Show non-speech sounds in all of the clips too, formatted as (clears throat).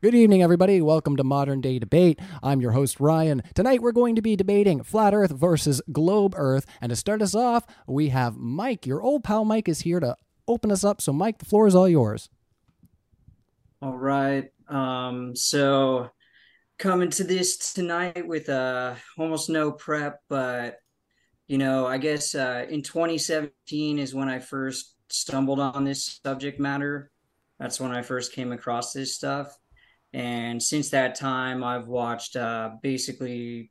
Good evening, everybody. Welcome to Modern Day Debate. I'm your host, Ryan. Tonight, we're going to be debating Flat Earth versus Globe Earth. And to start us off, we have Mike. Your old pal Mike is here to open us up. So, Mike, the floor is all yours. All right. Um, so, coming to this tonight with uh, almost no prep, but you know, I guess uh, in 2017 is when I first stumbled on this subject matter. That's when I first came across this stuff and since that time, I've watched uh, basically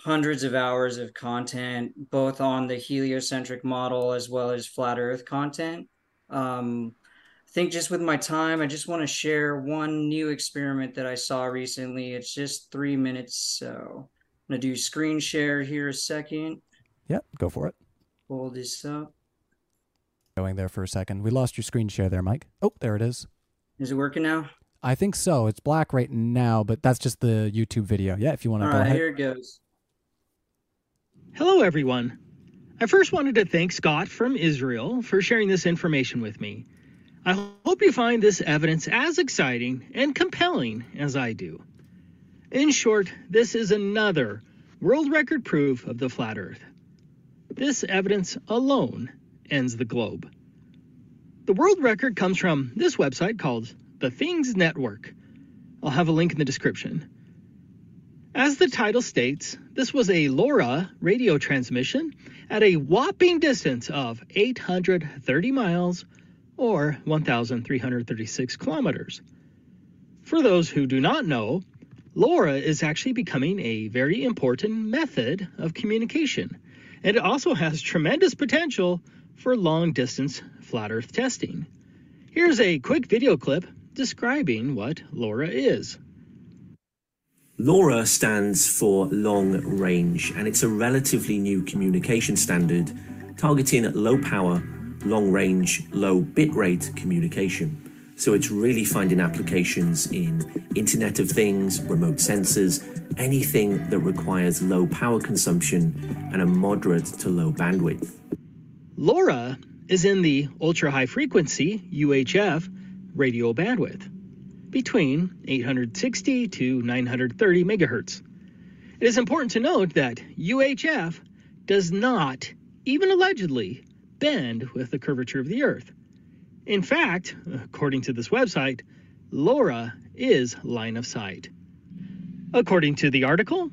hundreds of hours of content, both on the heliocentric model as well as flat Earth content. Um, I think just with my time, I just want to share one new experiment that I saw recently. It's just three minutes, so I'm gonna do screen share here a second. Yep, go for it. Pull this up. Going there for a second. We lost your screen share there, Mike. Oh, there it is. Is it working now? I think so. It's black right now, but that's just the YouTube video. Yeah, if you want to All go right, ahead. here it goes. Hello, everyone. I first wanted to thank Scott from Israel for sharing this information with me. I hope you find this evidence as exciting and compelling as I do. In short, this is another world record proof of the flat Earth. This evidence alone ends the globe. The world record comes from this website called the Things Network. I'll have a link in the description. As the title states, this was a LoRa radio transmission at a whopping distance of 830 miles or 1,336 kilometers. For those who do not know, LoRa is actually becoming a very important method of communication, and it also has tremendous potential for long distance flat Earth testing. Here's a quick video clip describing what LoRa is. LoRa stands for long range, and it's a relatively new communication standard targeting low power, long range, low bitrate communication. So it's really finding applications in Internet of Things, remote sensors, anything that requires low power consumption and a moderate to low bandwidth. LoRa is in the ultra high frequency UHF radio bandwidth between 860 to 930 megahertz. It is important to note that UHF does not, even allegedly, bend with the curvature of the Earth. In fact, according to this website, LoRa is line of sight. According to the article,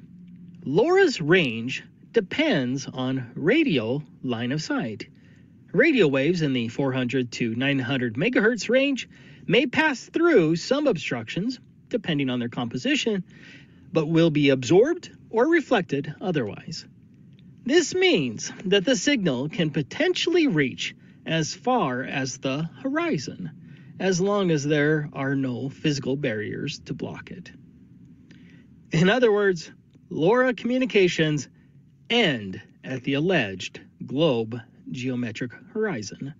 LoRa's range depends on radio line of sight. Radio waves in the 400 to 900 megahertz range may pass through some obstructions, depending on their composition, but will be absorbed or reflected otherwise. This means that the signal can potentially reach as far as the horizon, as long as there are no physical barriers to block it. In other words, LoRa communications end at the alleged globe geometric horizon.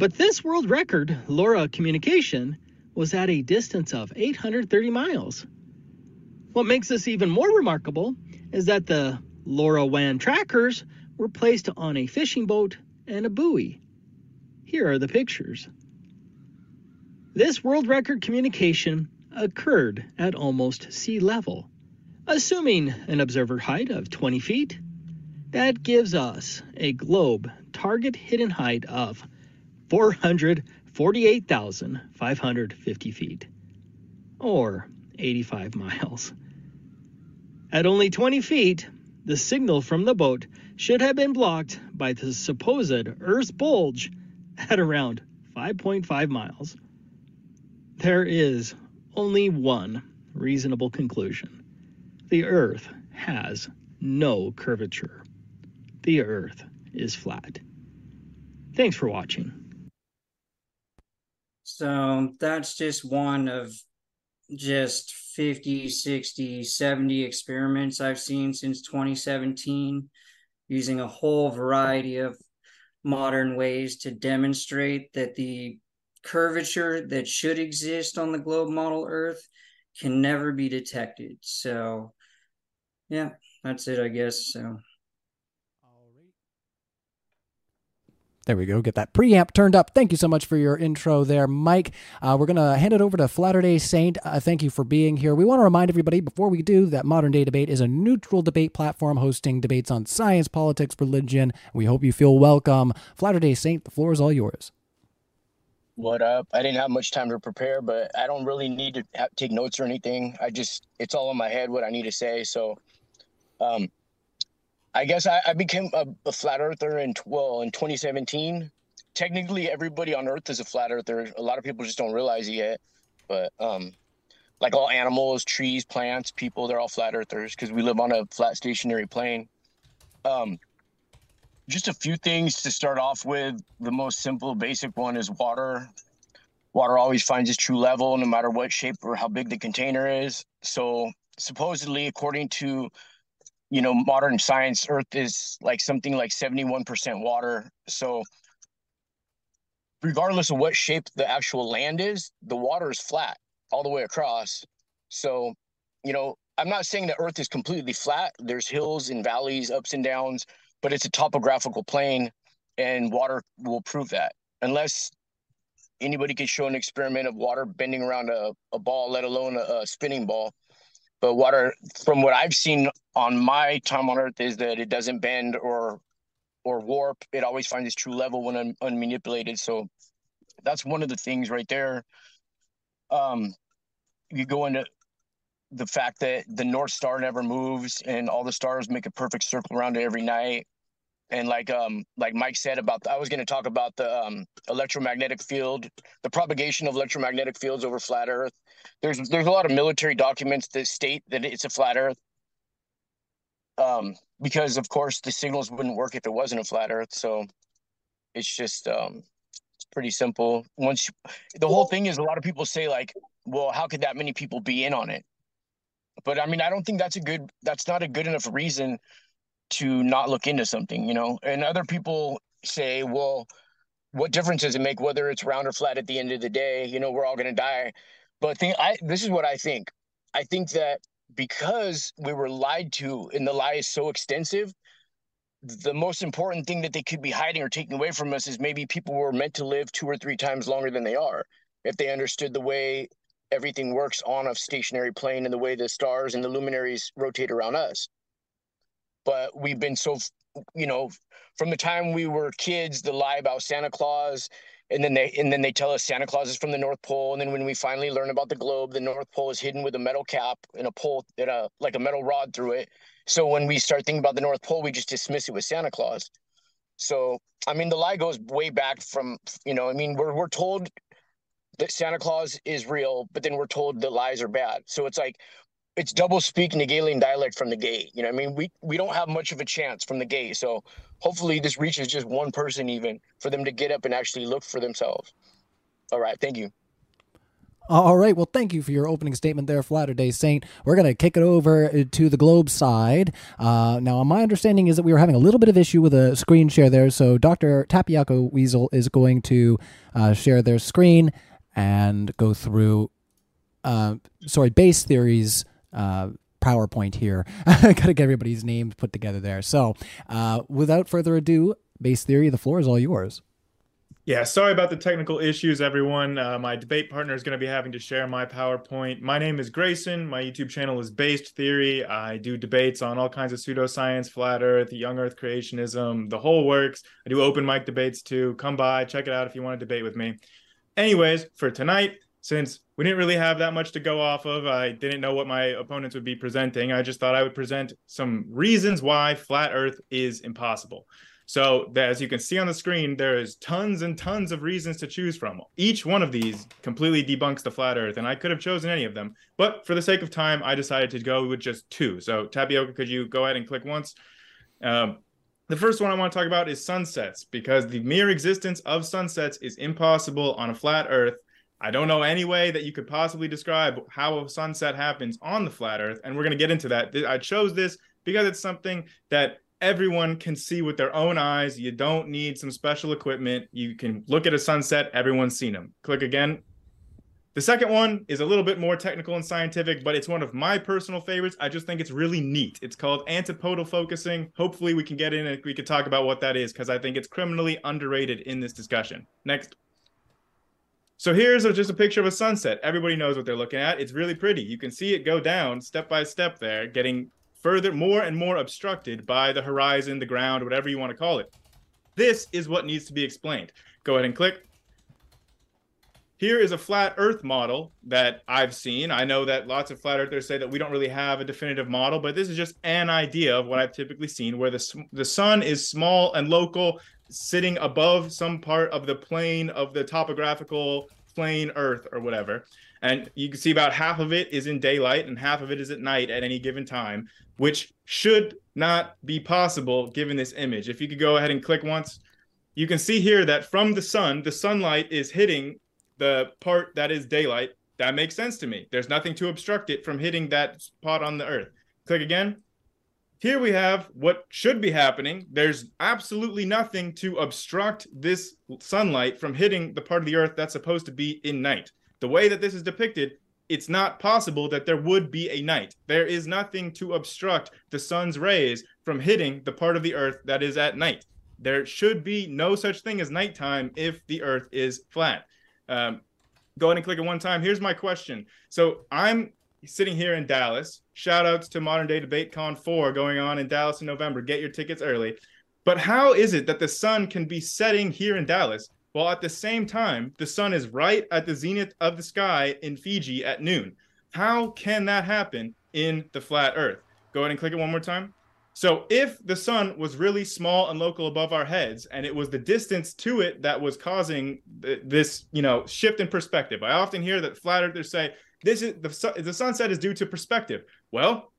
But this world record LoRa communication was at a distance of 830 miles. What makes this even more remarkable is that the LoRaWAN trackers were placed on a fishing boat and a buoy. Here are the pictures. This world record communication occurred at almost sea level. Assuming an observer height of 20 feet, that gives us a globe target hidden height of 48,550 feet, or 85 miles. At only 20 feet, the signal from the boat should have been blocked by the supposed Earth's bulge at around 5.5 miles. There is only one reasonable conclusion the Earth has no curvature. The Earth is flat. Thanks for watching. So that's just one of just 50, 60, 70 experiments I've seen since 2017 using a whole variety of modern ways to demonstrate that the curvature that should exist on the globe model Earth can never be detected. So, yeah, that's it, I guess. So. There we go. Get that preamp turned up. Thank you so much for your intro there, Mike. Uh, we're going to hand it over to Flatter Saint. Uh, thank you for being here. We want to remind everybody before we do that Modern Day Debate is a neutral debate platform hosting debates on science, politics, religion. We hope you feel welcome. Flatter Saint, the floor is all yours. What up? I didn't have much time to prepare, but I don't really need to have, take notes or anything. I just, it's all in my head what I need to say. So, um, I guess I, I became a, a, flat earther in well in 2017. Technically, everybody on Earth is a flat earther. A lot of people just don't realize it yet. But um, like all animals, trees, plants, people, they're all flat earthers because we live on a flat stationary plane. Um, just a few things to start off with. The most simple, basic one is water. Water always finds its true level, no matter what shape or how big the container is. So supposedly, according to you know, modern science, Earth is like something like 71% water. So, regardless of what shape the actual land is, the water is flat all the way across. So, you know, I'm not saying that Earth is completely flat. There's hills and valleys, ups and downs, but it's a topographical plane, and water will prove that. Unless anybody can show an experiment of water bending around a, a ball, let alone a, a spinning ball. But water, from what I've seen on my time on Earth, is that it doesn't bend or or warp. It always finds its true level when un- unmanipulated. So that's one of the things right there. Um, you go into the fact that the North Star never moves and all the stars make a perfect circle around it every night and like um like Mike said about the, I was going to talk about the um electromagnetic field, the propagation of electromagnetic fields over flat Earth. There's there's a lot of military documents that state that it's a flat Earth. Um, because of course the signals wouldn't work if it wasn't a flat Earth. So it's just um it's pretty simple. Once you, the whole thing is a lot of people say like, well, how could that many people be in on it? But I mean, I don't think that's a good that's not a good enough reason to not look into something, you know. And other people say, well, what difference does it make whether it's round or flat at the end of the day? You know, we're all going to die. But think I this is what I think. I think that because we were lied to and the lie is so extensive, the most important thing that they could be hiding or taking away from us is maybe people were meant to live two or three times longer than they are. If they understood the way everything works on a stationary plane and the way the stars and the luminaries rotate around us. But we've been so you know from the time we were kids the lie about santa claus and then they and then they tell us santa claus is from the north pole. And then when we finally learn about the globe the north pole is hidden with a metal cap and a pole and a like a metal rod through it. So when we start thinking about the north pole we just dismiss it with santa claus. So i mean the lie goes way back from you know i mean we're, we're told that santa claus is real but then we're told that lies are bad. So it's like it's double speak Hegelian dialect from the gate. You know, I mean, we we don't have much of a chance from the gate. So hopefully this reaches just one person even for them to get up and actually look for themselves. All right, thank you. All right. Well, thank you for your opening statement there, Flatter Day Saint. We're going to kick it over to the Globe side. Uh, now, my understanding is that we were having a little bit of issue with a screen share there. So, Dr. Tapioca Weasel is going to uh, share their screen and go through, uh, sorry, Based Theory's uh, PowerPoint here. (laughs) Got to get everybody's names put together there. So, uh, without further ado, Based Theory, the floor is all yours. Yeah, sorry about the technical issues, everyone. Uh, my debate partner is going to be having to share my PowerPoint. My name is Grayson. My YouTube channel is Based Theory. I do debates on all kinds of pseudoscience, flat Earth, young Earth creationism, the whole works. I do open mic debates too. Come by, check it out if you want to debate with me. Anyways, for tonight, since we didn't really have that much to go off of, I didn't know what my opponents would be presenting. I just thought I would present some reasons why flat Earth is impossible. So, as you can see on the screen, there is tons and tons of reasons to choose from. Each one of these completely debunks the flat Earth, and I could have chosen any of them, but for the sake of time, I decided to go with just two. So, Tapioca, could you go ahead and click once? Um, the first one I want to talk about is sunsets, because the mere existence of sunsets is impossible on a flat Earth. I don't know any way that you could possibly describe how a sunset happens on the flat Earth, and we're going to get into that. I chose this because it's something that everyone can see with their own eyes. You don't need some special equipment. You can look at a sunset, everyone's seen them. Click again. The second one is a little bit more technical and scientific, but it's one of my personal favorites. I just think it's really neat. It's called antipodal focusing. Hopefully, we can get in and we can talk about what that is because I think it's criminally underrated in this discussion. Next. So here's a, just a picture of a sunset. Everybody knows what they're looking at. It's really pretty. You can see it go down step by step there, getting further more and more obstructed by the horizon, the ground, whatever you want to call it. This is what needs to be explained. Go ahead and click. Here is a flat earth model that I've seen. I know that lots of flat earthers say that we don't really have a definitive model, but this is just an idea of what I've typically seen where the the sun is small and local sitting above some part of the plane of the topographical plane earth or whatever. And you can see about half of it is in daylight and half of it is at night at any given time which should not be possible given this image. If you could go ahead and click once you can see here that from the sun the sunlight is hitting the part that is daylight. That makes sense to me. There's nothing to obstruct it from hitting that spot on the earth. Click again here we have what should be happening. There's absolutely nothing to obstruct this sunlight from hitting the part of the earth that's supposed to be in night the way that this is depicted, it's not possible that there would be a night. There is nothing to obstruct the sun's rays from hitting the part of the earth that is at night. There should be no such thing as nighttime if the earth is flat. Um, go ahead and click it one time. Here's my question. So I'm sitting here in Dallas. Shout outs to Modern Day Debate Con 4 going on in Dallas in November. Get your tickets early. But how is it that the sun can be setting here in Dallas while at the same time the sun is right at the zenith of the sky in Fiji at noon. How can that happen in the flat earth? Go ahead and click it one more time. So if the sun was really small and local above our heads and it was the distance to it that was causing this, you know, shift in perspective. I often hear that flat earthers say this is the the sunset is due to perspective. Well,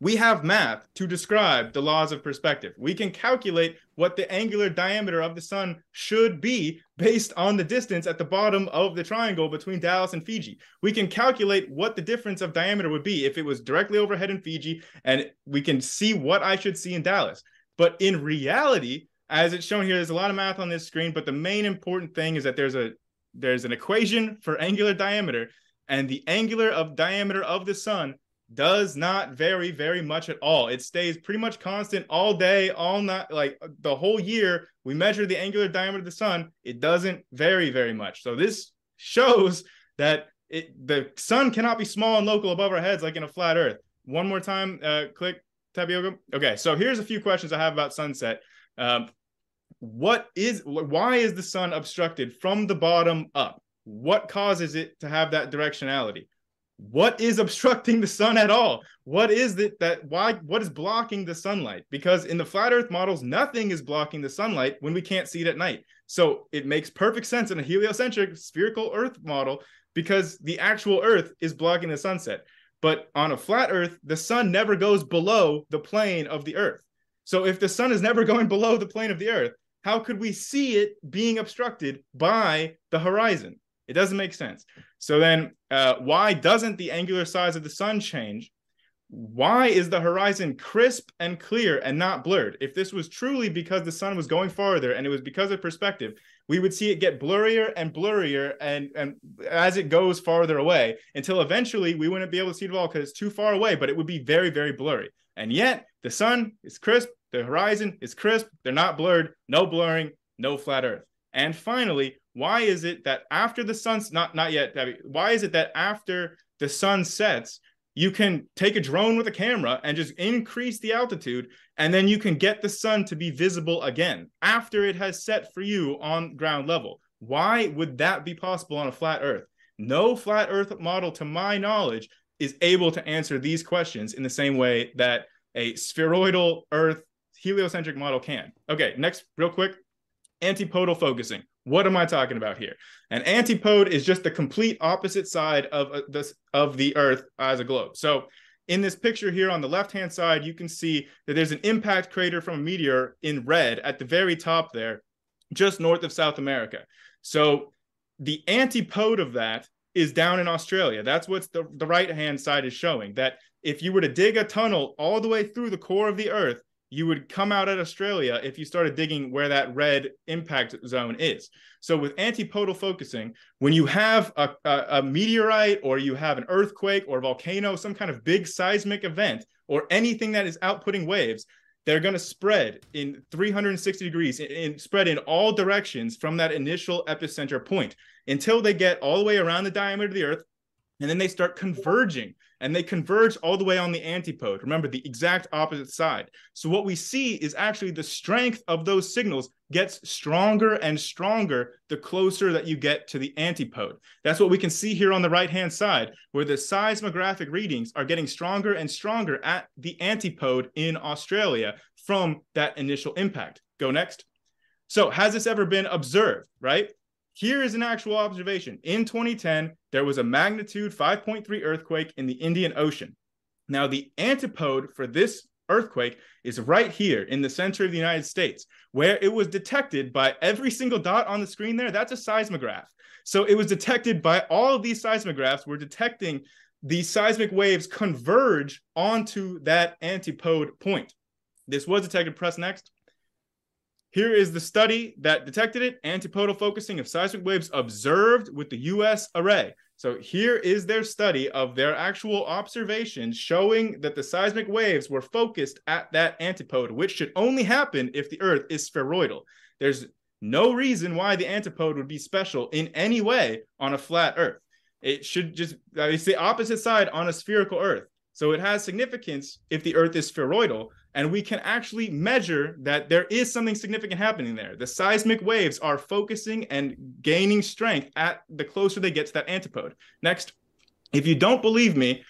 we have math to describe the laws of perspective. We can calculate what the angular diameter of the sun should be based on the distance at the bottom of the triangle between Dallas and Fiji. We can calculate what the difference of diameter would be if it was directly overhead in Fiji, and we can see what I should see in Dallas. But in reality, as it's shown here, there's a lot of math on this screen, but the main important thing is that there's a there's an equation for angular diameter, and the angular of diameter of the sun does not vary very much at all. It stays pretty much constant all day, all night, like the whole year. We measure the angular diameter of the sun, it doesn't vary very much. So this shows that it, the sun cannot be small and local above our heads like in a flat earth. One more time, uh, click Tapioca. Okay, so here's a few questions I have about sunset. Um, what is why is the sun obstructed from the bottom up? What causes it to have that directionality? What is obstructing the sun at all? What is it that why what is blocking the sunlight? Because in the flat earth models nothing is blocking the sunlight when we can't see it at night. So it makes perfect sense in a heliocentric spherical earth model because the actual earth is blocking the sunset. But on a flat earth the sun never goes below the plane of the earth. So if the sun is never (laughs) going below the plane of the earth how could we see it being obstructed by the horizon it doesn't make sense. So then, uh, why doesn't the angular size of the sun change? Why is the horizon crisp and clear and not blurred? If this was truly because the sun was going farther and it was because of perspective, we would see it get blurrier and blurrier and, and as it goes farther away until eventually we wouldn't be able to see it at all because it's too far away, but it would be very, very blurry. And yet the sun is crisp, the horizon is crisp, they're not blurred, no blurring, no flat earth. And finally, why is it that after the sun's not not yet why is it that after the sun sets you can take a drone with a camera and just increase the altitude and then you can get the sun to be visible again after it has set for you on ground level Why would that be possible on a flat Earth? No flat Earth model, to my knowledge, is able to answer these questions in the same way that a spheroidal Earth heliocentric model can. Okay, next, real quick antipodal focusing. What am I talking about here? An antipode is just the complete opposite side of uh, this of the Earth as a globe. So in this picture here on the left hand side, you can see that there's an impact crater from a meteor in red at the very top there, just north of South America. So the antipode of that is down in Australia. That's what the, the right hand side is showing that if you were to dig a tunnel all the way through the core of the earth, you would come out at Australia if you started digging where that red impact zone is. So with antipodal focusing, when you have a, a, a, meteorite or you have an earthquake or volcano, some kind of big seismic event or anything that is outputting waves, they're going to spread in 360 degrees and spread in all directions from that initial epicenter point until they get all the way around the diameter of the earth and then they start converging and they converge all the way on the antipode. Remember, the exact opposite side. So, what we see is actually the strength of those signals gets stronger and stronger the closer that you get to the antipode. That's what we can see here on the right hand side, where the seismographic readings are getting stronger and stronger at the antipode in Australia from that initial impact. Go next. So, has this ever been observed, right? Here is an actual observation. In 2010, there was a magnitude 5.3 earthquake in the Indian Ocean. Now, the antipode for this earthquake is right here in the center of the United States, where it was detected by every single dot on the screen there. That's a seismograph. So it was detected by all of these seismographs. We're detecting the seismic waves converge onto that antipode point. This was detected. Press next. Here is the study that detected it antipodal focusing of seismic waves observed with the USArray. So here is their study of their actual observations showing that the seismic waves were focused at that antipode, which should only happen if the Earth is spheroidal. There's no reason why the antipode would be special in any way on a flat Earth. It should just, it's the opposite side on a spherical Earth. So it has significance if the Earth is spheroidal, and we can actually measure that there is something significant happening there. The seismic waves are focusing and gaining strength at the closer they get to that antipode. Next, if you don't believe me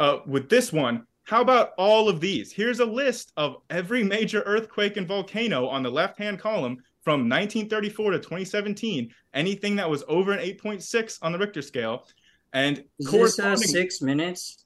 uh, with this one, how about all of these? Here's a list of every major earthquake and volcano on the left hand column from 1934 to 2017, anything that was over an 8.6 on the Richter scale. And is this uh, six minutes?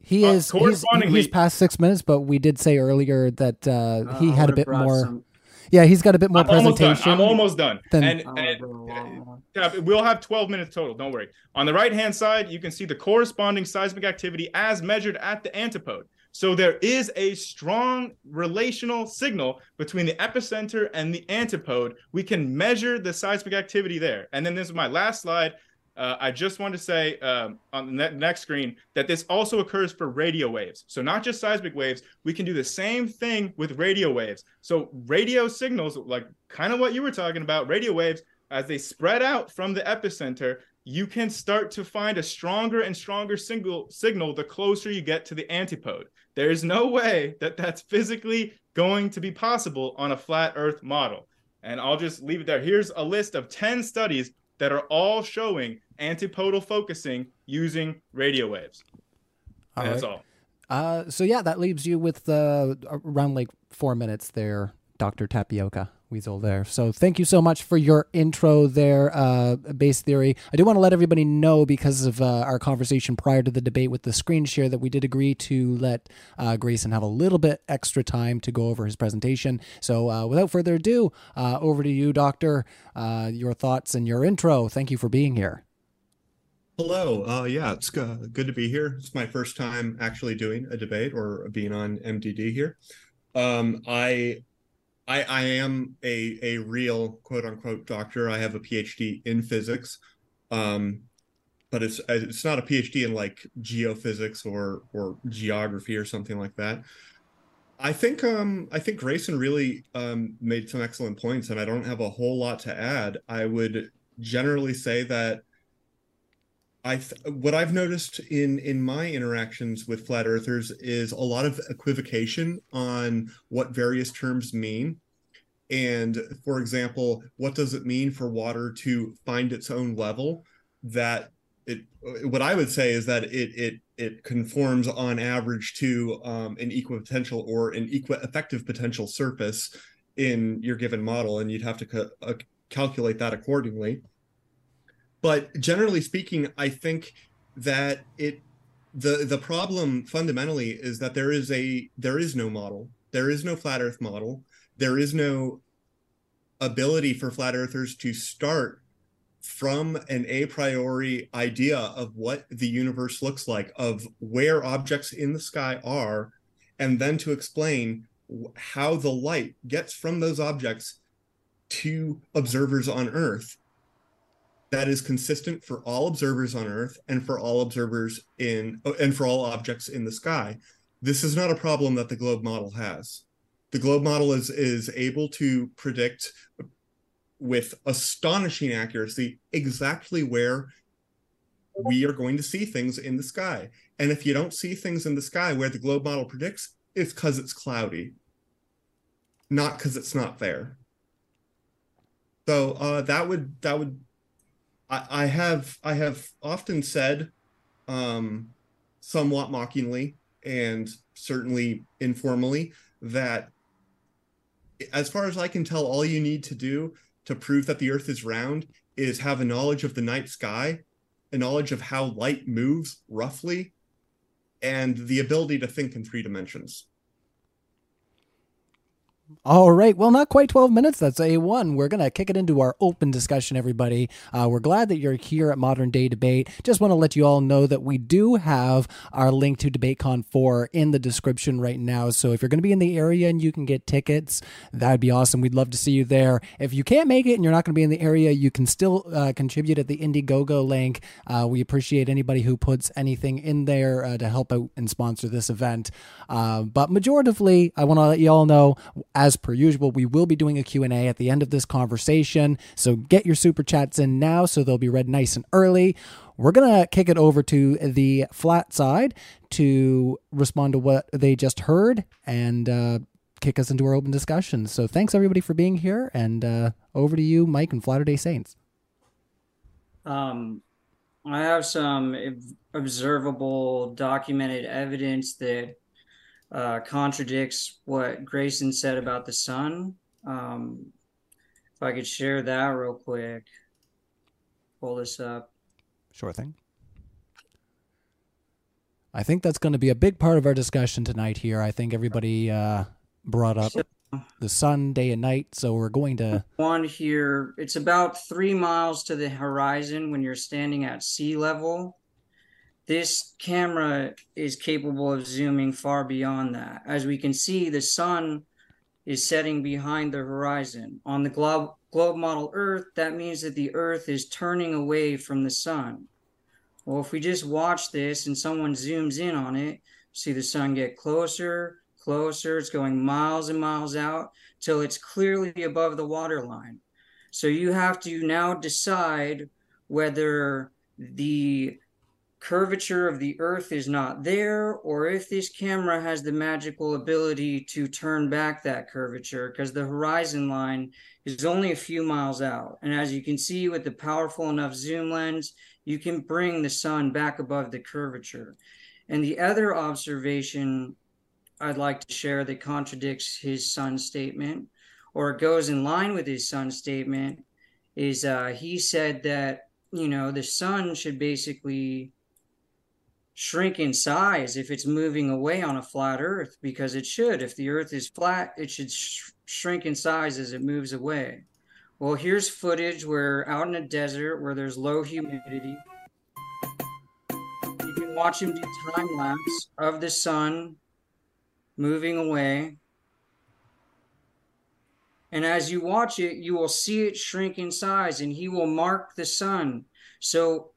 He uh, is he's, he's past six minutes, but we did say earlier that uh, uh he had a bit more. Some... Yeah, he's got a bit more I'm presentation. I'm almost done. Than... And, and uh, we'll have 12 minutes total. Don't worry. On the right hand side, you can see the corresponding seismic activity as measured at the antipode. So there is a strong relational signal between the epicenter and the antipode. We can measure the seismic activity there. And then this is my last slide. Uh, I just want to say um, on the ne- next screen that this also occurs for radio waves. So not just seismic waves, we can do the same thing with radio waves. So radio signals, like kind of what you were talking about, radio waves, as they spread out from the epicenter, you can start to find a stronger and stronger single signal the closer you get to the antipode. There is no way that that's physically going to be possible on a flat Earth model. And I'll just leave it there. Here's a list of 10 studies that are all showing antipodal focusing using radio waves. All right. That's all. Uh, so yeah, that leaves you with uh, around like four minutes there, Doctor Tapioca. Weasel there. So thank you so much for your intro there, uh, Based Theory. I do want to let everybody know because of uh, our conversation prior to the debate with the screen share that we did agree to let uh, Grayson have a little bit extra time to go over his presentation. So uh, without further ado, uh, over to you, Doctor. Uh, your thoughts and your intro. Thank you for being here. Hello. Uh, yeah, it's good to be here. It's my first time actually doing a debate or being on MDD here. Um, I I, I am a a real quote unquote doctor. I have a PhD in physics, um, but it's it's not a PhD in like geophysics or or geography or something like that. I think um I think Grayson really um made some excellent points, and I don't have a whole lot to add. I would generally say that I th- what I've noticed in in my interactions with flat earthers is a lot of equivocation on what various terms mean. And for example, what does it mean for water to find its own level? That it, what I would say is that it it it conforms on average to um, an equipotential or an equi-effective potential surface in your given model, and you'd have to ca- uh, calculate that accordingly. But generally speaking, I think that it the the problem fundamentally is that there is a there is no model. There is no flat earth model. There is no ability for flat earthers to start from an a priori idea of what the universe looks like of where objects in the sky are and then to explain how the light gets from those objects to observers on earth that is consistent for all observers on earth and for all observers in and for all objects in the sky. This is not a problem that the globe model has. The globe model is is able to predict with astonishing accuracy exactly where we are going to see things in the sky. And if you don't see things in the sky where the globe model predicts it's because it's cloudy not because it's not there. So uh, that would that would I, I have I have often said, um, somewhat mockingly and certainly informally, that as far as I can tell, all you need to do to prove that the Earth is round is have a knowledge of the night sky, a knowledge of how light moves roughly, and the ability to think in three dimensions. All right. Well, not quite 12 minutes. That's A1. We're going to kick it into our open discussion, everybody. Uh, we're glad that you're here at Modern Day Debate. Just want to let you all know that we do have our link to DebateCon 4 in the description right now. So if you're going to be in the area and you can get tickets, that'd be awesome. We'd love to see you there. If you can't make it and you're not going to be in the area, you can still uh, contribute at the Indiegogo link. Uh, we appreciate anybody who puts anything in there uh, to help out and sponsor this event. Uh, but majoritively, I want to let you all know as per usual, we will be doing a Q&A at the end of this conversation. So get your super chats in now so they'll be read nice and early. We're going to kick it over to the flat side to respond to what they just heard and uh, kick us into our open discussion. So thanks everybody for being here and uh, over to you, Mike and Flatter Day Saints. Um, I have some observable documented evidence that uh, contradicts what Grayson said about the sun. Um, if I could share that real quick, pull this up. Sure thing. I think that's going to be a big part of our discussion tonight here. I think everybody uh, brought up the sun day and night, so we're going to. One here, it's about three miles to the horizon when you're standing at sea level this camera is capable of zooming far beyond that. As we can see, the sun is setting behind the horizon. On the globe, globe model Earth, that means that the Earth is turning away from the sun. Well, if we just watch this and someone zooms in on it, see the sun get closer, closer, it's going miles and miles out till it's clearly above the waterline. So you have to now decide whether the curvature of the earth is not there or if this camera has the magical ability to turn back that curvature because the horizon line is only a few miles out. And as you can see with the powerful enough zoom lens you can bring the sun back above the curvature. And the other observation i'd like to share that contradicts his sun statement or goes in line with his sun statement is uh, he said that you know the sun should basically shrink in size if it's moving away on a flat earth because it should. If the earth is flat it should sh- shrink in size as it moves away. Well here's footage where out in a desert where there's low humidity. You can watch him do time lapse of the sun moving away. And as you watch it you will see it shrink in size and he will mark the sun. So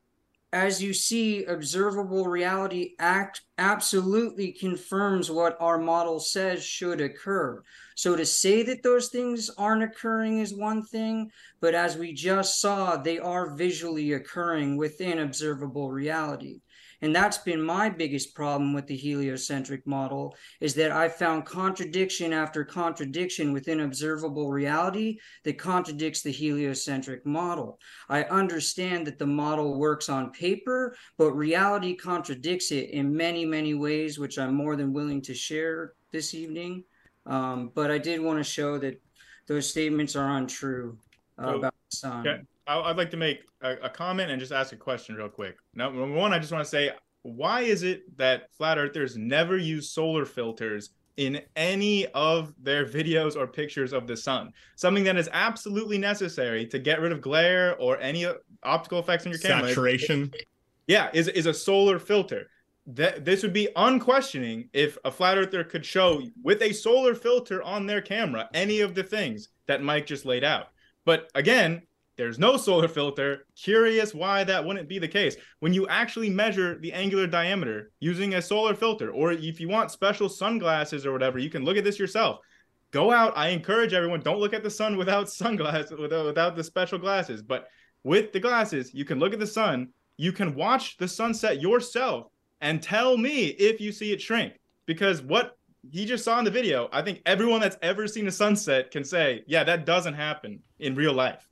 as you see observable reality act absolutely confirms what our model says should occur. So to say that those things aren't occurring is one thing, but as we just saw, they are visually occurring within observable reality. And that's been my biggest problem with the heliocentric model is that I found contradiction after contradiction within observable reality that contradicts the heliocentric model. I understand that the model works on paper, but reality contradicts it in many, many ways, which I'm more than willing to share this evening. Um, but I did want to show that those statements are untrue uh, so, about the sun. Okay. I'd like to make a, a, comment and just ask a question real quick. Now, number one, I just want to say, why is it that flat earthers never use solar filters in any of their videos or pictures of the sun? Something that is absolutely necessary to get rid of glare or any optical effects on your camera. Saturation. Yeah, is is a solar filter. That this would be unquestioning if a flat earther could show with a solar filter on their camera any of the things that Mike just laid out. But again, there's no solar filter. Curious why that wouldn't be the case. When you actually measure the angular diameter using a solar filter, or if you want special sunglasses or whatever, you can look at this yourself. Go out. I encourage everyone, don't look at the sun without (laughs) sunglasses, without, without the special glasses. But with the glasses, you can look at the sun. You can watch the sunset yourself and tell me if you see it shrink. Because what he just saw in the video, I think everyone that's ever seen a sunset can say, yeah, that doesn't happen in real life.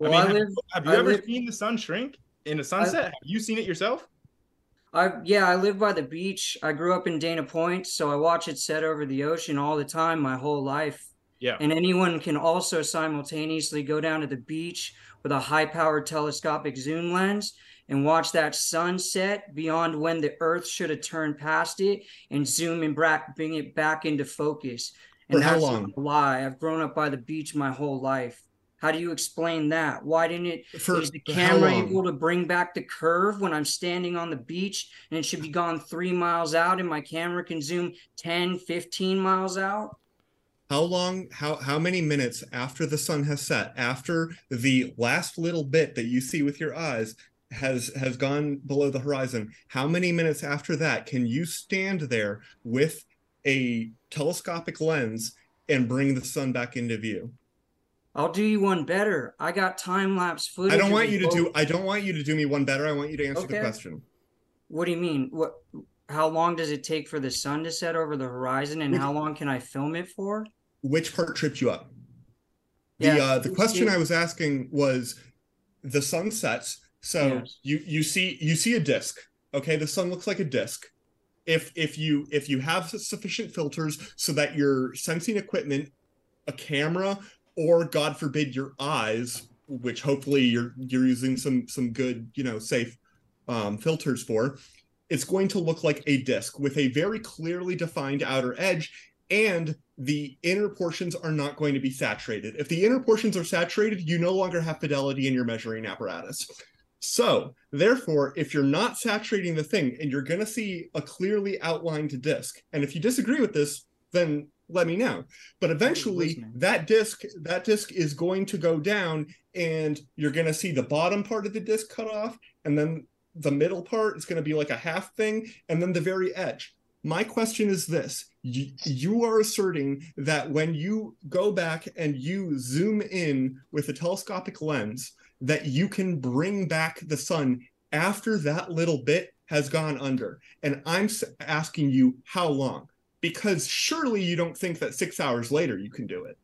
Well, I mean, I live, have, you, have you ever live, seen the sun shrink in a sunset? I, have you seen it yourself? I yeah, I live by the beach. I grew up in Dana Point, so I watch it set over the ocean all the time my whole life. Yeah. And anyone can also simultaneously go down to the beach with a high-powered telescopic zoom lens and watch that sunset beyond when the earth should have turned past it and zoom and bring it back into focus. And For how long? lie. I've grown up by the beach my whole life. How do you explain that? Why didn't it? For is the camera able to bring back the curve when I'm standing on the beach and it should be gone three miles out and my camera can zoom 10, 15 miles out? How long, how, how many minutes after the sun has set, after the last little bit that you see with your eyes has has gone below the horizon, how many minutes after that can you stand there with a telescopic lens and bring the sun back into view? I'll do you one better. I got time lapse footage. I don't want you to both. do. I don't want you to do me one better. I want you to answer okay. the question. What do you mean? What? How long does it take for the sun to set over the horizon, and which, how long can I film it for? Which part tripped you up? The yeah, uh, the question I was asking was the sun sets. So yes. you you see you see a disc. Okay, the sun looks like a disc. If if you if you have sufficient filters so that your sensing equipment, a camera or God forbid your eyes, which hopefully you're you're using some some good you know safe um, filters for, it's going to look like a disc with a very clearly defined outer edge, and the inner portions are not going to be saturated. If the inner portions are saturated, you no longer have fidelity in your measuring apparatus. So, therefore, if you're not saturating the thing and you're going to see a clearly outlined disc, and if you disagree with this, then let me know. But eventually that disc that disc is going to go down and you're going to see the bottom part of the disc cut off and then the middle part is going to be like a half thing and then the very edge. My question is this you, you are asserting that when you go back and you zoom in with a telescopic lens, that you can bring back the sun after that little bit has gone under. And I'm asking you how long? Because surely you don't think that six hours later you can do it.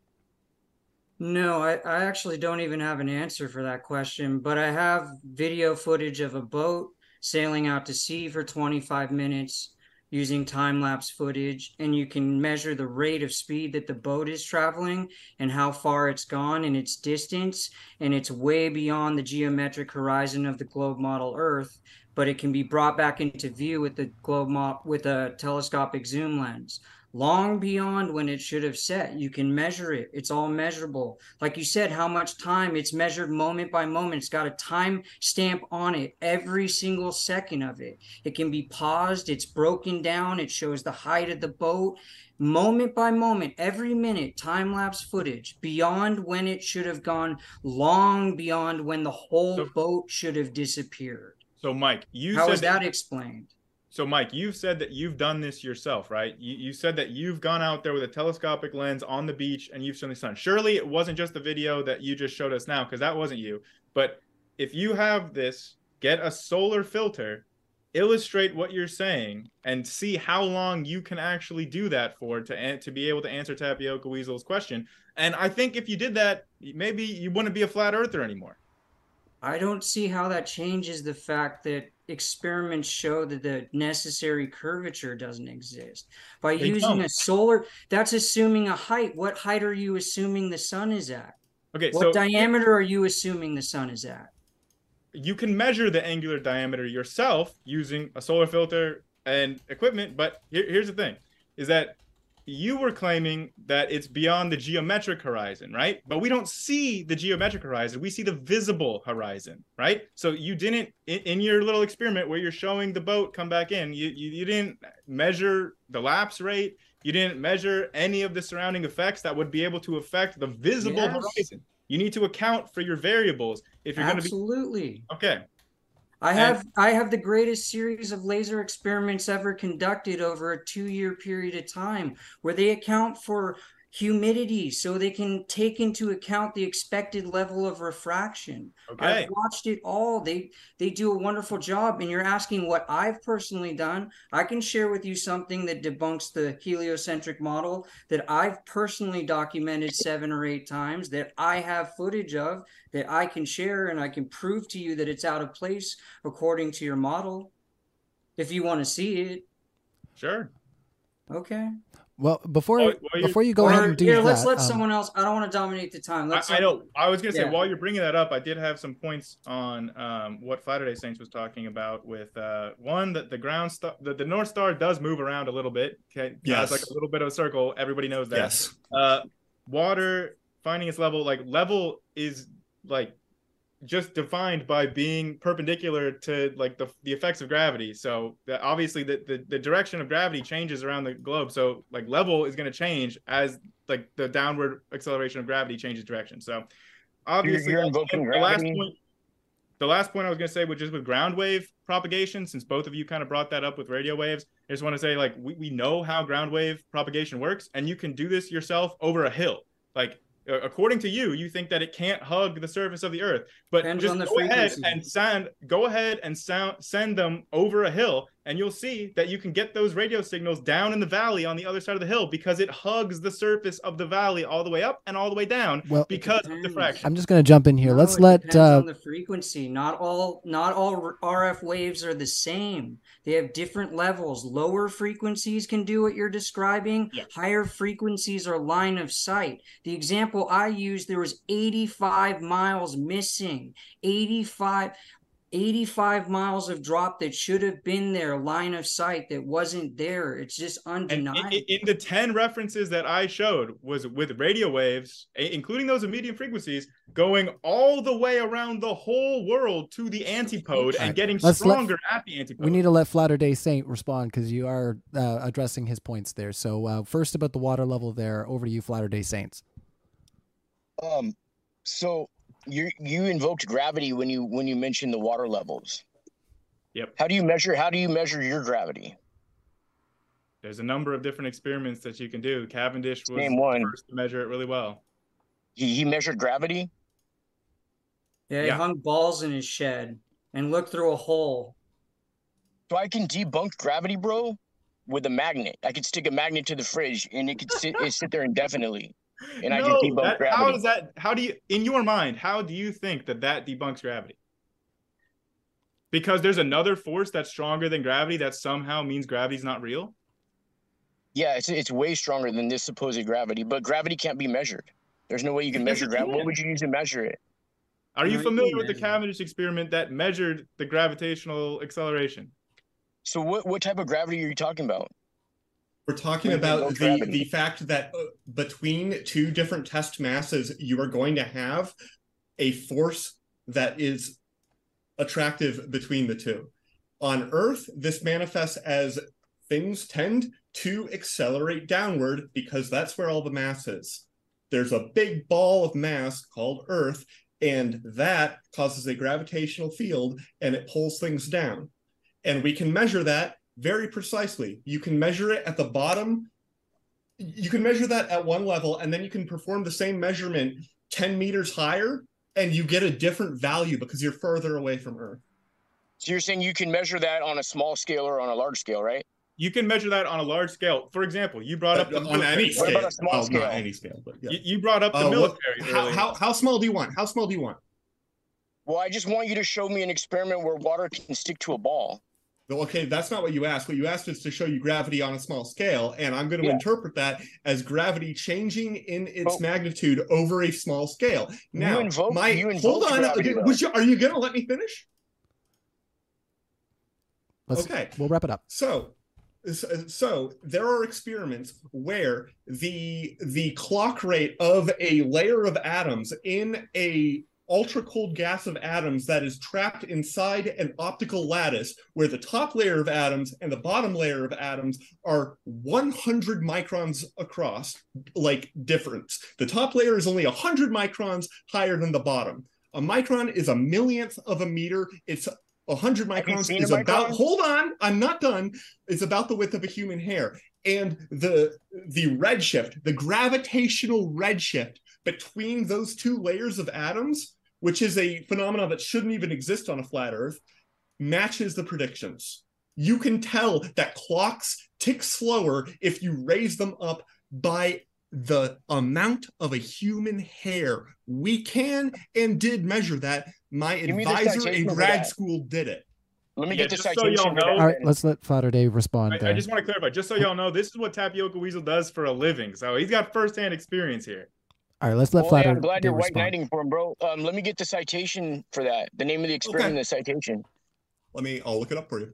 No, I, I actually don't even have an answer for that question, but I have video footage of a boat sailing out to sea for 25 minutes using time lapse footage, and you can measure the rate of speed that the boat is traveling and how far it's gone and its distance, and it's way beyond the geometric horizon of the globe model Earth but it can be brought back into view with the globe mo- with a telescopic zoom lens. Long beyond when it should have set you can measure it. It's all measurable. Like you said how much time it's measured moment by moment. It's got a time stamp on it every single second of it. It can be paused it's broken down it shows the height of the boat. Moment by moment every minute time lapse footage beyond when it should have gone long beyond when the whole so, boat should have disappeared so, Mike, you how said is that, that explained? so Mike, you've said that you've done this yourself, right? You, you said that you've gone out there with a telescopic lens on the beach and you've seen the sun. Surely it wasn't just the video that you just showed us now, because that wasn't you. But if you have this, get a solar filter, illustrate what you're saying, and see how long you can actually do that for to to be able to answer Tapioca Weasel's question. And I think if you did that, maybe you wouldn't be a flat earther anymore. I don't see how that changes the fact that experiments show that the necessary curvature doesn't exist. By They using don't. a solar, that's assuming a height. What height are you assuming the sun is at? Okay, What so diameter are you assuming the sun is at? you can measure the angular diameter yourself using a solar filter and equipment but here, here's the thing is that you were claiming that it's beyond the geometric horizon right? But we don't see the geometric horizon. We see the visible horizon right? So you didn't in, in your little experiment where you're showing the boat come back in you, you you didn't measure the lapse rate. You didn't measure any of the surrounding effects that would be able to affect the visible Yes. horizon. You need to account for your variables if you're going to be Absolutely. okay I And- have I have the greatest series of laser experiments ever conducted over a two year period of time where they account for humidity so they can take into account the expected level of refraction. Okay. I've watched it all. They they do a wonderful job and you're asking what I've personally done. I can share with you something that debunks the heliocentric model that I've personally documented 7 or 8 times that I have footage of that I can share and I can prove to you that it's out of place according to your model. If you want to see it, Sure. okay. Well, before While- while you're- before you go ahead and do here, that, let's let um, someone else. I don't want to dominate the time. Let I, I know. I was gonna say Yeah. while you're bringing that up, I did have some points on um, what Friday Saints was talking about. With uh, one that the ground star, the, the North Star does move around a little bit. Okay, Yes. it's like a little bit of a circle. Everybody knows that. Yes. Uh, water finding its level, like level is like just defined by being perpendicular to like the, the effects of gravity. So the, obviously the, the the direction of gravity changes around the globe. So like level is going to change as like the downward acceleration of gravity changes direction. So obviously you're the- invoking the last point the last point i was going to say was just with ground wave propagation since both of you kind of brought that up with radio waves i just want to say like we, we know how ground wave propagation works and you can do this yourself over a hill. Like according to you, you think that it can't hug the surface of the earth, but Depends just go ahead and send go ahead and sound send them over a hill, and you'll see that you can get those radio signals down in the valley on the other side of the hill because it hugs the surface of the valley all the way up and all the way down Well- because of depends. diffraction. I'm just going to jump in here. No, Let's it let depends uh, on the frequency. Not all not all RF waves are the same. They have different levels. Lower frequencies can do what you're describing. Yeah. Higher frequencies are line of sight. The example I used, there was 85 miles missing. 85 85 miles of drop that should have been there, line of sight that wasn't there. It's just undeniable. in, in the 10 references that I showed was with radio waves, including those of medium frequencies, going all the way around the whole world to the antipode and getting let's let- stronger at the antipode. we need to let Flatter Day Saint respond because you are uh, addressing his points there. So uh, first about the water level there. Over to you, Flatter Day Saints. Um, so you you invoked gravity when you when you mentioned the water levels. Yep. How do you measure? How do you measure your gravity? There's a number of different experiments that you can do. Cavendish was Name one. the first to measure it really well. He, he measured gravity. yeah, he yeah. hung balls in his shed and looked through a hole. So I can debunk gravity, bro, with a magnet. I could stick a magnet to the fridge and it could sit it sit there indefinitely. And I just debunk that, gravity. how does that? How do you, in your mind, how do you think that that debunks gravity? Because there's another force that's stronger than gravity that somehow means gravity's not real. Yeah, it's it's way stronger than this supposed gravity, but gravity can't be measured. There's no way you can Yes, measure gravity. What would you use to measure it? Are you you familiar with the. Cavendish experiment that measured the gravitational acceleration? So what what type of gravity are you talking about? We're talking about the, the fact that uh, between two different test masses, you are going to have a force that is attractive between the two. On Earth, this manifests as things tend to accelerate downward because that's where all the mass is. There's a big ball of mass called Earth, and that causes a gravitational field and it pulls things down. And we can measure that very precisely. You can measure it at the bottom. You can measure that at one level, and then you can perform the same measurement 10 meters higher, and you get a different value because you're further away from Earth. So you're saying you can measure that on a small scale or on a large scale, right? You can measure that on a large scale. For example, you brought up the on any military. What scale. about a small Oh, scale? Not any scale, but yeah. You, you brought up the Uh, what- military. how, how how small do you want? How small do you want? Well, I just want you to show me an experiment where water can stick to a ball. Well, okay, that's not what you asked. What you asked is to show you gravity on a small scale, and I'm going to Yeah. interpret that as gravity changing in its Oh. magnitude over a small scale. Now, invoke- my you hold on, gravity, you, are you going to let me finish? Let's, Okay. We'll wrap it up. So, so so there are experiments where the the clock rate of a layer of atoms in a ultra cold gas of atoms that is trapped inside an optical lattice where the top layer of atoms and the bottom layer of atoms are 100 microns across like difference. The top layer is only 100 microns higher than the bottom. A micron is a millionth of a meter. It's 100 microns is about hold on i'm not done. It's about the width of a human hair. And the the redshift the gravitational redshift between those two layers of atoms which is a phenomenon that shouldn't even exist on a flat earth matches the predictions you can tell that clocks tick slower if you raise them up by the amount of a human hair we can and did measure that my Give advisor in grad school did it Let me Yeah, get the just so y'all know- All right, let's let Flatter Dave respond. I, I just want to clarify, just so y'all know, this is what Tapioca Weasel does for a living. So he's got firsthand experience here. All right, let's let Well, Flatter hey, I'm glad you're white respond. knighting for him, bro. Um, let me get the citation for that. The name of the experiment, Okay. the citation. let me i'll look it up for you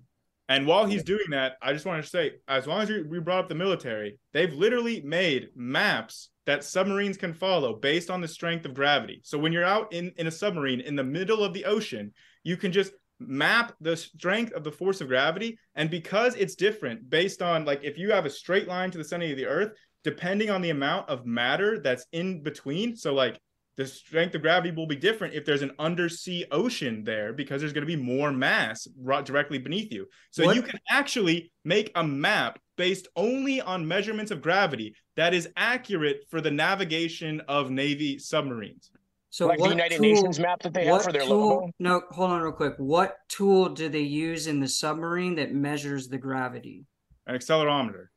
And while he's doing that, I just want to say, as long as you, we brought up the military, they've literally made maps that submarines can follow based on the strength of gravity. So when you're out in, in a submarine in the middle of the ocean, you can just map the strength of the force of gravity. And because it's different based on, like, if you have a straight line to the center of the earth, depending on the amount of matter that's in between. So, like, the strength of gravity will be different if there's an undersea ocean there because there's going to be more mass ro- directly beneath you. So What- you can actually make a map based only on measurements of gravity that is accurate for the navigation of Navy submarines. So like the what United tool, Nations map that they have for their tool, logo. No, hold on real quick. What tool do they use in the submarine that measures the gravity? An accelerometer.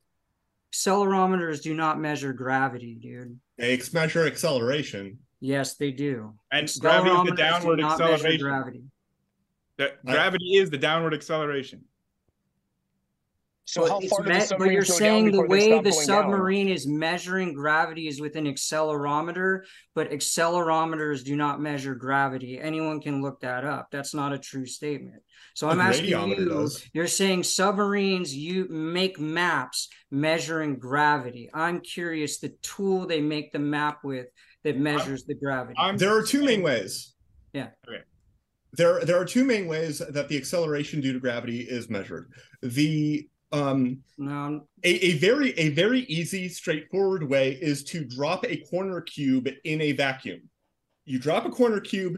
Accelerometers do not measure gravity, dude. They measure acceleration. Yes, they do. And gravity is the downward acceleration. Gravity. The, I- gravity is the downward acceleration. So But how it's far me- the but you're go down saying the way the going down? submarine is measuring gravity is with an accelerometer, but accelerometers do not measure gravity. Anyone can look that up. That's not a true statement. So I'm asking radiometer you, does. you're saying submarines you make maps measuring gravity. I'm curious the tool they make the map with that measures the gravity. I'm There are two main ways. Yeah. Okay. There, there are two main ways that the acceleration due to gravity is measured. The um, no, a, a very a very easy, straightforward way is to drop a corner cube in a vacuum. You drop a corner cube,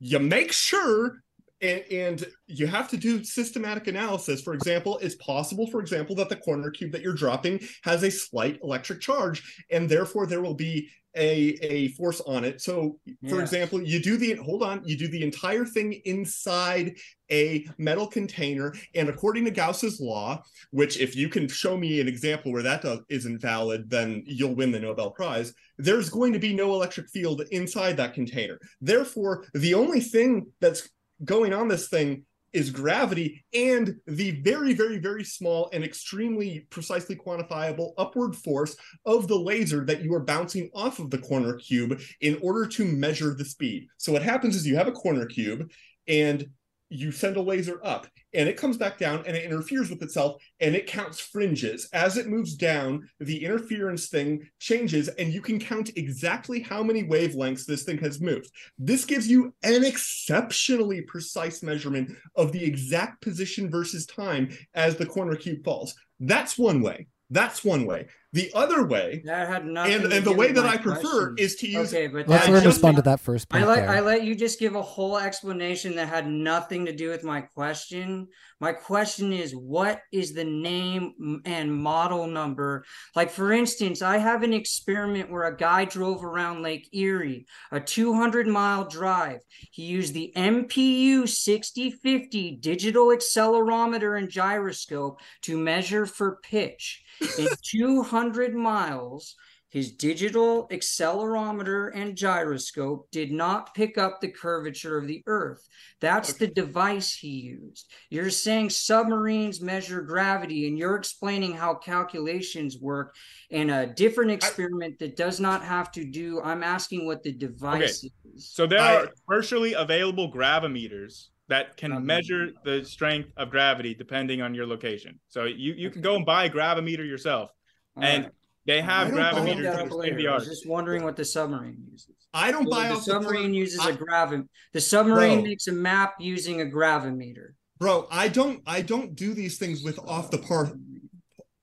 you make sure and, and you have to do systematic analysis. For example, it's possible, for example, that the corner cube that you're dropping has a slight electric charge, and therefore there will be a, a force on it. So, for Yeah. example, you do the hold on, you do the entire thing inside a metal container, and according to Gauss's law, which if you can show me an example where that does, isn't valid, then you'll win the Nobel Prize. There's going to be no electric field inside that container. Therefore, the only thing that's going on this thing is gravity and the very, very, very small and extremely precisely quantifiable upward force of the laser that you are bouncing off of the corner cube in order to measure the speed. So what happens is you have a corner cube and you send a laser up and it comes back down and it interferes with itself and it counts fringes. As it moves down, the interference thing changes and you can count exactly how many wavelengths this thing has moved. This gives you an exceptionally precise measurement of the exact position versus time as the corner cube falls. That's one way. That's one way. The other way, that had nothing. and and the way that I prefer question. is to use. Okay, but Let's that let him just- respond to that first I point. let there. I let you just give a whole explanation that had nothing to do with my question. My question is what is the name and model number? Like for instance, I have an experiment where a guy drove around Lake Erie, a 200 mile drive. He used the MPU 6050 digital accelerometer and gyroscope to measure for pitch. In (laughs) 200 miles, his digital accelerometer and gyroscope did not pick up the curvature of the Earth. That's the device he used. You're saying submarines measure gravity, and you're explaining how calculations work in a different experiment that does not have to do. I'm asking what the device is. So there I- are commercially available gravimeters that can measure the strength of gravity depending on your location. So you, you can go and buy a gravimeter yourself, and Alright. they have I don't I'll look gravimeters that that up are state of later. the I was just wondering what the submarine uses. I don't So buy the off the submarine uses I- a gravi. The submarine Bro. makes a map using a gravimeter. bro. I don't. I don't do these things with off the part,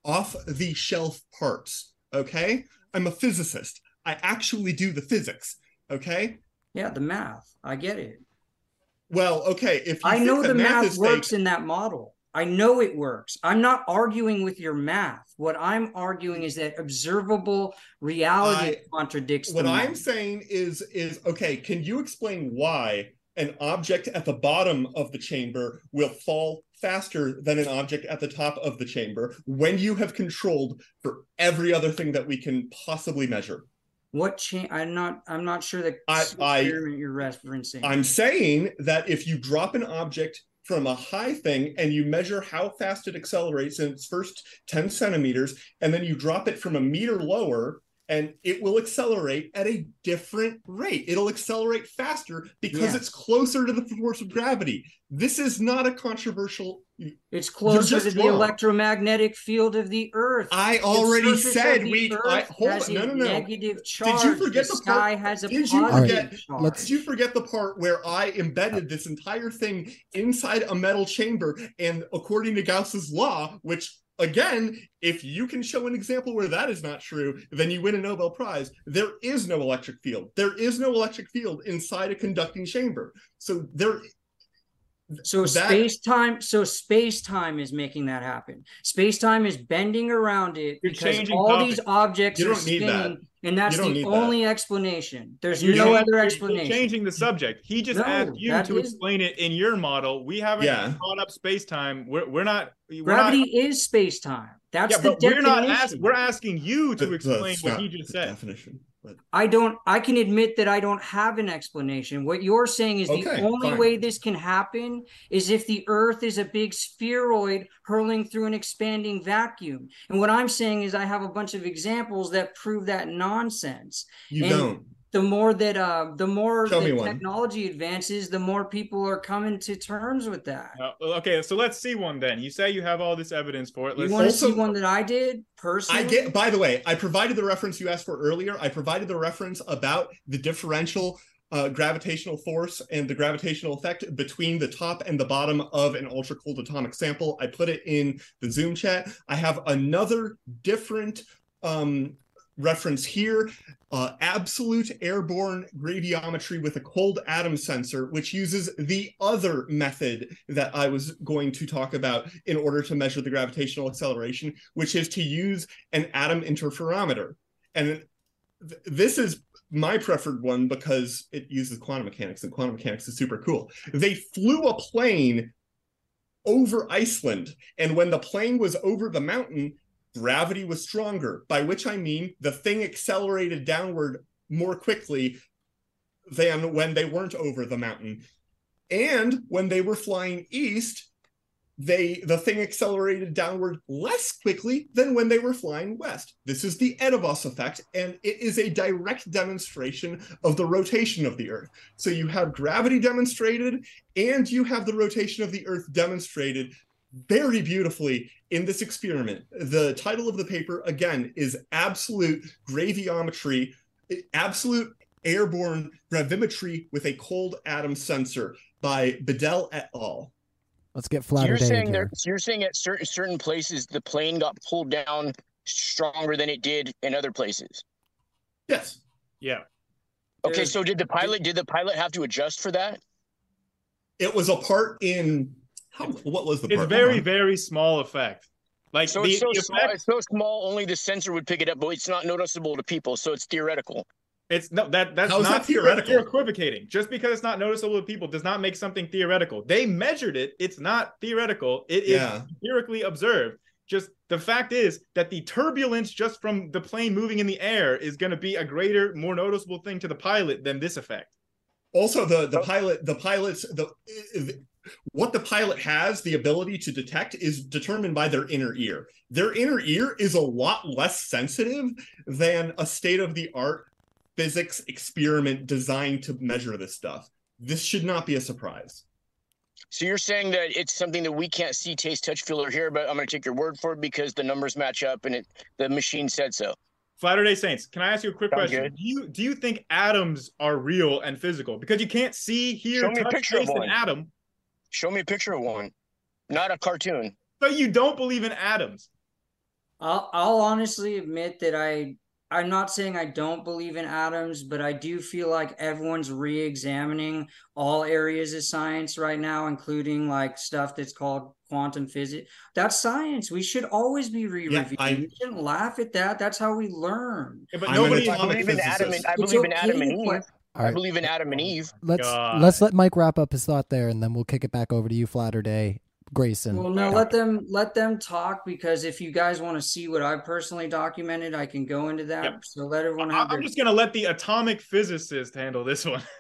off the shelf parts. Okay, I'm a physicist. I actually do the physics. Okay. Yeah, the math. I get it. Well, okay. If you I think know that the math, is works fake, in that model. I know it works. I'm not arguing with your math. What I'm arguing is that observable reality I- contradicts what I'm saying is is okay. Can you explain why an object at the bottom of the chamber will fall faster than an object at the top of the chamber when you have controlled for every other thing that we can possibly measure? What change? I'm not. I'm not sure the I- I- experiment you're referencing. I'm saying that if you drop an object from a high thing and you measure how fast it accelerates in its first 10 centimeters, and then you drop it from a meter lower, and it will accelerate at a different rate. It'll accelerate faster because Yes. it's closer to the force of gravity. This is not a controversial. It's closer just to the wrong. electromagnetic field of the Earth. I already said we. I, hold on. No, no, no. negative charge. Did you forget the the part- sky has a Did you forget? charge. let's- Did you forget the part where I embedded this entire thing inside a metal chamber? And according to Gauss's law, which again, if you can show an example where that is not true, then you win a Nobel Prize. There is no electric field. There is no electric field inside a conducting chamber. So there. So that- space time, so space time is making that happen. Space time is bending around it You're because all topics. these objects You are don't need that. spinning, and that's the need that. only explanation. There's You're no changing- other you're explanation. changing the subject. He just No, asked you to is- explain it in your model. We haven't Yeah. brought up space time. We're, we're not. We're Gravity Not, is space time. That's yeah, the but we're not definition. asking. We're asking you to That- explain that's what not he just said. Definition. But I don't I can admit that I don't have an explanation. What you're saying is the only fine. way this can happen is if the earth is a big spheroid hurling through an expanding vacuum. And what I'm saying is I have a bunch of examples that prove that nonsense. you And don't. The more that uh the more Show me one. technology advances, the more people are coming to terms with that. Uh, okay, so let's see one then. You say you have all this evidence for it. You Let's want to see one that I did personally? I get. By the way, I provided the reference you asked for earlier. I provided the reference about the differential uh, gravitational force and the gravitational effect between the top and the bottom of an ultra cold atomic sample. I put it in the Zoom chat. I have another different um, reference here: uh, absolute airborne gradiometry with a cold atom sensor, which uses the other method that I was going to talk about in order to measure the gravitational acceleration, which is to use an atom interferometer. And th- this is my preferred one because it uses quantum mechanics, and quantum mechanics is super cool. They flew a plane over Iceland, and when the plane was over the mountain, gravity was stronger, by which I mean the thing accelerated downward more quickly than when they weren't over the mountain. And when they were flying east, they the thing accelerated downward less quickly than when they were flying west. This is the Eötvös effect, and it is a direct demonstration of the rotation of the Earth. So you have gravity demonstrated, and you have the rotation of the Earth demonstrated very beautifully in this experiment. The title of the paper, again, is Absolute Graviometry, Absolute Airborne Gravimetry with a Cold Atom Sensor by Bidel et al. Let's get So you're saying dated there. So you're saying at certain certain places the plane got pulled down stronger than it did in other places. Yes. Yeah. Okay, There's- so did the pilot did the pilot have to adjust for that? It was a part in how, what was the It's part? very, on. very small effect. Like So the, it's so the small. effect- It's so small. Only the sensor would pick it up, but it's not noticeable to people. So it's theoretical. It's no that that's How is not that theoretical? You're equivocating. Just because it's not noticeable to people does not make something theoretical. They measured it. It's not theoretical. It is Yeah. empirically observed. Just the fact is that the turbulence just from the plane moving in the air is going to be a greater, more noticeable thing to the pilot than this effect. also the the pilot the pilots the what the pilot has the ability to detect is determined by their inner ear their inner ear is a lot less sensitive than a state of the art physics experiment designed to measure this stuff this should not be a surprise So you're saying that it's something that we can't see, taste, touch, feel, or hear, but I'm going to take your word for it because the numbers match up and it the machine said so. Flatter Day Saints, can I ask you a quick Sounds question? good. Do you do you think atoms are real and physical? Because you can't see, hear, Show touch, taste an one. atom, Show me a picture of one, not a cartoon. so you don't believe in atoms. I'll I'll honestly admit that I I'm not saying I don't believe in atoms, but I do feel like everyone's re-examining all areas of science right now, including like stuff that's called quantum physics. That's science. We should always be re-reviewing. I- we shouldn't laugh at that. That's how we learn. Yeah, but I'm nobody. I believe in Adam and. I It's believe in okay Adam and to Eve. Que- All I right, believe in Adam and Eve. let's God. let's let Mike wrap up his thought there, and then we'll kick it back over to you, Flatter Day, Grayson. Well, no, let them let them talk because if you guys want to see what I personally documented, I can go into that. Yep. So let everyone I- have I'm their just gonna let the atomic physicist handle this one. (laughs)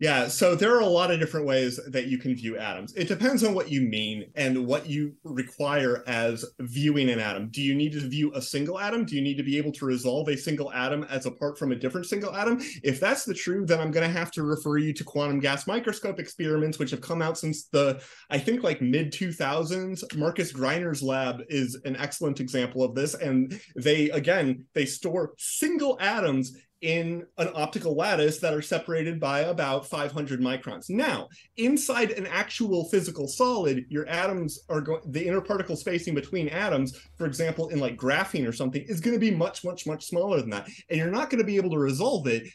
Yeah, so there are a lot of different ways that you can view atoms. It depends on what you mean and what you require as viewing an atom. Do you need to view a single atom? Do you need to be able to resolve a single atom as apart from a different single atom? If that's the true, then I'm going to have to refer you to quantum gas microscope experiments, which have come out since the, I think, like mid 2000s. Markus Greiner's lab is an excellent example of this. And they, again, they store single atoms in an optical lattice that are separated by about 500 microns. Now, inside an actual physical solid, your atoms are going, the interparticle spacing between atoms, for example, in like graphene or something, is going to be much, much, much smaller than that. And you're not going to be able to resolve it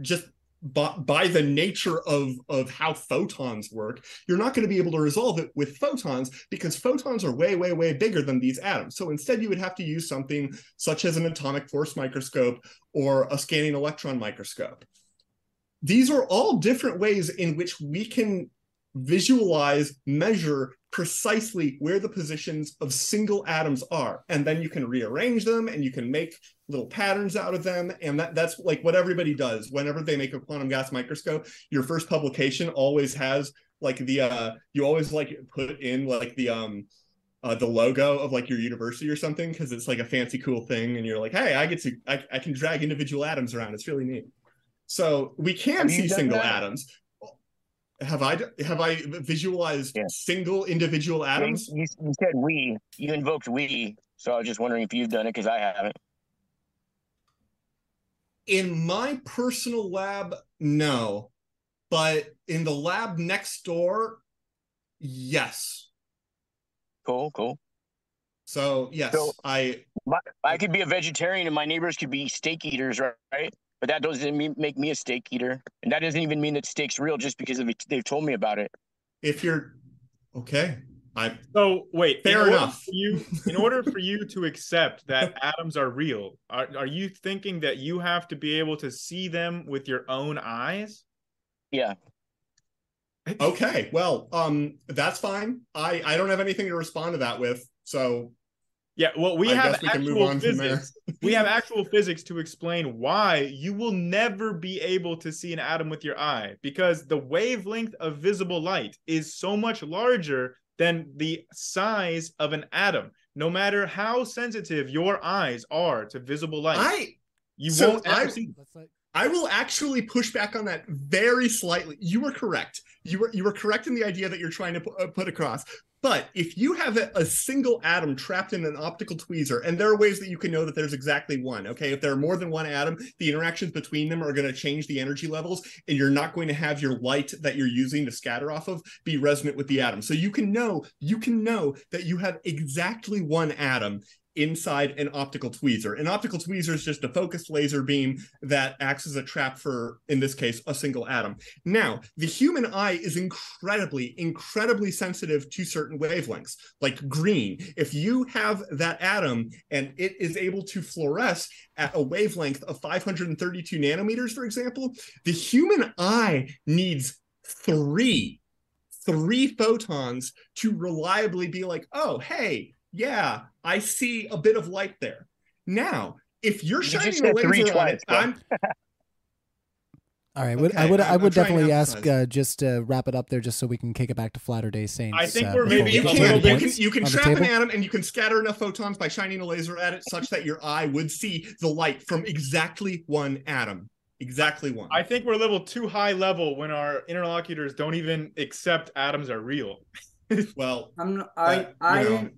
just by, by the nature of, of how photons work. You're not going to be able to resolve it with photons because photons are way, way, way bigger than these atoms. So instead, you would have to use something such as an atomic force microscope or a scanning electron microscope. These are all different ways in which we can visualize, measure precisely where the positions of single atoms are. And then you can rearrange them and you can make little patterns out of them. And that, that's like what everybody does. Whenever they make a quantum gas microscope, your first publication always has like the uh you always like put in like the um uh, the logo of like your university or something because it's like a fancy cool thing and you're like hey i get to I, I can drag individual atoms around it's really neat so we can Have see single that? atoms have i have i visualized single individual atoms you, you said we. You invoked we. So I was just wondering if you've done it because I haven't. in my personal lab no but in the lab next door yes Cool, cool. so yes So- i My, I could be a vegetarian and my neighbors could be steak eaters, right? But that doesn't mean, make me a steak eater. And that doesn't even mean that steak's real just because of it, they've told me about it. if you're okay i So wait, Fair enough. for you, in order for you to accept that (laughs) atoms are real, are, are you thinking that you have to be able to see them with your own eyes? Yeah. (laughs) Okay, well, um, that's fine. I I don't have anything to respond to that with. So Yeah, well, we I have we actual on from there. physics. we have actual physics to explain why you will never be able to see an atom with your eye because the wavelength of visible light is so much larger than the size of an atom. No matter how sensitive your eyes are to visible light, I you so won't ever I- see. I will actually push back on that very slightly. You were correct. You were you were correct in the idea that you're trying to uh, put across. But if you have a, single atom trapped in an optical tweezer, and there are ways that you can know that there's exactly one. Okay, if there are more than one atom, the interactions between them are going to change the energy levels, and you're not going to have your light that you're using to scatter off of be resonant with the atom. So you can know you can know that you have exactly one atom inside an optical tweezer. An optical tweezer is just a focused laser beam that acts as a trap for, in this case, a single atom. Now, the human eye is incredibly, incredibly sensitive to certain wavelengths, like green. If you have that atom and it is able to fluoresce at a wavelength of 532 nanometers, for example, the human eye needs three three photons to reliably be like, oh, hey, yeah, I see a bit of light there. Now, if you're You shining just a said laser three on twice, it, bro. I'm (laughs) All right, would- I Okay, would I'm- I I'm would trying to definitely ask uh, just to wrap it up there, just so we can kick it back to Flatter Day Saints. I think uh, we're before maybe we a get little to you the can, bit- points you can on the trap an table. atom and you can scatter enough photons by shining a laser at it such that your eye would see the light from exactly one atom. Exactly one. I think we're a little too high level when our interlocutors don't even accept atoms are real. (laughs) well, I'm not, I that, I you know, didn't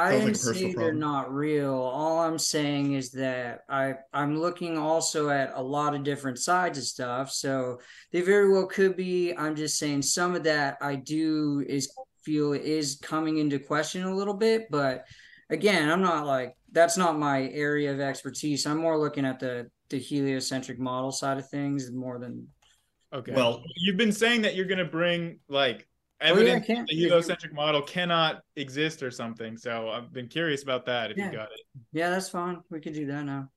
I sounds like didn't a say they're problem. not real. All I'm saying is that I I'm looking also at a lot of different sides of stuff. So they very well could be. I'm just saying some of that I do is feel is coming into question a little bit. But again, I'm not like that's not my area of expertise. I'm more looking at the the heliocentric model side of things more than Okay. Well- you've been saying that you're going to bring like Oh, yeah, I evidence can. the heliocentric model cannot exist or something. So I've been curious about that. If Yeah. you got it. Yeah, that's fine. We could do that now.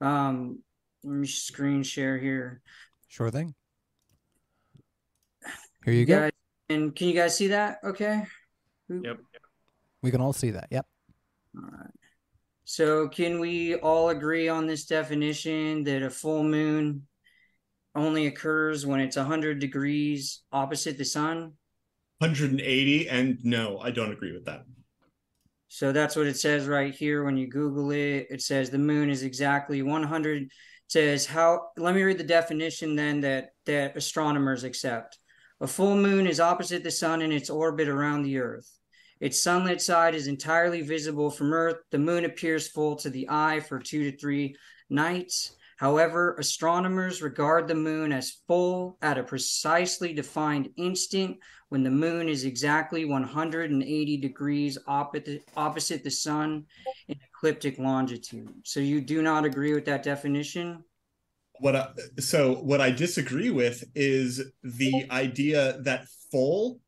Um, let me screen share here. Sure thing. Here you go. guys, and can you guys see that? Okay. Yep. We can all see that. Yep. All right. So can we all agree on this definition that a full moon only occurs when it's 100 degrees opposite the sun? 180, and no, I don't agree with that. So that's what it says right here when you Google it. It says the moon is exactly 100. It says how. Let me read the definition then that that astronomers accept. A full moon is opposite the sun in its orbit around the Earth. Its sunlit side is entirely visible from Earth. The moon appears full to the eye for two to three nights. However, astronomers regard the moon as full at a precisely defined instant when the moon is exactly 180 degrees opposite, opposite the sun in ecliptic longitude. So you do not agree with that definition? What I, so what I disagree with is the idea that full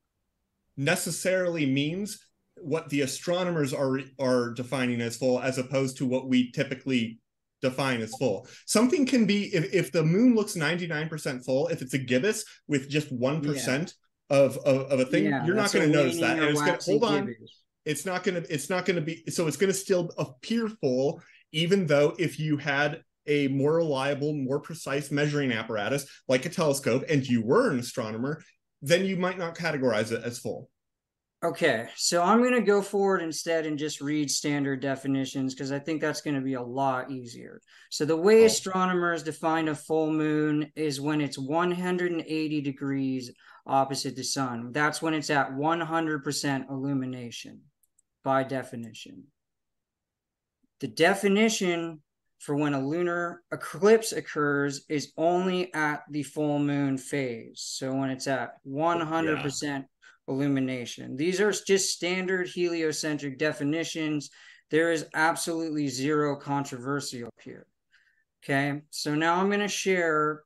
necessarily means what the astronomers are are defining as full as opposed to what we typically define as full. Something can be if, if the moon looks 99% full, if it's a gibbous with just 1% of, of of a thing, Yeah, you're not going to notice that. And it's going to hold on. gibbous. It's not going to it's not going to be so it's going to still appear full even though if you had a more reliable, more precise measuring apparatus like a telescope and you were an astronomer, then you might not categorize it as full. Okay, so I'm going to go forward instead and just read standard definitions because I think that's going to be a lot easier. So, the way Oh. astronomers define a full moon is when it's 180 degrees opposite the sun. That's when it's at 100% illumination by definition. The definition for when a lunar eclipse occurs is only at the full moon phase. So, when it's at 100% illumination. These are just standard heliocentric definitions. There is absolutely zero controversial here. Okay, so now I'm going to share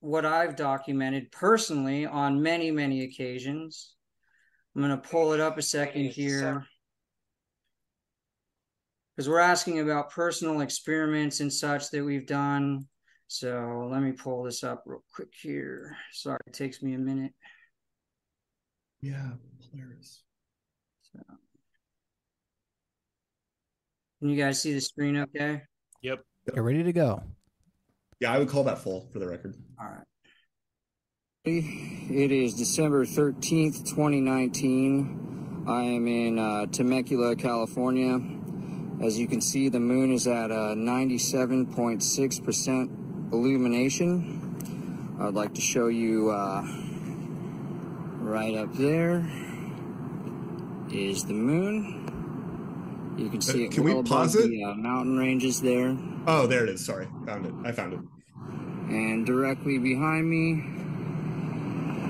what I've documented personally on many, many occasions. I'm going to pull it up a second here because we're asking about personal experiments and such that we've done. So let me pull this up real quick here. Sorry, it takes me a minute. Yeah, Polaris. Can you guys see the screen okay? Yep. You're ready to go. Yeah, I would call that full for the record. All right. It is December 13th, 2019. I am in uh, Temecula, California. As you can see, the moon is at uh, 97.6% illumination. I'd like to show you uh, right up there is the moon. You can see Uh, it can we pause it? the uh, mountain ranges there. Oh, there it is. Sorry. Found it. I found it. And directly behind me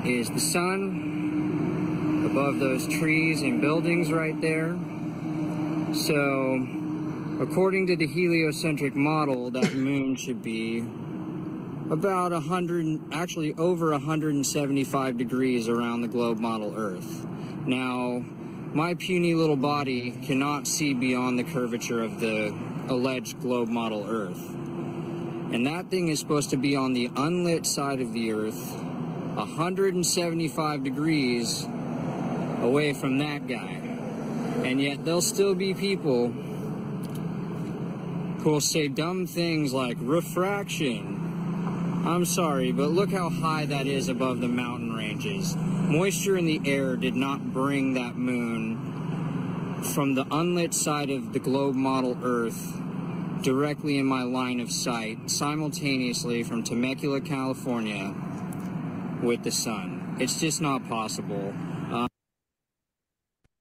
is the sun above those trees and buildings right there. So According to the heliocentric model, that moon should be about 100, actually over 175 degrees around the globe model Earth. Now, my puny little body cannot see beyond the curvature of the alleged globe model Earth. And that thing is supposed to be on the unlit side of the Earth, 175 degrees away from that guy. And yet there'll still be people who will say dumb things like refraction. I'm sorry, but look how high that is above the mountain ranges. Moisture in the air did not bring that moon from the unlit side of the globe model Earth directly in my line of sight simultaneously from Temecula, California with the sun. It's just not possible. Uh,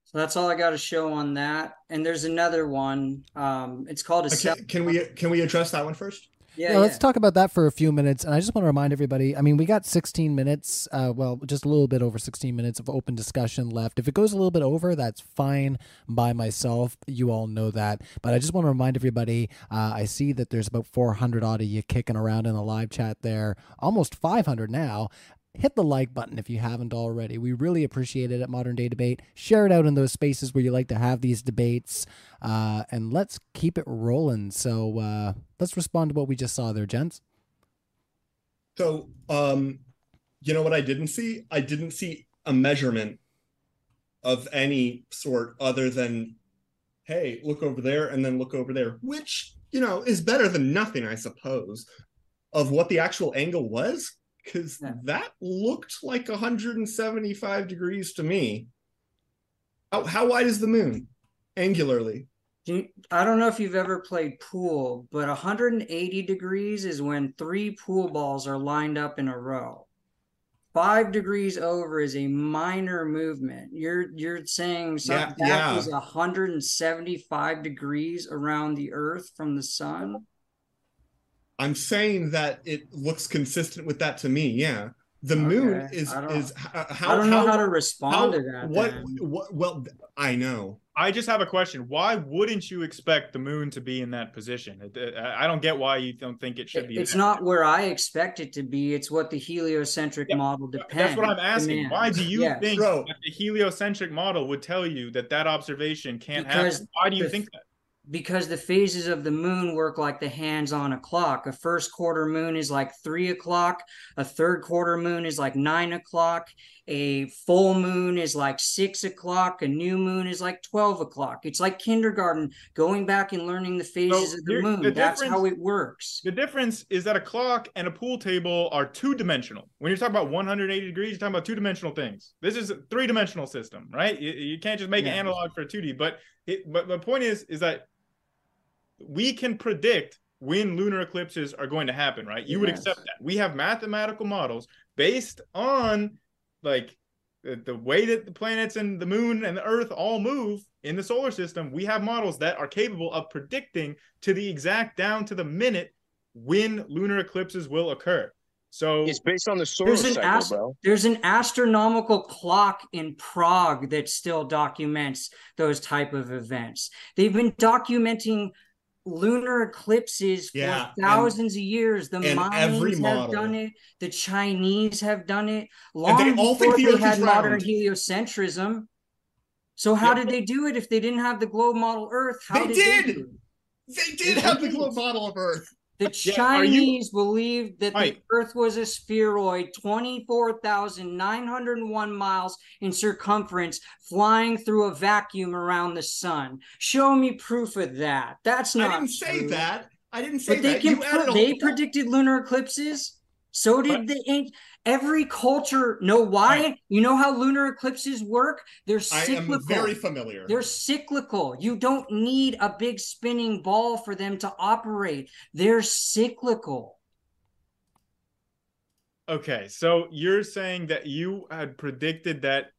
so that's all I got to show on that. And there's another one. Um, it's called a. Okay, can we can we address that one first? Yeah, yeah, let's talk about that for a few minutes. And I just want to remind everybody I mean, we got 16 minutes, uh, well, just a little bit over 16 minutes of open discussion left. If it goes a little bit over, that's fine by myself. You all know that. But I just want to remind everybody uh, I see that there's about 400 odd of you kicking around in the live chat there, almost 500 now hit the like button if you haven't already. We really appreciate it at Modern Day Debate. Share it out in those spaces where you like to have these debates, uh, and let's keep it rolling. So uh, let's respond to what we just saw there, gents. So, um, you know what I didn't see? I didn't see a measurement of any sort other than, hey, look over there and then look over there, which, you know, is better than nothing, I suppose, of what the actual angle was because yeah. that looked like 175 degrees to me. How, how wide is the moon angularly? I don't know if you've ever played pool, but 180 degrees is when three pool balls are lined up in a row. Five degrees over is a minor movement. You're you're saying something yeah, that yeah. was 175 degrees around the Earth from the sun. I'm saying that it looks consistent with that to me. Yeah. The okay. moon is is how I don't know how, how to respond how, to that. What, what well I know. I just have a question. Why wouldn't you expect the moon to be in that position? I don't get why you don't think it should be. It's not where I expect it to be. It's what the heliocentric yeah, model depends. That's what I'm asking. Why do you yes. think Bro. that the heliocentric model would tell you that that observation can't because happen? Why do you the, think that? Because the phases of the moon work like the hands on a clock. A first quarter moon is like three o'clock, a third quarter moon is like nine o'clock, a full moon is like six o'clock, a new moon is like 12 o'clock. It's like kindergarten, going back and learning the phases so of the moon. The That's how it works. The difference is that a clock and a pool table are two dimensional. When you're talking about 180 degrees, you're talking about two dimensional things. This is a three dimensional system, right? You, you, can't just make yeah. an analog for a 2D. But it, but the point is, is that we can predict when lunar eclipses are going to happen, right? You yes. would accept that. We have mathematical models based on like the, the, way that the planets and the moon and the earth all move in the solar system. We have models that are capable of predicting to the exact down to the minute when lunar eclipses will occur. So it's based on the solar there's cycle, ast- bro. There's an astronomical clock in Prague that still documents those type of events. They've been documenting lunar eclipses yeah, for thousands and, of years. The Mayans have done it. The Chinese have done it. Long they all before they had modern heliocentrism. So how did they do it if they didn't have the globe model Earth? How they did. They, they did they have did. the globe model of Earth. The (laughs) Chinese yeah, you... believed that the Earth was a spheroid 24,901 miles in circumference, flying through a vacuum around the sun. Show me proof of that. That's not. I didn't true. say that. I didn't say but that. They, can, they predicted lunar eclipses. So did the every culture know why. I, you know how lunar eclipses work? They're cyclical. I am very familiar. They're cyclical. You don't need a big spinning ball for them to operate. They're cyclical. Okay, so you're saying that you had predicted that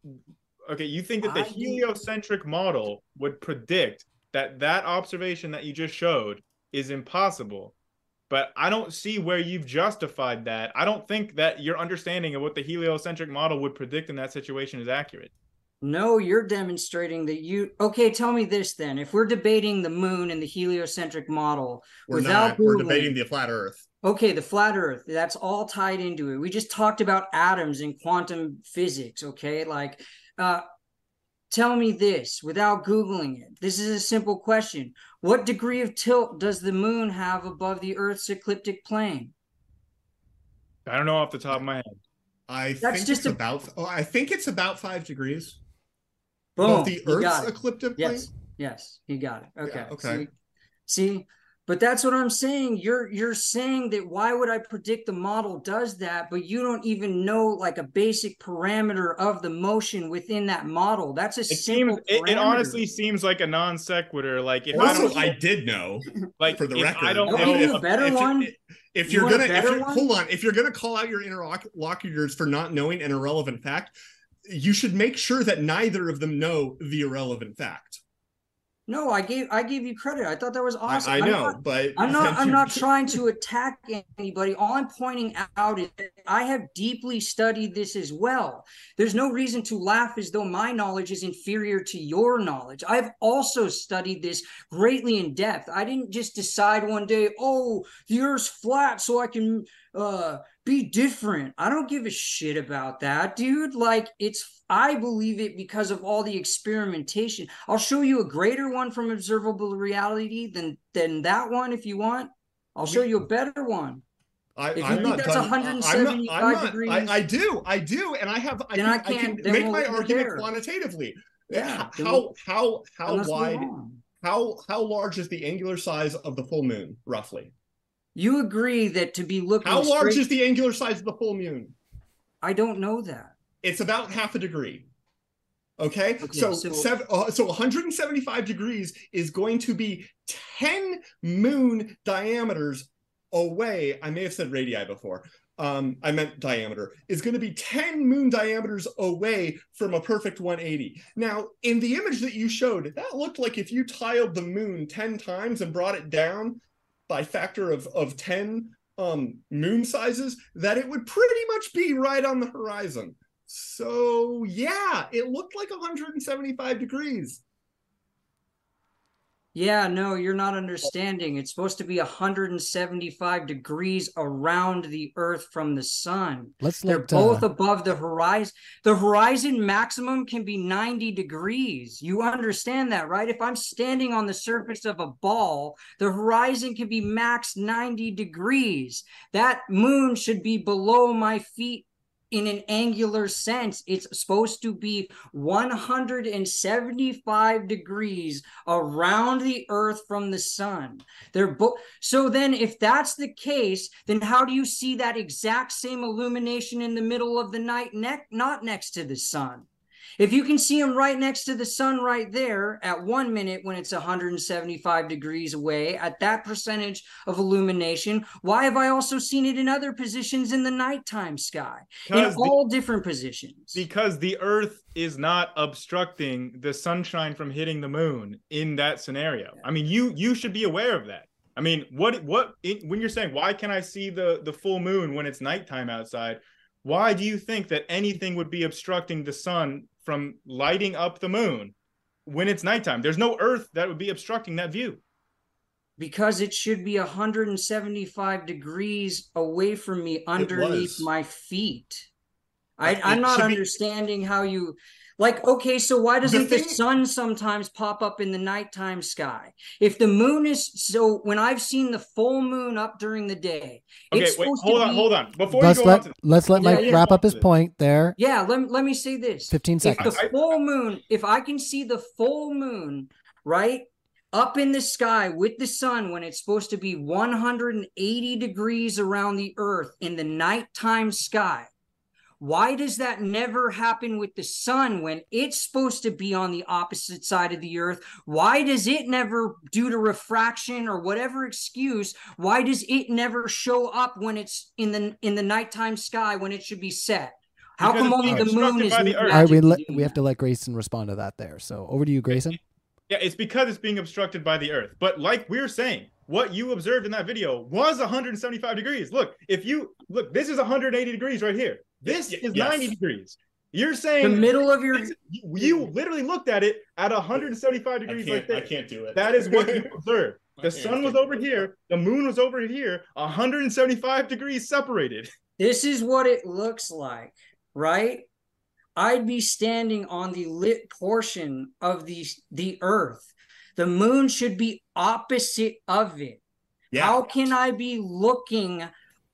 okay, you think that the heliocentric model would predict that that observation that you just showed is impossible but I don't see where you've justified that. I don't think that your understanding of what the heliocentric model would predict in that situation is accurate. No, you're demonstrating that you. Okay, tell me this then. If we're debating the moon and the heliocentric model We're without not. We're debating the flat Earth. Okay, the flat earth, that's all tied into it. We just talked about atoms and quantum physics, okay? Like uh tell me this without googling it. This is a simple question. What degree of tilt does the moon have above the earth's ecliptic plane? I don't know off the top of my head. I That's think just it's a- about. Oh, I think it's about five degrees. Boom. Above the Earth's ecliptic plane. Yes. Yes, he got it. Okay. okay. See, see, but that's what I'm saying. You're you're saying that why would I predict the model does that, but you don't even know like a basic parameter of the motion within that model. That's a It simple seems. It, it honestly seems like a non sequitur. Like if I don't, I did know (laughs) like for the if record. I don't I'll know. you if- a better if you- one. If You you're want gonna, if you're, hold on, if you're gonna call out your interlocutors for not knowing an irrelevant fact, you should make sure that neither of them know the irrelevant fact. No, I gave I gave you credit. I thought that was awesome. I, I know, not- but I'm not. (laughs) I'm not (laughs) trying to attack anybody. All I'm pointing out is that I have deeply studied this as well. There's no reason to laugh as though my knowledge is inferior to your knowledge. I've also studied this greatly in depth. I didn't just decide one day, oh, the Earth's flat, so I can uh, be different. I don't give a shit about that, dude. Like it's. I believe it because of all the experimentation. I'll show you a greater one from observable reality than than that one if you want. I'll show you a better one. I, If you I'm think not that's done. I- I'm not- 175 I'm not- degrees- I, I do, I do, and I have. I Then can, I can't- can make we'll my argument there. quantitatively. Yeah, How how how Then let's move wide? How how large is the angular size of the full moon, roughly? You agree that to be looking How large straight- is the angular size of the full moon? I don't know that. It's about half a degree. Okay, Okay, so so- seven, uh, so 175 degrees is going to be 10 moon diameters away. I may have said radii before. Um, I meant diameter is going to be 10 moon diameters away from a perfect 180. Now, in the image that you showed, that looked like if you tiled the moon 10 times and brought it down by factor of, of 10 um, moon sizes, that it would pretty much be right on the horizon. So yeah, it looked like 175 degrees. Yeah, no, you're not understanding. It's supposed to be 175 degrees around the Earth from the sun. Let's They're let both uh, above the horizon. The horizon maximum can be 90 degrees. You understand that, right? If I'm standing on the surface of a ball, the horizon can be max 90 degrees. That moon should be below my feet in an angular sense. It's supposed to be 175 degrees around the earth from the sun. They're both so then if that's the case, then how do you see that exact same illumination in the middle of the night ne- not next to the sun? If you can see them right next to the sun right there at one minute when it's 175 degrees away at that percentage of illumination, why have I also seen it in other positions in the nighttime sky? In Because the- all different positions. because the earth is not obstructing the sunshine from hitting the moon in that scenario i mean you you should be aware of that i mean what what it, when you're saying why can i see the the full moon when it's nighttime outside why do you think that anything would be obstructing the sun from lighting up the moon when it's nighttime. There's no earth that would be obstructing that view. Because it should be 175 degrees away from me underneath my feet. I, I'm not should be- understanding how you like. Okay, so why doesn't the, thing- sun sometimes pop up in the nighttime sky? If the moon is so, when I've seen the full moon up during the day, okay it's wait hold to on be- hold on before let's you go on let to let's let Yeah, Mike yeah. wrap up his point there. Yeah, let, let me say this. 15 seconds. If the full moon, if I can see the full moon, right, up in the sky with the sun when it's supposed to be 180 degrees around the earth in the nighttime sky, why does that never happen with the sun when it's supposed to be on the opposite side of the earth? Why does it never, due to refraction or whatever excuse, why does it never show up when it's in the in the nighttime sky when it should be set? How Because come only the moon is by the earth. All right, we magically let, we have to let Grayson respond to that there. So over to you, Grayson. Yeah, it's because it's being obstructed by the earth. But like we are saying, what you observed in that video was 175 degrees. Look, if you look, this is 180 degrees right here. This Y- is yes. 90 degrees. You're saying the middle of your you, you literally looked at it at 175 degrees like this. I can't do it. That is what you (laughs) observed. The sun was over here, the moon was over here, 175 degrees separated. This is what it looks like, right? I'd be standing on the lit portion of the the earth. The moon should be opposite of it. Yeah. How can I be looking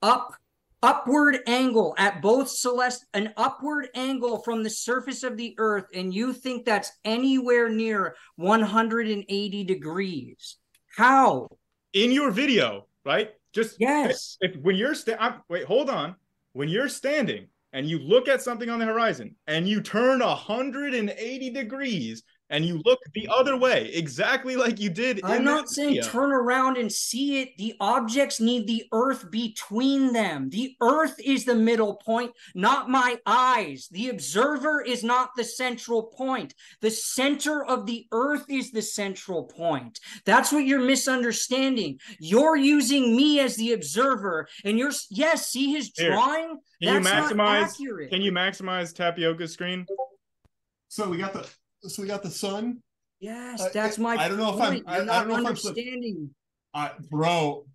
up upward angle at both celest an upward angle from the surface of the earth and you think that's anywhere near 180 degrees? How? In your video, right? Just Yes. if when you're sta- wait, hold on. When you're standing and you look at something on the horizon and you turn 180 degrees and you look the other way, exactly like you did. I'm in not that saying video. turn around and see it. The objects need the earth between them. The earth is the middle point, not my eyes. The observer is not the central point. The center of the earth is the central point. That's what you're misunderstanding. You're using me as the observer, and you're yes, see his Here. drawing? Can you That's not maximize? accurate. Can you maximize Tapioca's screen? So we got the so we got the sun. Yes, Uh, that's my I don't know if I'm- I- You're I not don't know if I'm flip- understanding. Uh, bro.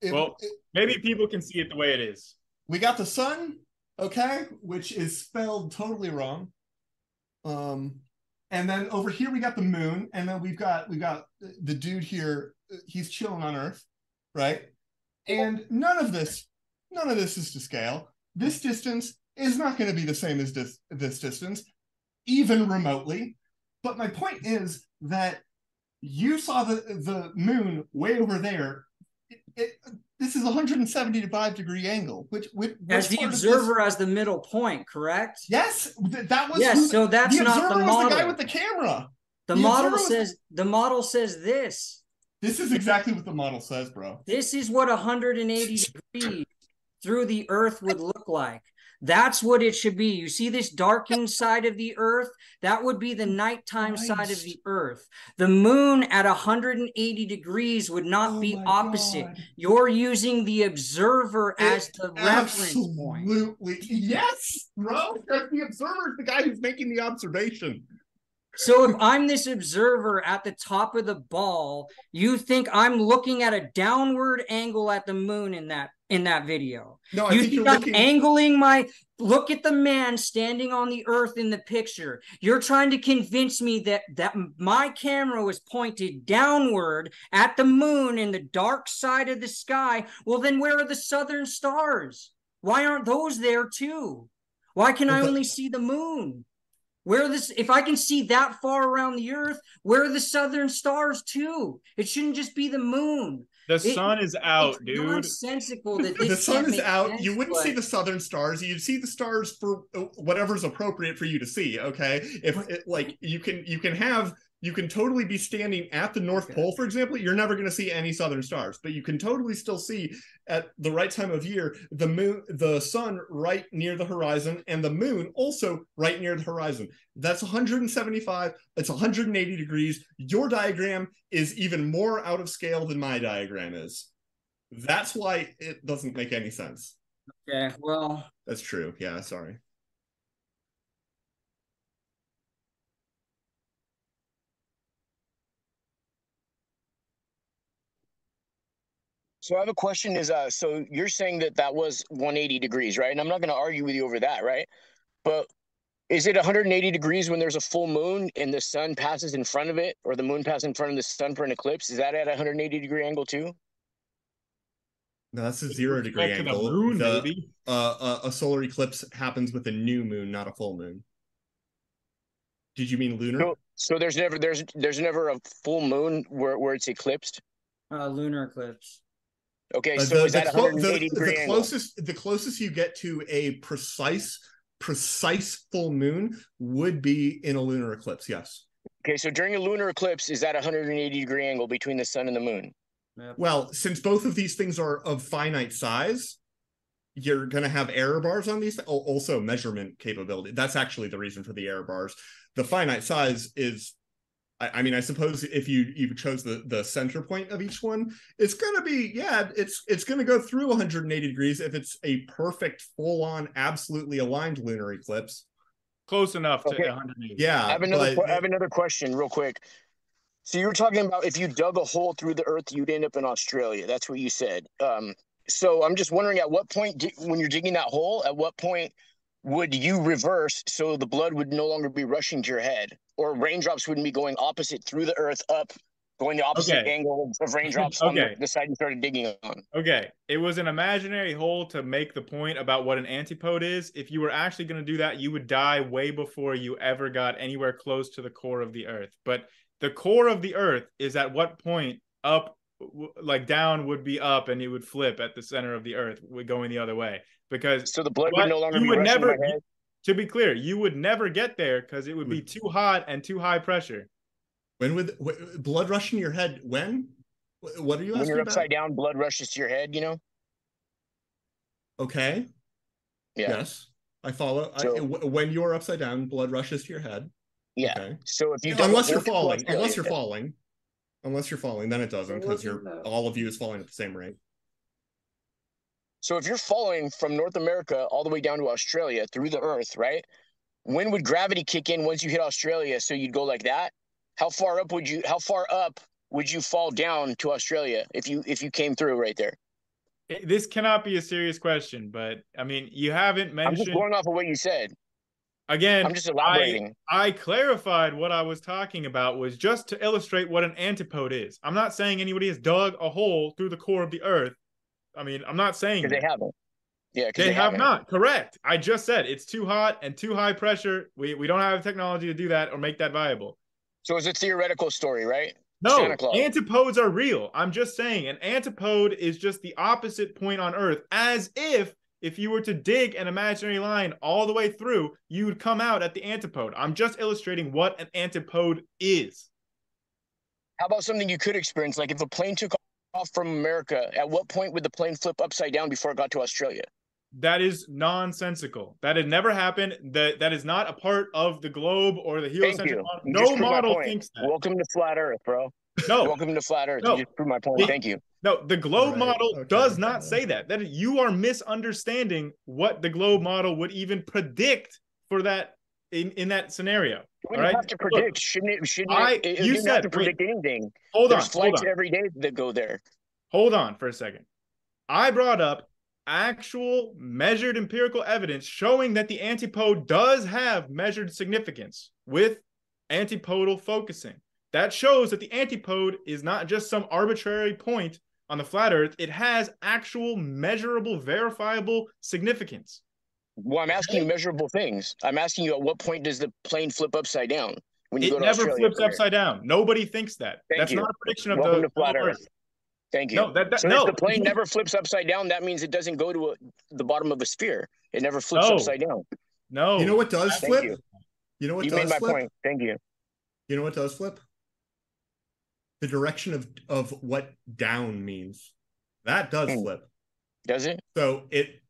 It- Well- it- Maybe people can see it the way it is. we got the sun, okay, which is spelled totally wrong. Um, and then over here we got the moon, and then we've got we got the dude here. He's chilling on Earth, right? And none of this, none of this is to scale. This distance is not going to be the same as this this distance, even remotely. But my point is that you saw the the moon way over there. It, it, this is a 175 degree angle, which which As the this- observer as the middle point, correct? Yes, th- that was Yes, who- so that's the not observer the was the guy with the camera. The, The model observer was- says the model says this. This is exactly what the model says, bro. This is what 180 degrees through the earth would look like. That's what it should be. You see this darkened side of the earth? That would be the mm-hmm. nighttime side of the earth. The moon at 180 degrees would not Oh be opposite. God. You're using the observer as the reference point. Absolutely. Yes, bro. Because The observer is the guy who's making the observation. So if I'm this observer at the top of the ball, you think I'm looking at a downward angle at the moon in that in that video. No, I you think think you're I'm looking. angling my look at the man standing on the earth in the picture. You're trying to convince me that that my camera was pointed downward at the moon in the dark side of the sky. Well, then where are the southern stars? Why aren't those there too? Why can I only see the moon? Where this if I can see that far around the earth, where are the southern stars too? It shouldn't just be the moon. The It- sun is out, it's dude. nonsensical that (laughs) this the sun is out. sense, you wouldn't see the southern stars. You'd see the stars for uh, whatever's appropriate for you to see. Okay, if it, like you can you can have you can totally be standing at the North Okay. Pole, for example. You're never going to see any southern stars, but you can totally still see at the right time of year the moon, the sun right near the horizon, and the moon also right near the horizon. That's 175. It's 180 degrees. Your diagram is even more out of scale than my diagram is. That's why it doesn't make any sense. Okay, well, That's true. Yeah, sorry. So I have a question is uh so you're saying that that was 180 degrees, right? And I'm not going to argue with you over that, right? But is it 180 degrees when there's a full moon and the sun passes in front of it or the moon passes in front of the sun for an eclipse? Is that at a 180 degree angle too? No, that's a zero degree Back to the angle. moon, The- baby. uh, a, a solar eclipse happens with a new moon, not a full moon. Did you mean lunar? So, so there's never there's there's never a full moon where, where it's eclipsed. uh, lunar eclipse. Okay, Uh, so the, is that the, clo- 180 the- degree the angle? closest the closest you get to a precise precise full moon would be in a lunar eclipse. Yes. Okay, so during a lunar eclipse, is that a 180 degree angle between the sun and the moon? Yep. Well, since both of these things are of finite size, you're going to have error bars on these. Oh, also measurement capability. That's actually the reason for the error bars. The finite size is I, I mean, I suppose if you you chose the the center point of each one, it's gonna be yeah, it's it's gonna go through 180 degrees if it's a perfect, full on, absolutely aligned lunar eclipse. Close enough to Okay. 180. I Yeah, have another. but- I have another question, real quick. So you were talking about if you dug a hole through the earth, you'd end up in Australia. That's what you said. Um, so I'm just wondering, at what point, di- when you're digging that hole, at what point would you reverse so the blood would no longer be rushing to your head, or raindrops wouldn't be going opposite through the earth up, going the opposite Okay. angle of raindrops (laughs) on the, Okay. the side you started digging on? Okay, it was an imaginary hole to make the point about what an antipode is. If you were actually going to do that, you would die way before you ever got anywhere close to the core of the earth. But the core of the earth is at what point up, like down would be up and it would flip at the center of the earth, going the other way. Because So the blood would no longer you be would never- to my head. to be clear, you would never get there because it would be hmm. too hot and too high pressure. when would wh- blood rush in your head? When? What are you When asking you're about? upside down, blood rushes to your head. You know. Okay. Yeah. Yes, I follow. So- w- when you're upside down, blood rushes to your head. Yeah. Okay. So if you unless you're falling, unless you're falling, unless you're falling, then it doesn't because you're all of you is falling at the same rate. So if you're falling from North America all the way down to Australia through the earth, right? When would gravity kick in once you hit Australia so you'd go like that? How far up would you how far up would you fall down to Australia if you if you came through right there? Eh, this cannot be a serious question, but I mean, you haven't mentioned. I'm just going off of what you said. again. I'm just elaborating. I clarified what I was talking about was just to illustrate what an antipode is. I'm not saying anybody has dug a hole through the core of the earth. I mean, I'm not saying they haven't. Yeah, They, they, have haven't. not. Correct. I just said it's too hot and too high pressure. We we don't have technology to do that or make that viable. So it's a theoretical story, right? No, antipodes are real. I'm just saying an antipode is just the opposite point on Earth, as if if you were to dig an imaginary line all the way through, you would come out at the antipode. I'm just illustrating what an antipode is. How about something you could experience? Like if a plane took off from America, at what point would the plane flip upside down before it got to Australia? That is nonsensical. That had never happened. That that is not a part of the globe or the Thank heliocentric you. model. No just proved my model thinks that. Welcome to flat Earth, bro. No, Welcome to flat Earth. No. You just proved my point. The- Thank you. No, the globe Right, model okay. does not say that. That you are misunderstanding what the globe model would even predict for that in, in that scenario. You right. have to Look, predict. Shouldn't it? Shouldn't I- it? it you didn't have said- to predict anything. hold on, There's hold flights on, every day that go there. hold on for a second. I brought up actual measured empirical evidence showing that the antipode does have measured significance with antipodal focusing. That shows that the antipode is not just some arbitrary point on the flat earth, it has actual measurable, verifiable significance. Well, I'm asking you measurable things. I'm asking you at what point does the plane flip upside down when you It go to never Australia? flips from here? upside down. Nobody thinks that. Thank That's you. not a prediction of Welcome the to flat of Earth. Thank you. No, that, that so no. if the plane never flips upside down, that means it doesn't go to a, the bottom of a sphere. It never flips No. upside down. no. You know what does Thank flip? you. You know what you does made my flip? point. Thank you. You know what does flip? The direction of of what down means. That does Hmm. flip. Does it? So it,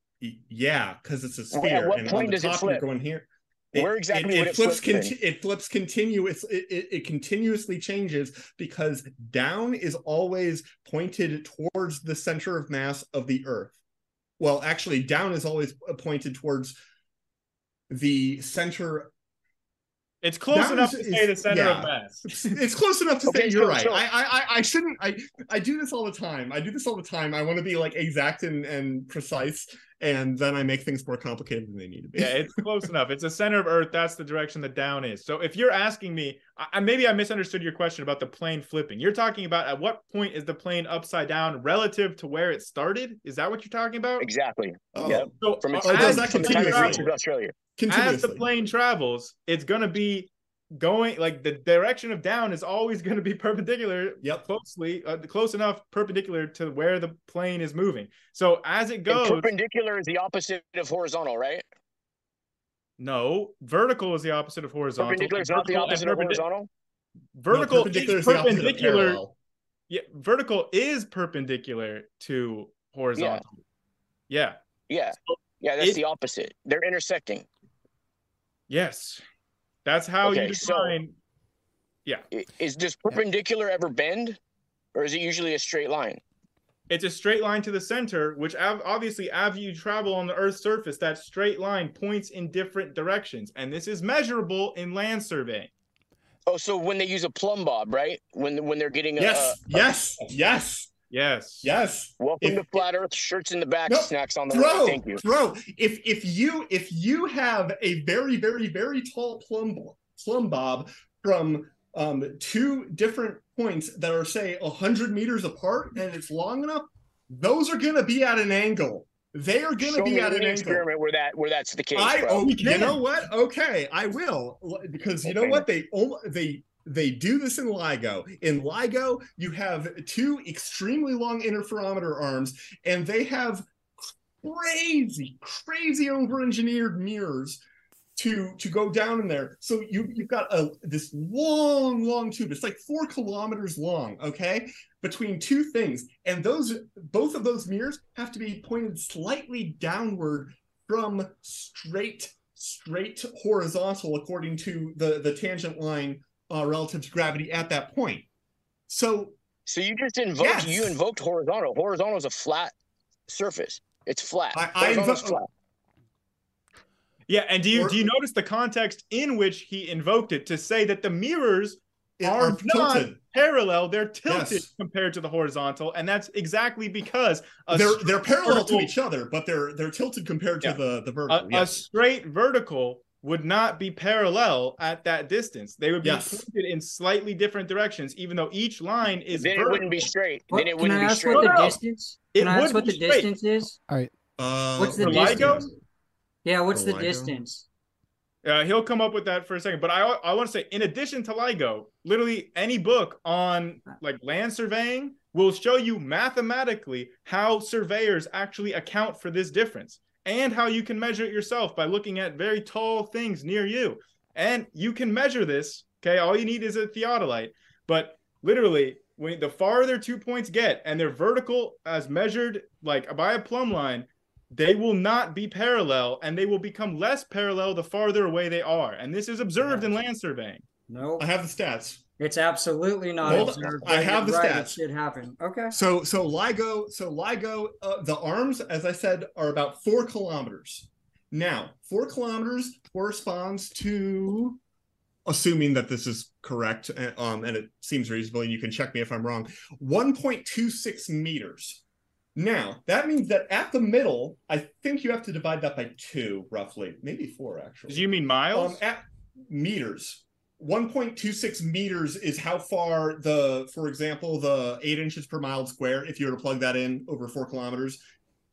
yeah, because it's a Well, at sphere, what and point on the does it flip? you're going here. Where exactly would it flips? flip conti- it flips continuous. It, it, it continuously changes because down is always pointed towards the center of mass of the Earth. Well, actually, down is always pointed towards the center It's close That enough was- to say the center yeah. of mass. (laughs) it's close enough to Okay, say you're so- right. so- I, I I- I shouldn't. I I do this all the time. I do this all the time. I want to be like exact and, and precise, and then I make things more complicated than they need to be. Yeah, it's close enough. It's the center of Earth. That's the direction the down is. So if you're asking me, I, I- maybe I misunderstood your question about the plane flipping. You're talking about at what point is the plane upside down relative to where it started? Is that what you're talking about? Exactly. Oh, Yeah. So From its Oh, does as, that the from the plane time it continuously? reaches travels, Australia. As the plane travels, it's gonna be going like the direction of down is always going to be (laughs) perpendicular Yep. closely uh, close enough perpendicular to where the plane is moving so as it And goes perpendicular is the opposite of horizontal, right? no vertical is the opposite of horizontal Perpendicular is not the Vertical and opposite of horizontal. vertical No, perpendicular is is the opposite of perpendicular yeah vertical is perpendicular to horizontal yeah, Yeah. Yeah, that's it- the opposite. They're intersecting. Yes that's how Okay, you so- Yeah. Is does perpendicular ever bend, or is it usually a straight line? It's a straight line to the center, which obviously, as you travel on the Earth's surface, that straight line points in different directions, and this is measurable in land surveying. Oh, so when they use a plumb bob, right? When when they're getting a, Yes, a- yes, yes, Yes. yes. welcome If- to flat Earth, shirts in the back, No, snacks on the Bro, right. Thank you. bro, if if you if you have a very very very tall plumb plumb bob from um two different points that are say 100 meters apart and it's long enough, those are going to be at an angle. They are going to Show be at an any angle. experiment where that where that's the case. I bro. oh, you know what? Okay, I will because you know what they al- they they do this in LIGO. In LIGO, you have two extremely long interferometer arms, and they have crazy, crazy over-engineered mirrors to to go down in there. So you you've got a this long, long tube. It's like four kilometers long. Okay, between two things, and those both of those mirrors have to be pointed slightly downward from straight straight horizontal according to the the tangent line uh, relative to gravity at that point. So So you just invoked Yes. you invoked horizontal. Horizontal is a flat surface. It's flat. I- I invo- flat. Yeah, and do you Or- do you notice the context in which he invoked it to say that the mirrors are are not tilted. parallel, they're tilted Yes. compared to the horizontal, and that's exactly because a They're they're parallel to each other, but they're they're tilted compared to Yeah. the the vertical. a yes. straight vertical would not be parallel at that distance. They would be Yes. pointed in slightly different directions, even though each line is Then it vertical. wouldn't be straight. What, then it wouldn't I be ask straight. what the No, no. distance? It Can I ask would what be the straight. distance is? Uh, What's the For LIGO? distance? Yeah, what's For the LIGO? distance? Uh, he'll come up with that for a second, but I I want to say, in addition to LIGO, literally any book on like land surveying will show you mathematically how surveyors actually account for this difference and how you can measure it yourself by looking at very tall things near you. And you can measure this. Okay, all you need is a theodolite, but literally. When the farther two points get and they're vertical as measured like by a plumb line, they will not be parallel and they will become less parallel the farther away they are. And this is observed in land surveying. No, I have the stats. It's absolutely not Hold observed. I have the right, It stats. should happen. Okay. So so LIGO so LIGO uh, the arms as I said are about four kilometers. Now four kilometers corresponds to assuming that this is correct uh, um and it seems reasonable and you can check me if I'm wrong 1.26 meters. Now that means that at the middle I think you have to divide that by two roughly maybe four actually. Do you mean miles? Um, at meters. 1.26 meters is how far the, for example, the eight inches per mile square, if you were to plug that in over four kilometers,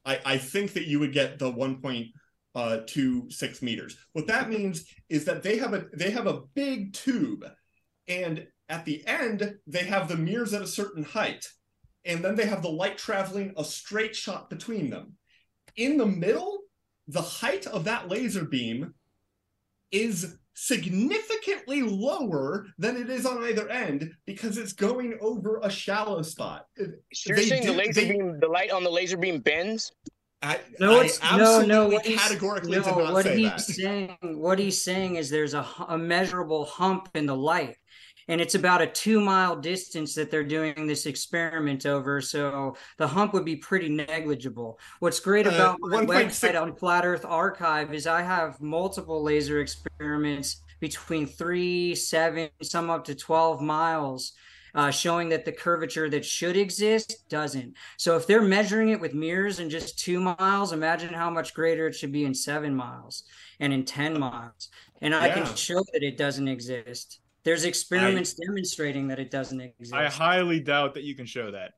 I, I think that you would get the 1.26 uh, meters. What that means is that they have a they have a big tube, and at the end they have the mirrors at a certain height, and then they have the light traveling a straight shot between them. In the middle, the height of that laser beam is significantly lower than it is on either end because it's going over a shallow spot. So you're they saying the laser they- beam, the light on the laser beam bends? I, No, I it's no, absolutely no. What he's, categorically no, did not what say he's that. saying, what he's saying is there's a, a measurable hump in the light, and it's about a two mile distance that they're doing this experiment over. So the hump would be pretty negligible. What's great Uh, about my 1.6 website on Flat Earth Archive is I have multiple laser experiments between three, seven, some up to twelve miles. Uh, showing that the curvature that should exist doesn't. So if they're measuring it with mirrors in just two miles, imagine how much greater it should be in seven miles and in 10 miles. And I Yeah. can show that it doesn't exist. There's experiments demonstrating that it doesn't exist. I highly doubt that you can show that.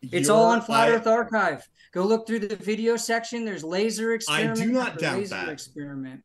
it's all on Flat I- Earth Archive. Go look through the video section. There's laser experiment. not doubt laser that. experiment.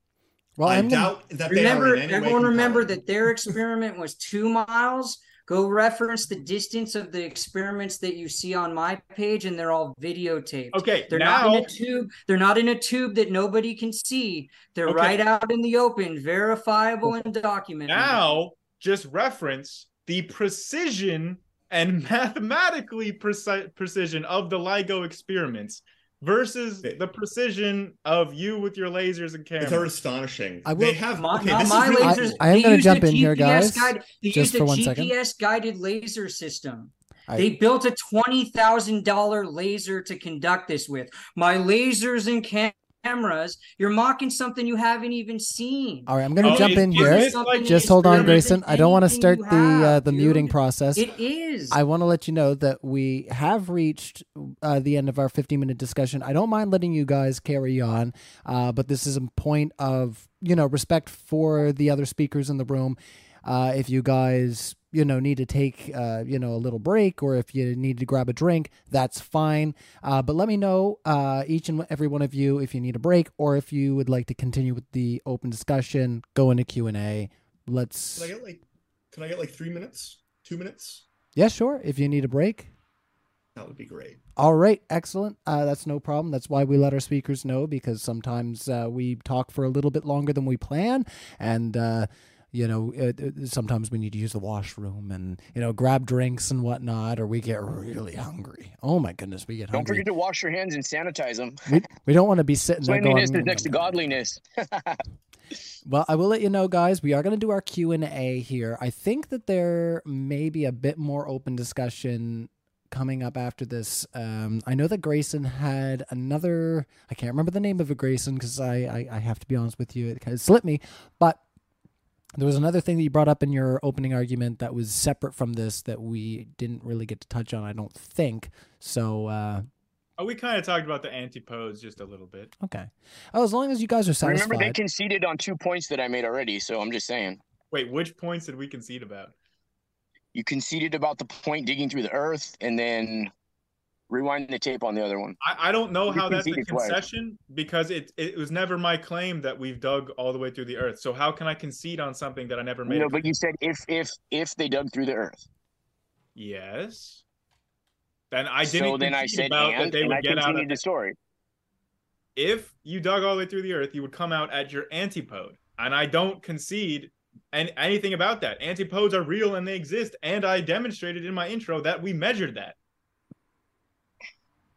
Well, I I'm gonna, doubt that they Remember, are in any way everyone remember that their experiment was two miles. Go reference the distance of the experiments that you see on my page, and they're all videotaped. Okay, They're now not in a tube. They're not in a tube that nobody can see. They're Okay. right out in the open, verifiable and documented. now just reference the precision and (laughs) mathematically preci- precision of the LIGO experiments versus the precision of you with your lasers and cameras. They're astonishing. I will- they have My, okay, no, this my is really, lasers. I am gonna jump a in here, guys, Guide, they just used a for one second. GPS guided laser system. I- they built a twenty thousand dollar laser to conduct this with. My lasers and cam- cameras. You're mocking something you haven't even seen. All right, I'm going to Oh, jump in here. like Just hold on. Grayson. I don't want to start you the uh, the dude. muting process. It is. I want to let you know that we have reached uh, the end of our 15 minute discussion. I don't mind letting you guys carry on, uh, but this is a point of you know respect for the other speakers in the room. Uh, if you guys you know need to take uh, you know a little break or if you need to grab a drink, that's fine. Uh, but let me know uh, each and every one of you if you need a break or if you would like to continue with the open discussion. Go into Q and A. Let's. Can I get like can I get like three minutes? Two minutes? Yeah, sure. If you need a break. That would be great. All right, excellent. Uh, that's no problem. That's why we let our speakers know because sometimes uh, we talk for a little bit longer than we plan, and uh, you know, uh, uh, sometimes we need to use the washroom and you know grab drinks and whatnot, or we get really hungry. Oh my goodness, we get hungry. Don't forget to wash your hands and sanitize them. we, we don't want to be sitting there going. Is next to godliness. (laughs) Well, I will let you know, guys. We are going to do our Q and A here. I think that there may be a bit more open discussion coming up after this. Um, I know that Grayson had another. I can't remember the name of a Grayson, because I, I I have to be honest with you, it kind of slipped me. But there was another thing that you brought up in your opening argument that was separate from this that we didn't really get to touch on. I don't think so. Uh, Oh, we kind of talked about the antipodes just a little bit. okay. Oh, as long as you guys are satisfied. Remember, they conceded on two points that I made already, so I'm just saying. Wait, which points did we concede about? You conceded about the point digging through the earth, and then rewind the tape on the other one. I, I don't know how that's a concession because it it was never my claim that we've dug all the way through the earth. So how can I concede on something that I never made? No, but you said if if if they dug through the earth. Yes. Then I didn't. so then I said about and, that they and would I get out. Of, the story. if you dug all the way through the earth, you would come out at your antipode, and I don't concede and anything about that. Antipodes are real and they exist, and I demonstrated in my intro that we measured that.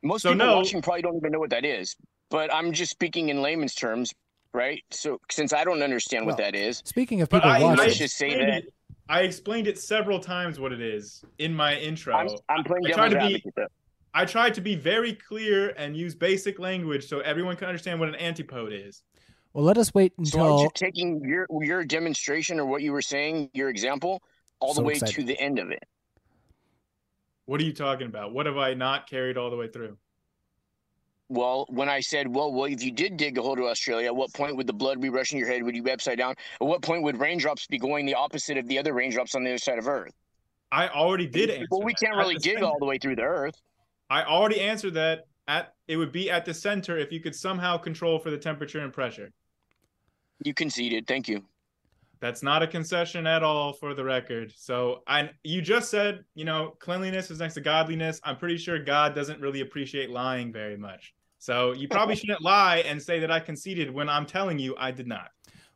Most So people no- watching probably don't even know what that is, but I'm just speaking in layman's terms, right? So since I don't understand what Well, that is, Speaking of people I, I watching, Let's just say explained that- it- I explained it several times what it is in my intro. I'm, I'm playing I try devil's to be though. I tried to be very clear and use basic language so everyone can understand what an antipode is. well, let us wait So I'm until. just taking your your demonstration or what you were saying, your example, all So the way excited. to the end of it. What are you talking about? What have I not carried all the way through? Well, when I said, well, well, if you did dig a hole to Australia, at what point would the blood be rushing your head? Would you be upside down? At what point would raindrops be going the opposite of the other raindrops on the other side of Earth? I already did answer. well, we can't really dig all the way through the Earth. I already answered that. At it would be at the center if you could somehow control for the temperature and pressure. You conceded. Thank you. That's not a concession at all for the record. So I you just said, you know, cleanliness is next to godliness. I'm pretty sure God doesn't really appreciate lying very much. So you probably (laughs) shouldn't lie and say that I conceded when I'm telling you I did not.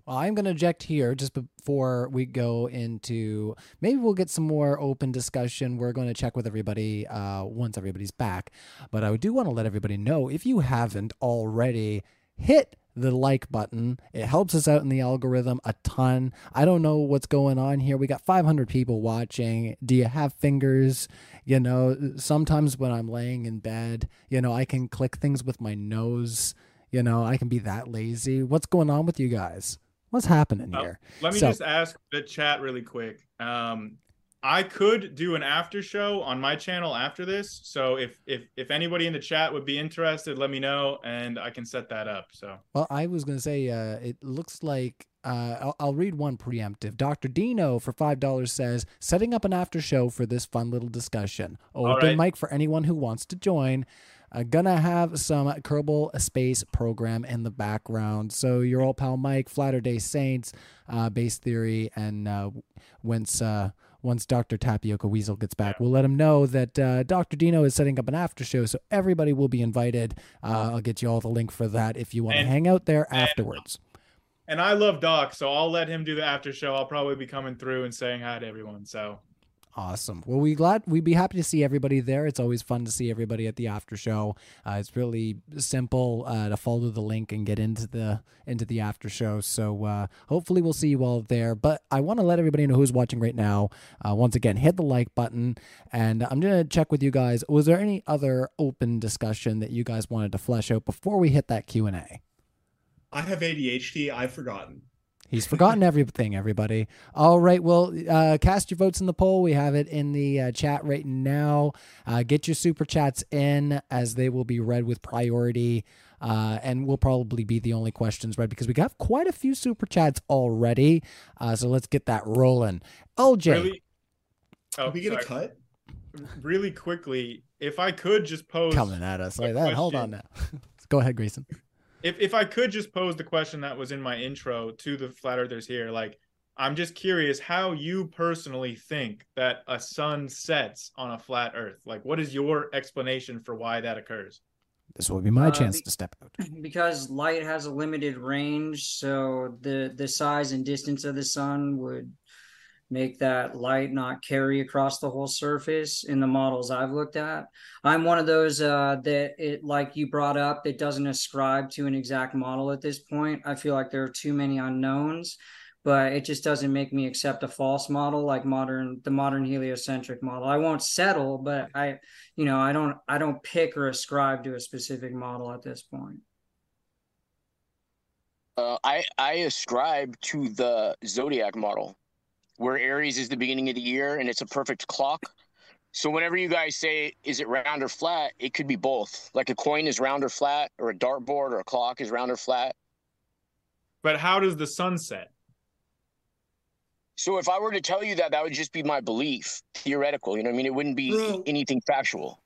Well, I'm going to eject here just before we go into maybe we'll get some more open discussion. We're going to check with everybody uh, once everybody's back. But I do want to let everybody know if you haven't already, hit the like button. It helps us out in the algorithm a ton. I don't know what's going on here. We got 500 people watching. Do you have fingers? You know, sometimes when I'm laying in bed, you know, I can click things with my nose. You know, I can be that lazy. What's going on with you guys? What's happening Uh, here? Let me So- just ask the chat really quick. Um, I could do an after show on my channel after this. So if if if anybody in the chat would be interested, let me know and I can set that up. So Well, I was going to say, uh, it looks like uh, I'll, I'll read one preemptive. Dr. Dino for $5 says, setting up an after show for this fun little discussion. Open right. mic for anyone who wants to join. Uh, gonna have some Kerbal Space program in the background. So your old pal Mike, Flatter Day Saints, uh, Based Theory, and uh, once uh, once Dr. Tapioca Weasel gets back, we'll let him know that uh, Dr. Dino is setting up an after show. So everybody will be invited. Uh, I'll get you all the link for that if you want to hang out there afterwards. and I love Doc, so I'll let him do the after show. I'll probably be coming through and saying hi to everyone. So Awesome. Well, we glad we'd be happy to see everybody there. It's always fun to see everybody at the after show. Uh, it's really simple uh, to follow the link and get into the into the after show. So uh, hopefully we'll see you all there. But I want to let everybody know who's watching right now. Uh, once again, hit the like button, and I'm gonna check with you guys. Was there any other open discussion that you guys wanted to flesh out before we hit that Q and A? I have ADHD. I've forgotten. He's forgotten everything, everybody. All right. Well, uh, cast your votes in the poll. We have it in the uh, chat right now. Uh, get your super chats in as they will be read with priority. Uh, and we'll probably be the only questions read because we got quite a few super chats already. Uh, so let's get that rolling. LJ. Really? Oh, Can we get sorry. a cut? Really quickly, if I could just pose Coming at us a like that. Hold on now. (laughs) Go ahead, Grayson. If if I could just pose the question that was in my intro to the flat earthers here, like I'm just curious how you personally think that a sun sets on a flat earth. Like what is your explanation for why that occurs? This will be my Uh, chance the- to step out. (clears throat) because light has a limited range so the the size and distance of the sun would make that light not carry across the whole surface in the models i've looked at. I'm one of those uh that it like you brought up that doesn't ascribe to an exact model at this point. I feel like there are too many unknowns but it just doesn't make me accept a false model like modern the modern heliocentric model. I won't settle but i you know i don't i don't pick or ascribe to a specific model at this point. Uh, I I ascribe to the zodiac model, where Aries is the beginning of the year and it's a perfect clock. So whenever you guys say is it round or flat, it could be both. Like a coin is round or flat, or a dartboard or a clock is round or flat. But how does the sun set? So if I were to tell you that, that would just be my belief, theoretical. You know what I mean? It wouldn't be Bro. anything factual.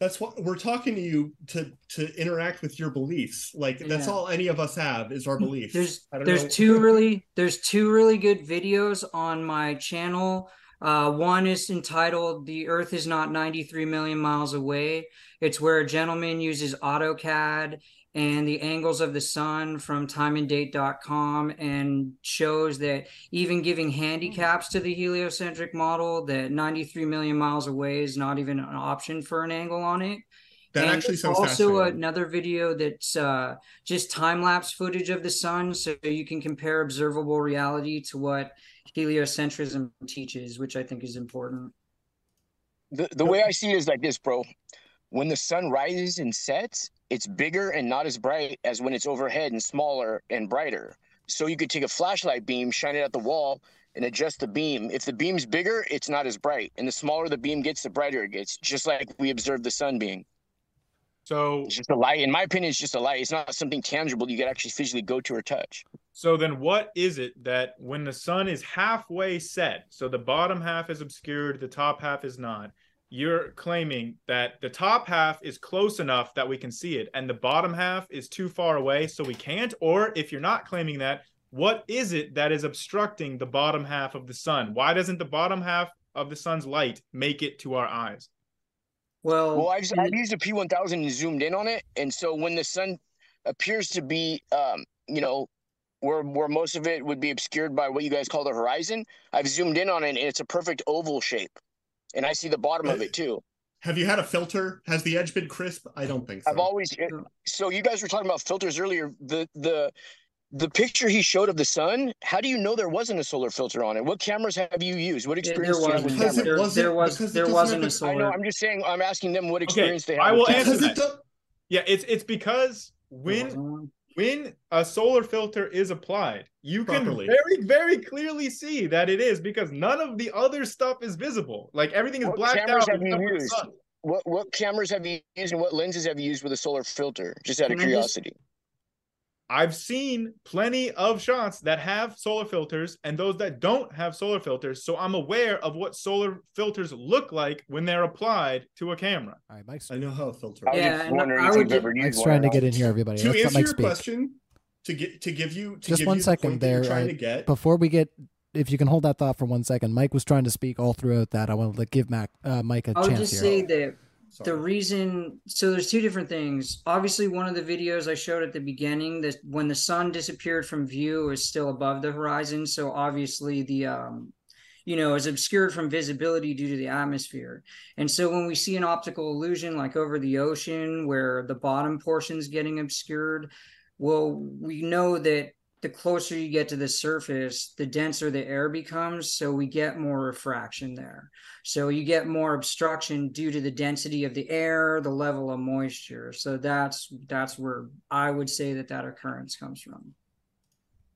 That's what we're talking to you to to interact with your beliefs. Like that's Yeah. all any of us have is our beliefs. there's I don't there's know. two really there's two really good videos on my channel uh one is entitled the earth is not 93 million miles away it's where a gentleman uses autocad and the angles of the sun from timeanddate.com and shows that even giving handicaps to the heliocentric model that 93 million miles away is not even an option for an angle on it that and actually sounds also another video that's uh, just time lapse footage of the sun, so you can compare observable reality to what heliocentrism teaches, which I think is important. The the way I see it is like this, bro. When the sun rises and sets, it's bigger and not as bright as when it's overhead and smaller and brighter. So you could take a flashlight beam, shine it at the wall, and adjust the beam. If the beam's bigger, it's not as bright. And the smaller the beam gets, the brighter it gets, just like we observe the sun being. So It's just a light. In my opinion, it's just a light. It's not something tangible you could actually physically go to or touch. so then what is it that when the sun is halfway set, so the bottom half is obscured, the top half is not, you're claiming that the top half is close enough that we can see it and the bottom half is too far away so we can't? Or if you're not claiming that, what is it that is obstructing the bottom half of the sun? Why doesn't the bottom half of the sun's light make it to our eyes? Well, Well, I've, I've used a P1000 and zoomed in on it, and so when the sun appears to be, um, you know, where where most of it would be obscured by what you guys call the horizon, I've zoomed in on it, and it's a perfect oval shape, and I see the bottom of it too. Have you had a filter? Has the edge been crisp? I don't think so. I've always. So you guys were talking about filters earlier. The the the picture he showed of the sun. How do you know there wasn't a solar filter on it? What cameras have you used? What there experience do you have wasn't. with Because? There, wasn't- there was because it there doesn't wasn't have a the- I know. I'm just saying. I'm asking them what experience they have. I will answer that. it do- Yeah, it's it's because there when wasn't one. When a solar filter is applied, you Properly. can very, very clearly see that it is because none of the other stuff is visible. Like everything is What blacked out. have you except for the used? What what cameras have you used and what lenses have you used with a solar filter? Just out of Can I just- curiosity. I've seen plenty of shots that have solar filters and those that don't have solar filters. So I'm aware of what solar filters look like when they're applied to a camera. All right, Mike's, I know how a filter. I was Yeah, just and wondering I if would you've ju- ever used Mike's trying to get in here, everybody. to Let's answer your speak. question, to get to give you to Just give one you second point there, trying uh, to get. Before we get, if you can hold that thought for one second, Mike was trying to speak all throughout that. I want to give Mac, uh, Mike a I would chance just here. say that the reason so there's two different things. Obviously one of the videos i showed at the beginning that when the sun disappeared from view is still above the horizon. So obviously the um you know is obscured from visibility due to the atmosphere. And so when we see an optical illusion like over the ocean where the bottom portion is getting obscured well we know that the closer you get to the surface, the denser the air becomes. So we get more refraction there. So you get more obstruction due to the density of the air, the level of moisture. So that's that's where I would say that that occurrence comes from.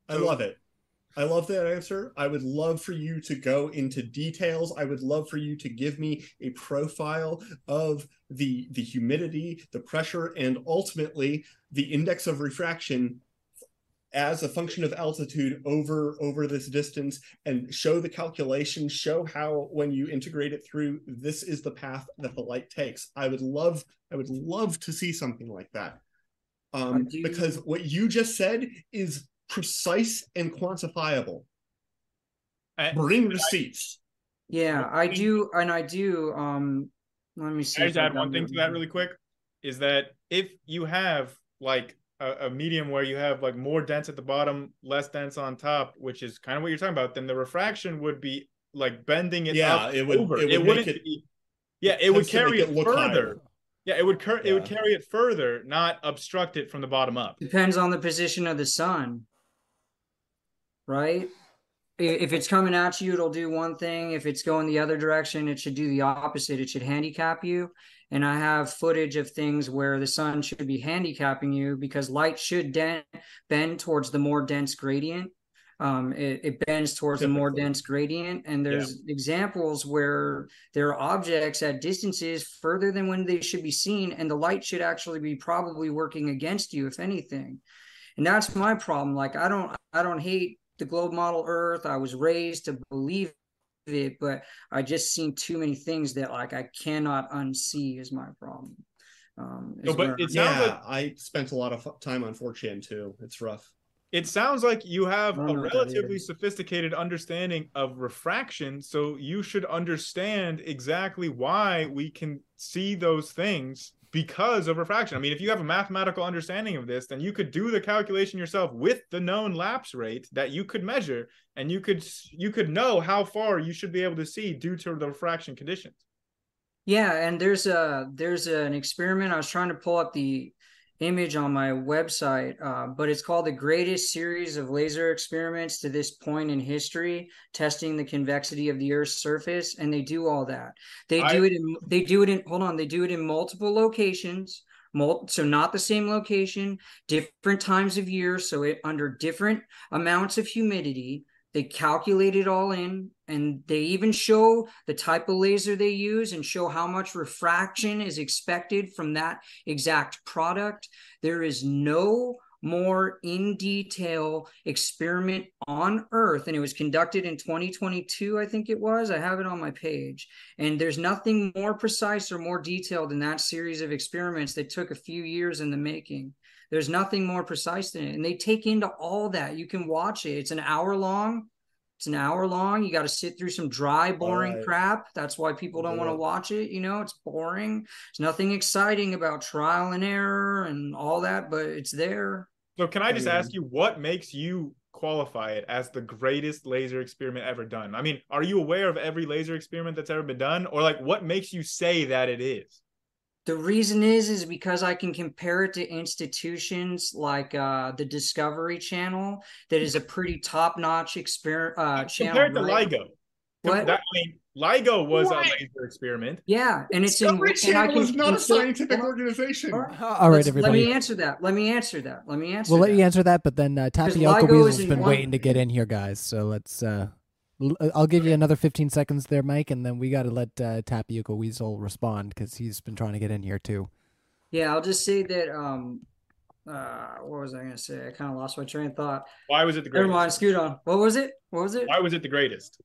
I love it. I love that answer. I would love for you to go into details. I would love for you to give me a profile of the the humidity, the pressure, and ultimately the index of refraction as a function of altitude over over this distance and show the calculation show how when you integrate it through this is the path that the light takes. I would love i would love to see something like that. Um, because what you just said is precise and quantifiable. I, bring receipts. Yeah i do and i do um let me see i just add one thing to that really quick? Is that if you have like a, a, medium where you have like more dense at the bottom, less dense on top, which is kind of what you're talking about, then the refraction would be like bending it yeah, up it would, over. It, would it wouldn't it, be, yeah, it would carry it, it further. Higher. Yeah, it would cur- yeah. it would carry it further, not obstruct it from the bottom up. Depends on the position of the sun. Right? If it's coming at you, it'll do one thing. If it's going the other direction, it should do the opposite. It should handicap you and I have footage of things where the sun should be handicapping you because light should den- bend towards the more dense gradient. Um, it, it, bends towards Typically. a more dense gradient, and there's yeah. examples where there are objects at distances further than when they should be seen, and the light should actually be probably working against you, if anything. And that's my problem. Like I don't, I don't hate the globe model Earth. I was raised to believe it, but I just seen too many things that like I cannot unsee is my problem. Um, no, but it yeah, like, I spent a lot of time on 4chan too. It's rough. It sounds like you have a relatively sophisticated understanding of refraction, so you should understand exactly why we can see those things because of refraction. I mean, if you have a mathematical understanding of this, then you could do the calculation yourself with the known lapse rate that you could measure and you could you could know how far you should be able to see due to the refraction conditions. Yeah, and there's a there's an experiment I was trying to pull up the image on my website, uh, but it's called the greatest series of laser experiments to this point in history, testing the convexity of the Earth's surface, and they do all that. They I, do it in they do it in hold on, they do it in multiple locations. So not the same location, different times of year, so it under different amounts of humidity. They calculate it all in and they even show the type of laser they use and show how much refraction is expected from that exact product. There is no more in detail experiment on earth and it was conducted in 2022 i think it was. I have it on my page. And there's nothing more precise or more detailed than that series of experiments that took a few years in the making there's nothing more precise than it and they take into all that you can watch it it's an hour long it's an hour long. You got to sit through some dry, boring right. crap. That's why people don't want to watch it. You know, it's boring. There's nothing exciting about trial and error and all that, but it's there. So, can I just ask you what makes you qualify it as the greatest laser experiment ever done? I mean, are you aware of every laser experiment that's ever been done, or like what makes you say that it is? The reason is is because i can compare it to institutions like uh, the discovery channel that is a pretty top-notch experiment uh, channel compared to right? ligo. What? that, i mean ligo was what? a laser experiment. Yeah and it's discovery in channel is not a scientific organization. All right, all right everybody let me answer that. Let me answer that. Let me answer we'll that. let you answer that but then uh, tapioca weasel's been one... waiting to get in here guys so let's uh, I'll give you another 15 seconds there, Mike, and then we got to let uh, Tapioca Weasel respond because he's been trying to get in here too. Yeah, I'll just say that. Um, uh, what was I going to say? I kind of lost my train of thought. Why was it the greatest? Never mind. Scoot on. What was it? What was it? Why was it the greatest?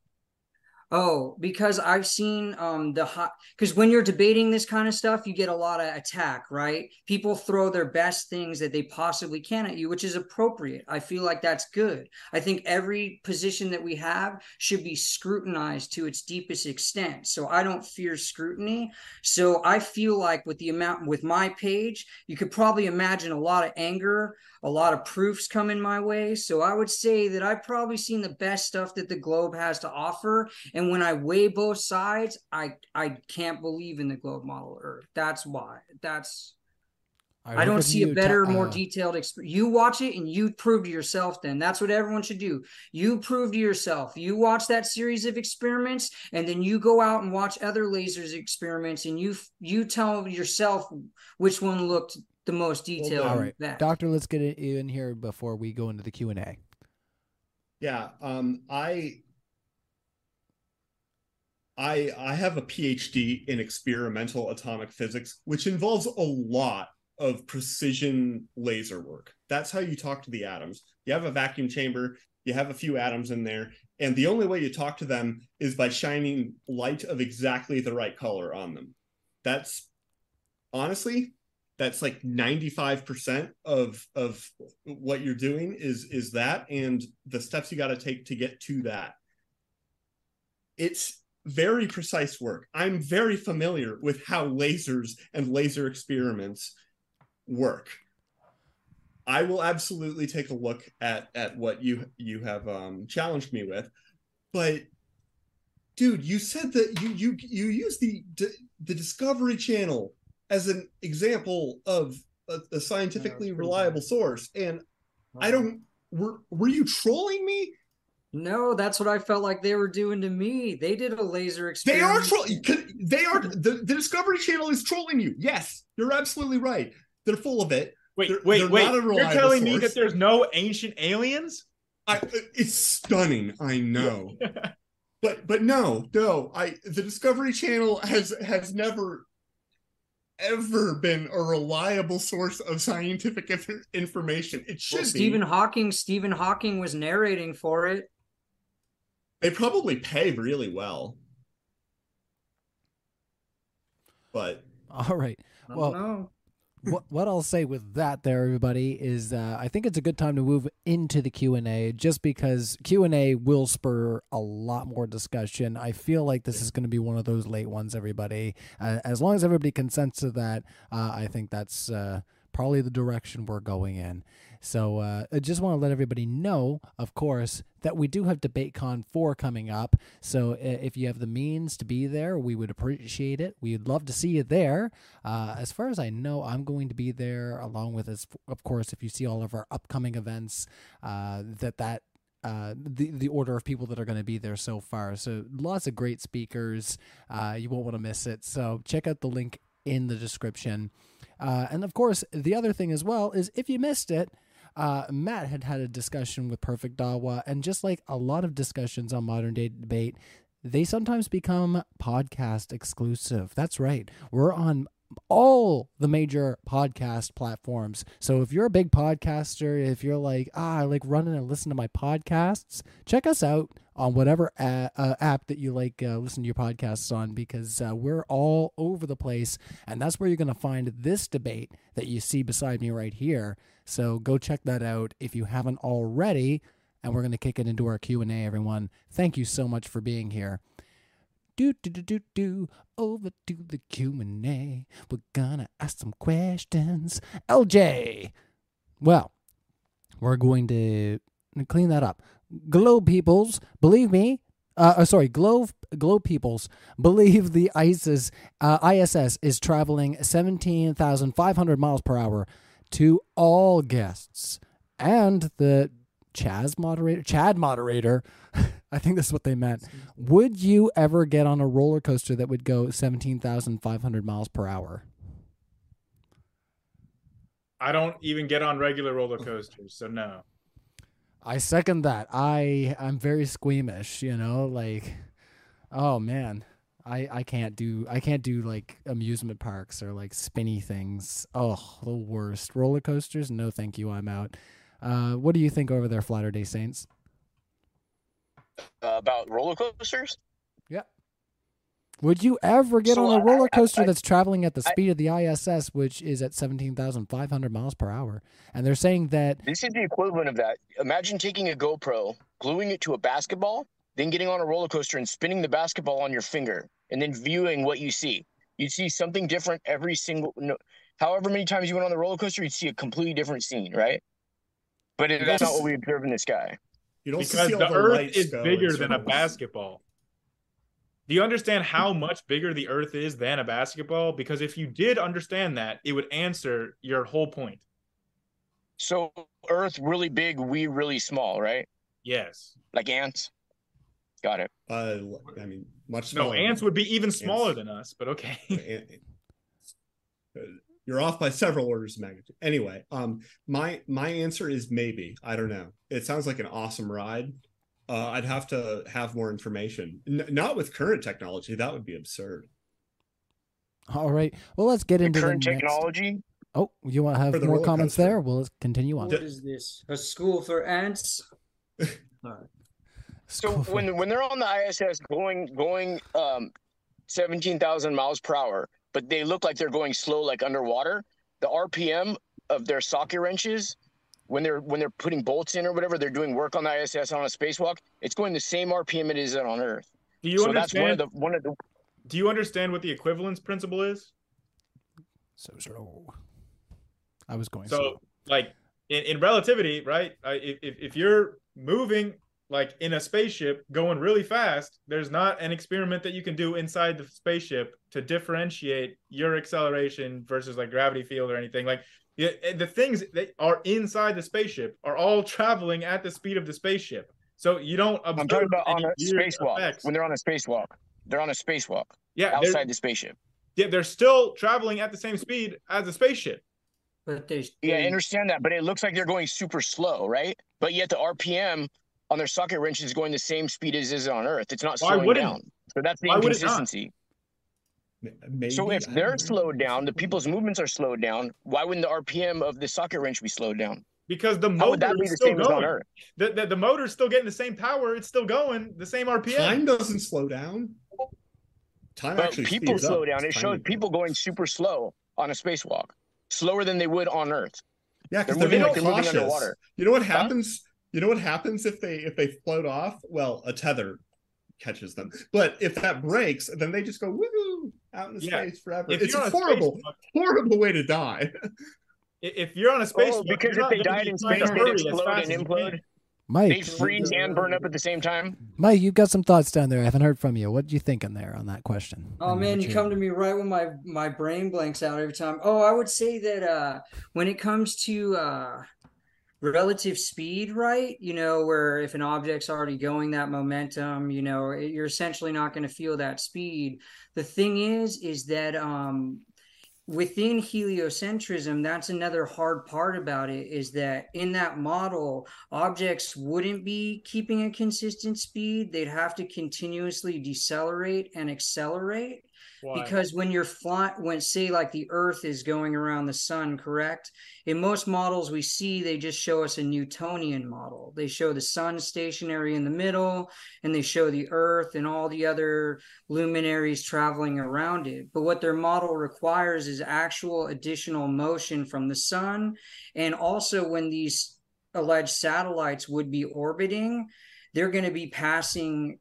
Oh, because I've seen um the hot because when you're debating this kind of stuff, you get a lot of attack, right? People throw their best things that they possibly can at you, which is appropriate. I feel like that's good. I think every position that we have should be scrutinized to its deepest extent. So I don't fear scrutiny. So I feel like with the amount with my page, you could probably imagine a lot of anger, a lot of proofs coming my way. So I would say that I've probably seen the best stuff that the globe has to offer and when I weigh both sides, I I can't believe in the globe model Earth. That's why. That's I, I don't see a better, uh, more detailed experience. You watch it and you prove to yourself. Then that's what everyone should do. You prove to yourself. You watch that series of experiments, and then you go out and watch other lasers experiments, and you you tell yourself which one looked the most detailed. All right, doctor, let's get it in here before we go into the Q and A. Yeah, um, I I I have a PhD in experimental atomic physics, which involves a lot of precision laser work. That's how you talk to the atoms. You have a vacuum chamber, you have a few atoms in there, and the only way you talk to them is by shining light of exactly the right color on them. That's honestly that's like 95% of of what you're doing is is that and the steps you got to take to get to that. It's very precise work. I'm very familiar with how lasers and laser experiments work. I will absolutely take a look at at what you you have um, challenged me with, but dude, you said that you you you use the the Discovery Channel as an example of a, a scientifically reliable source, and I don't. Were were you trolling me? No, that's what I felt like they were doing to me. They did a laser experiment. They are trolling. They are the, the Discovery Channel is trolling you. Yes, you're absolutely right. They're full of it. Wait, they're, wait, they're wait! You're telling source. me that there's no ancient aliens? I, it's stunning. I know, (laughs) but but no, no. I the Discovery Channel has has never ever been a reliable source of scientific information. It should well, Stephen Hawking. Stephen Hawking was narrating for it. They probably pay really well. But all right. Well, what what I'll say with that there everybody is uh, I think it's a good time to move into the Q&A just because Q&A will spur a lot more discussion. I feel like this is going to be one of those late ones everybody. Uh, as long as everybody consents to that, uh, I think that's uh, probably the direction we're going in. So uh, I just want to let everybody know, of course, that we do have DebateCon 4 coming up. So if you have the means to be there, we would appreciate it. We'd love to see you there. Uh, as far as I know, I'm going to be there along with, us, of course, if you see all of our upcoming events, uh, that that uh, the the order of people that are going to be there so far. So lots of great speakers. Uh, you won't want to miss it. So check out the link in the description. Uh, and of course, the other thing as well is if you missed it, uh, Matt had had a discussion with Perfect Dawa, and just like a lot of discussions on modern day debate, they sometimes become podcast exclusive. That's right. We're on all the major podcast platforms. So if you're a big podcaster, if you're like, ah, I like running and listen to my podcasts, check us out on whatever a- uh, app that you like uh, listen to your podcasts on because uh, we're all over the place and that's where you're going to find this debate that you see beside me right here so go check that out if you haven't already. And we're going to kick it into our Q&A, everyone. Thank you so much for being here. Do, do, do, do, do. Over to the Q&A. We're going to ask some questions. LJ. Well, we're going to clean that up. Globe peoples, believe me, uh, uh, sorry, Globe Globe peoples believe the ISIS uh, ISS is traveling 17,500 miles per hour to all guests and the Chaz moderator, Chad moderator. (laughs) I think that's what they meant. Would you ever get on a roller coaster that would go 17,500 miles per hour? I don't even get on regular roller coasters, so no. I second that. I I'm very squeamish, you know, like oh man. I, I can't do I can't do like amusement parks or like spinny things. Oh, the worst. Roller coasters? No, thank you. I'm out. Uh, what do you think over there, Flatter Day Saints? Uh, about roller coasters? Yep. Would you ever get So on a roller I- coaster I- that's traveling at the I- speed of the ISS, which is at 17,500 miles per hour? And they're saying that This is the equivalent of that. Imagine taking a GoPro, gluing it to a basketball, then getting on a roller coaster and spinning the basketball on your finger, and then viewing what you see. You'd see something different every single. No, however many times you went on the roller coaster, you'd see a completely different scene, right? But it, that's not what we observe in the sky. You don't because see all the the Earth lights is go bigger than a basketball. Do you understand how much bigger the Earth is than a basketball? Because if you did understand that, it would answer your whole point. So Earth really big, we really small, right? Yes. Like ants. Got it. Uh, I mean, much No, smaller. ants would be even smaller Ants. than us, but okay. You're off by several orders of magnitude. Anyway, um, my my answer is maybe. I don't know. It sounds like an awesome ride. Uh, I'd have to have more information. N- not with current technology. That would be absurd. all right. Well, let's get The into current the next- technology. Oh, you want to have more comments coaster. there? Well, let's continue on. What is this? A school for ants? (laughs) All right. So School for- when when they're on the ISS going going um, seventeen thousand miles per hour, but they look like they're going slow, like underwater. The RPM of their socket wrenches, when they're when they're putting bolts in or whatever, they're doing work on the ISS on a spacewalk. It's going the same RPM it is on Earth. Do you so that's one of the one of the Do you understand what the equivalence principle is? so slow. I was going So, slow. like in, in relativity, right? If, if if you're moving like in a spaceship going really fast, there's not an experiment that you can do inside the spaceship to differentiate your acceleration versus like gravity field or anything. Like yeah, eh, the things that are inside the spaceship are all traveling at the speed of the spaceship. So you don't observe I'm talking about on a spacewalk. effects. When they're on a spacewalk, they're on a spacewalk yeah, outside the spaceship. yeah, they're still traveling at the same speed as the spaceship. But there's Yeah, I understand that, but it looks like they're going super slow, right? But yet the RPM on their socket wrench is going the same speed as is on Earth. It's not slowing down. So that's the Why would it not? inconsistency. Maybe. So if they're slowed down, the people's movements are slowed down. Why wouldn't the RPM of the socket wrench be slowed down? Because the How would motor that be is the still same as on going. Earth? The, the, the motor's still getting the same power. It's still going the same RPM. time doesn't slow down. Time But actually people slow up. down. It shows people going super slow on a spacewalk, slower than they would on Earth. Yeah, because they're they're, moving being like they're moving cautious. underwater. You know what happens? You know what happens if they if they float off? Well, a tether catches them. But if that breaks, then they just go woo out in Yeah. space forever. If It's a a horrible, spacewalk- horrible way to die. (laughs) If you're on a space, Oh, because if they died in space, they'd explode and implode. Mike, They'd freeze and burn up at the same time. Mike, you've got some thoughts down there. I haven't heard from you. What do you thinking there on that question? Oh man, what you come to me right when my my brain blanks out every time. Oh, I would say that uh when it comes to uh relative speed, right? You know, where if an object's already going that momentum, you know, it- you're essentially not going to feel that speed. The thing is is that um within heliocentrism that's another hard part about it is that in that model objects wouldn't be keeping a consistent speed. They'd have to continuously decelerate and accelerate because when you're flying when say like the earth is going around the sun correct? In most models we see they just show us a newtonian model. They show the sun stationary in the middle and they show the earth and all the other luminaries traveling around it. But what their model requires is actual additional motion from the sun. And also when these alleged satellites would be orbiting they're going to be passing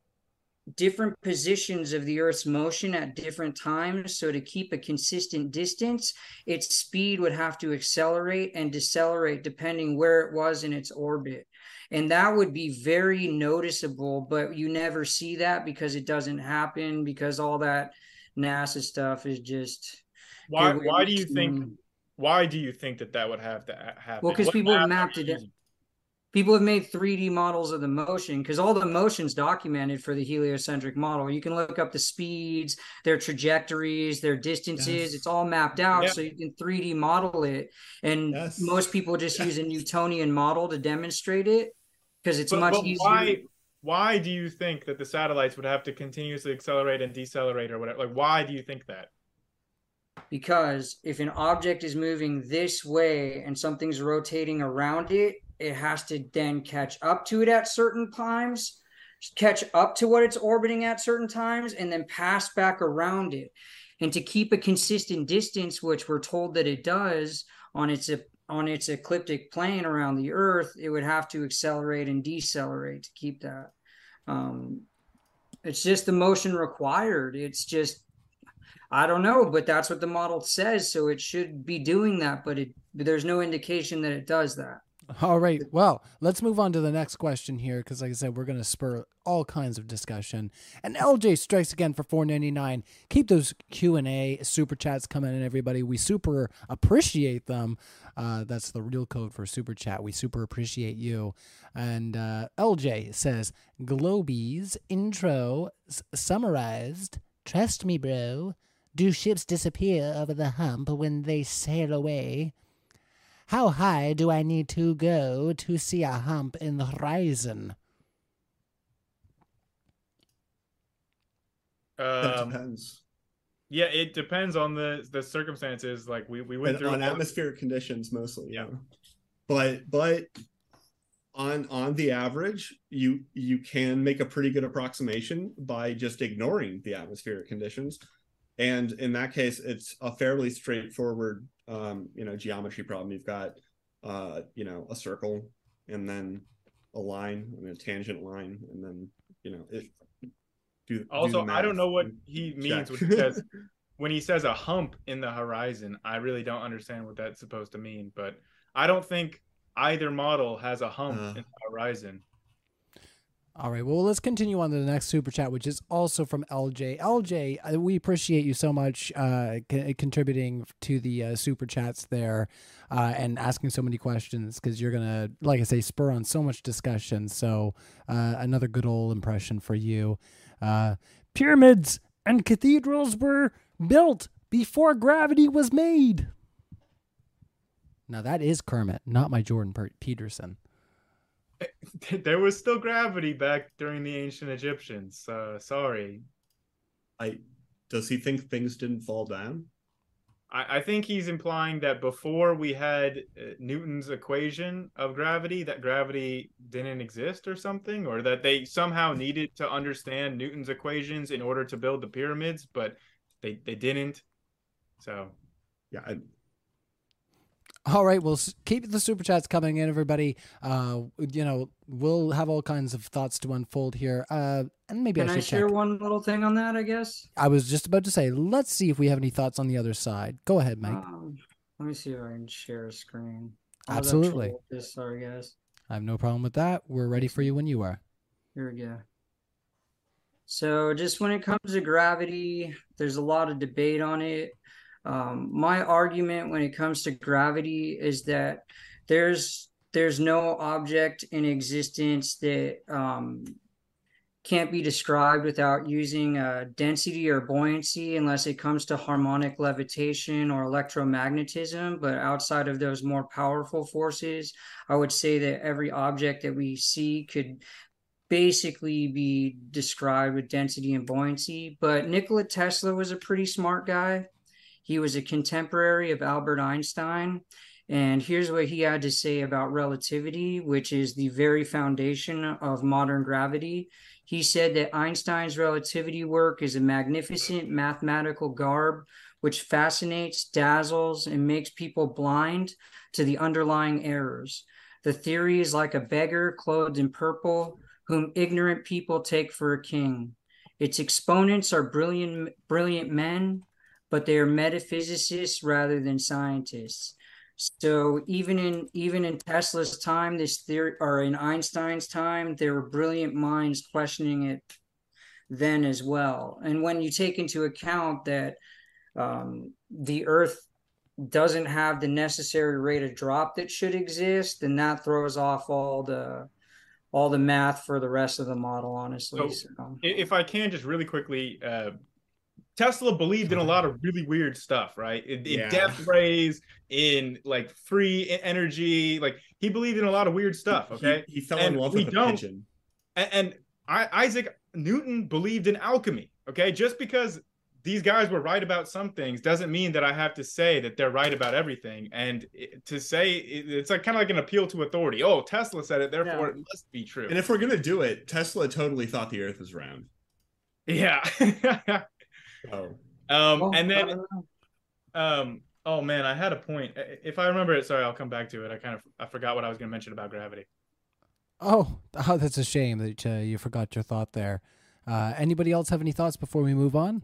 different positions of the earth's motion at different times so to keep a consistent distance its speed would have to accelerate and decelerate depending where it was in its orbit and that would be very noticeable but you never see that because it doesn't happen because all that nasa stuff is just Why? Why do you think? Why do you think that that would have to happen? Well, 'cause What people have math are mapped it? People have made 3D models of the motion because all the motion's documented for the heliocentric model. You can look up the speeds, their trajectories, their distances. Yes. It's all mapped out, Yeah. so you can 3D model it. And Yes. most people just use a Newtonian model to demonstrate it because it's But, much but easier. why? Why do you think that the satellites would have to continuously accelerate and decelerate or whatever? Like, why do you think that? because if an object is moving this way and something's rotating around it, it has to then catch up to it at certain times. catch up to what it's orbiting at certain times and then pass back around it. And to keep a consistent distance, which we're told that it does on its on its ecliptic plane around the Earth, it would have to accelerate and decelerate to keep that. Um, it's just the motion required. It's just I don't know, but that's what the model says, so it should be doing that. But it there's no indication that it does that. All right. Well, let's move on to the next question here because, like I said, we're going to spur all kinds of discussion. And LJ strikes again for four ninety nine. Keep those Q and A super chats coming in, everybody. We super appreciate them. Uh, that's the real code for super chat. We super appreciate you. And uh, LJ says, "Globies intro s- summarized. Trust me, bro. Do ships disappear over the hump when they sail away?" How high do I need to go to see a hump in the horizon? That Um, depends. yeah, it depends on the the circumstances. Like we we went And through on a- atmospheric conditions mostly. Yeah. Yeah. But but on on the average, you you can make a pretty good approximation by just ignoring the atmospheric conditions. And in that case, it's a fairly straightforward um, you know, geometry problem. You've got uh, you know, a circle and then a line, and a tangent line, and then you know it do, do Also, the I don't know what he (laughs) means when he says when he says a hump in the horizon. I really don't understand what that's supposed to mean, but I don't think either model has a hump Uh. in the horizon. All right. Well, let's continue on to the next super chat, which is also from LJ. LJ, uh, we appreciate you so much uh, c- contributing to the uh, super chats there uh, and asking so many questions because you're gonna, like I say, spur on so much discussion. So uh, another good old impression for you. Uh, pyramids and cathedrals were built before gravity was made. Now that is Kermit, not my Jordan Peterson. (laughs) there was still gravity back during the ancient Egyptians. Uh, sorry, I does he think things didn't fall down? I, I think he's implying that before we had uh, Newton's equation of gravity, that gravity didn't exist or something, or that they somehow needed to understand Newton's equations in order to build the pyramids, but they they didn't. So Yeah, I, All right, well, keep the super chats coming in, everybody. Uh, you know, we'll have all kinds of thoughts to unfold here. Uh, and maybe Can I I should share check. one little thing on that? I guess. I was just about to say, let's see if we have any thoughts on the other side. Go ahead, Mike. Um, let me see if I can share a screen. I was Absolutely. This, sorry, guys. I have no problem with that. We're ready for you when you are. Here we go. So, just when it comes to gravity, there's a lot of debate on it. Um, my argument when it comes to gravity is that there's there's no object in existence that um, can't be described without using uh, density or buoyancy unless it comes to harmonic levitation or electromagnetism. But outside of those more powerful forces, I would say that every object that we see could basically be described with density and buoyancy. But Nikola Tesla was a pretty smart guy. He was a contemporary of Albert Einstein. And here's what he had to say about relativity, which is the very foundation of modern gravity. He said that Einstein's relativity work is a magnificent mathematical garb which fascinates, dazzles, and makes people blind to the underlying errors. The theory is like a beggar clothed in purple, whom ignorant people take for a king. Its exponents are brilliant, brilliant men, but they are metaphysicists rather than scientists. So even in even in Tesla's time, this theory, or in Einstein's time, there were brilliant minds questioning it then as well. And when you take into account that um, the Earth doesn't have the necessary rate of drop that should exist, then that throws off all the all the math for the rest of the model. Honestly, So- so. if I can just really quickly, uh, Tesla believed in a lot of really weird stuff, right? In, in Yeah. death rays, in like free energy, like he believed in a lot of weird stuff. Okay, he, he fell And in love with the don't- pigeon. and, and I, Isaac Newton believed in alchemy. Okay, just because these guys were right about some things doesn't mean that I have to say that they're right about everything. And to say it's like kind of like an appeal to authority. Oh, Tesla said it, therefore it must be true. And if we're gonna do it, Tesla totally thought the Earth was round. Yeah. (laughs) oh. Um, oh, and then, um, oh man, I had a point. If I remember it, sorry, I'll come back to it. I kind of I forgot what I was going to mention about gravity. Oh, oh, that's a shame that uh, you forgot your thought there. Uh, anybody else have any thoughts before we move on?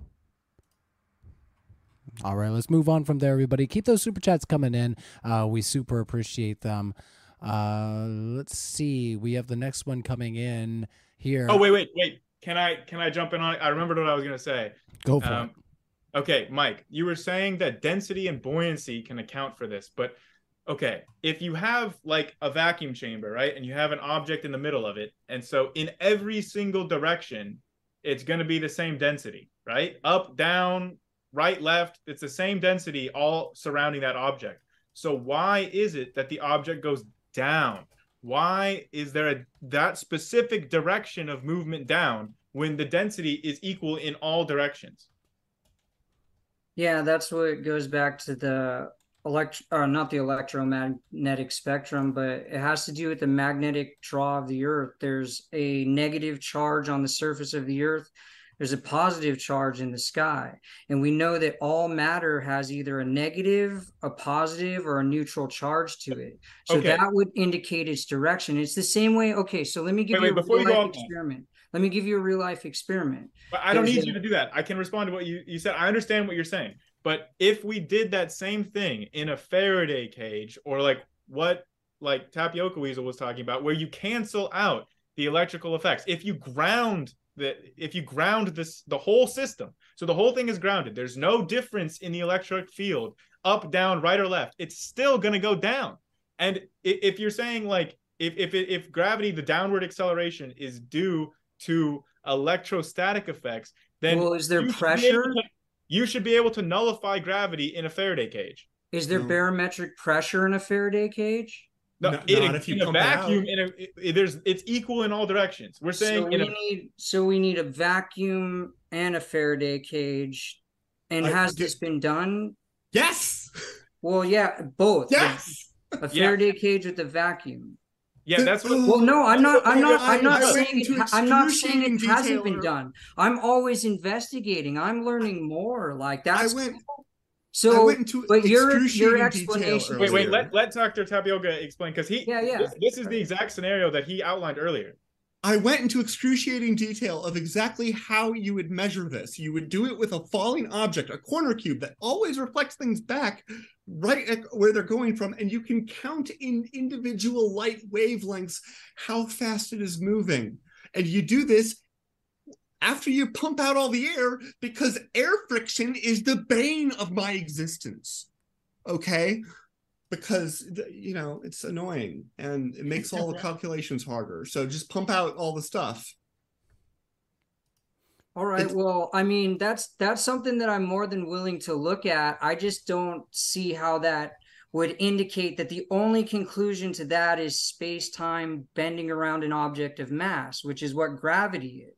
All right, let's move on from there, everybody. Keep those super chats coming in. Uh, we super appreciate them. Uh, let's see. We have the next one coming in here. Oh wait, wait, wait. Can I can I jump in on it? I remembered what I was gonna say. Go for um, it. Okay, Mike, you were saying that density and buoyancy can account for this, but okay, if you have like a vacuum chamber, right, and you have an object in the middle of it, and so in every single direction, it's going to be the same density, right? Up, down, right, left. It's the same density all surrounding that object. So why is it that the object goes down? Why is there a that specific direction of movement down when the density is equal in all directions? Yeah, that's what goes back to the elect or not the electromagnetic spectrum, but it has to do with the magnetic draw of the earth. There's a negative charge on the surface of the earth. There's a positive charge in the sky. And we know that all matter has either a negative, a positive, or a neutral charge to it. So okay. that would indicate its direction. It's the same way. Okay, so let me give wait, you wait, a real life experiment. Let me give you a real life experiment. But I don't need a, you to do that. I can respond to what you, you said. I understand what you're saying. But if we did that same thing in a Faraday cage or like what like Tapioca Weasel was talking about, where you cancel out the electrical effects, if you ground the if you ground this the whole system, so the whole thing is grounded, there's no difference in the electric field up, down, right, or left. It's still gonna go down. And if you're saying like if if if gravity, the downward acceleration is due to electrostatic effects, then well, is there pressure? you should be able to nullify gravity in a Faraday cage. Is there no. barometric pressure in a Faraday cage? No, no in, a, in a vacuum, in a, it, there's it's equal in all directions. We're saying so we a, need so we need a vacuum and a Faraday cage. And I, has this been done? Yes. Well, yeah, both. Yes. A Faraday yeah. cage with a vacuum. Yeah, that's what. Well, no, I'm not. I'm not. I'm not saying. It, I'm not saying it hasn't been done. I'm always investigating. I'm learning more. Like that's. I went. So, I went into but your your explanation. Wait, wait. Let let Doctor Tapioca explain because he. Yeah, yeah. This, this is the exact scenario that he outlined earlier. I went into excruciating detail of exactly how you would measure this. You would do it with a falling object, a corner cube that always reflects things back right at where they're going from, and you can count in individual light wavelengths how fast it is moving. And you do this after you pump out all the air because air friction is the bane of my existence. Okay? Because you know, it's annoying and it makes all the (laughs) calculations harder. So just pump out all the stuff. All right. It's, well, I mean, that's that's something that I'm more than willing to look at. I just don't see how that would indicate that the only conclusion to that is space-time bending around an object of mass, which is what gravity is.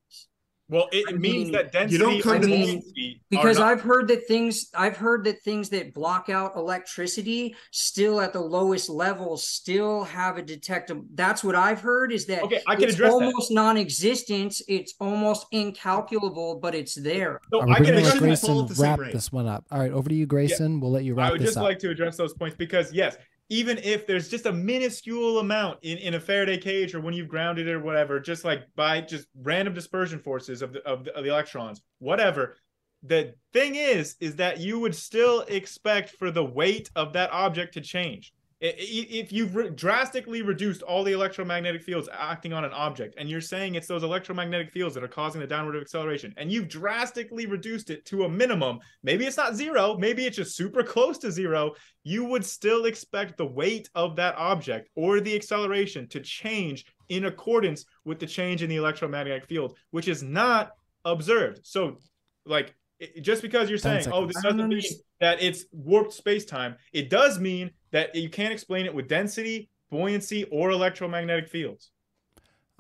Well, it I means mean, that density. You don't come I mean, because not- I've heard that things. I've heard that things that block out electricity still at the lowest levels still have a detectable. That's what I've heard. Is that okay? I can address almost that. non-existent. It's almost incalculable, but it's there. So I can let Grayson wrap this one up. All right, over to you, Grayson. Yeah. We'll let you wrap. I would just up. like to address those points because yes, even if there's just a minuscule amount in, in a Faraday cage or when you've grounded it or whatever, just like by just random dispersion forces of the, of the, of the electrons, whatever. The thing is, is that you would still expect for the weight of that object to change if you've re- drastically reduced all the electromagnetic fields acting on an object and you're saying it's those electromagnetic fields that are causing the downward acceleration and you've drastically reduced it to a minimum maybe it's not zero maybe it's just super close to zero you would still expect the weight of that object or the acceleration to change in accordance with the change in the electromagnetic field which is not observed. So like just because you're saying oh this doesn't mean that it's warped space-time it does mean that you can't explain it with density, buoyancy, or electromagnetic fields.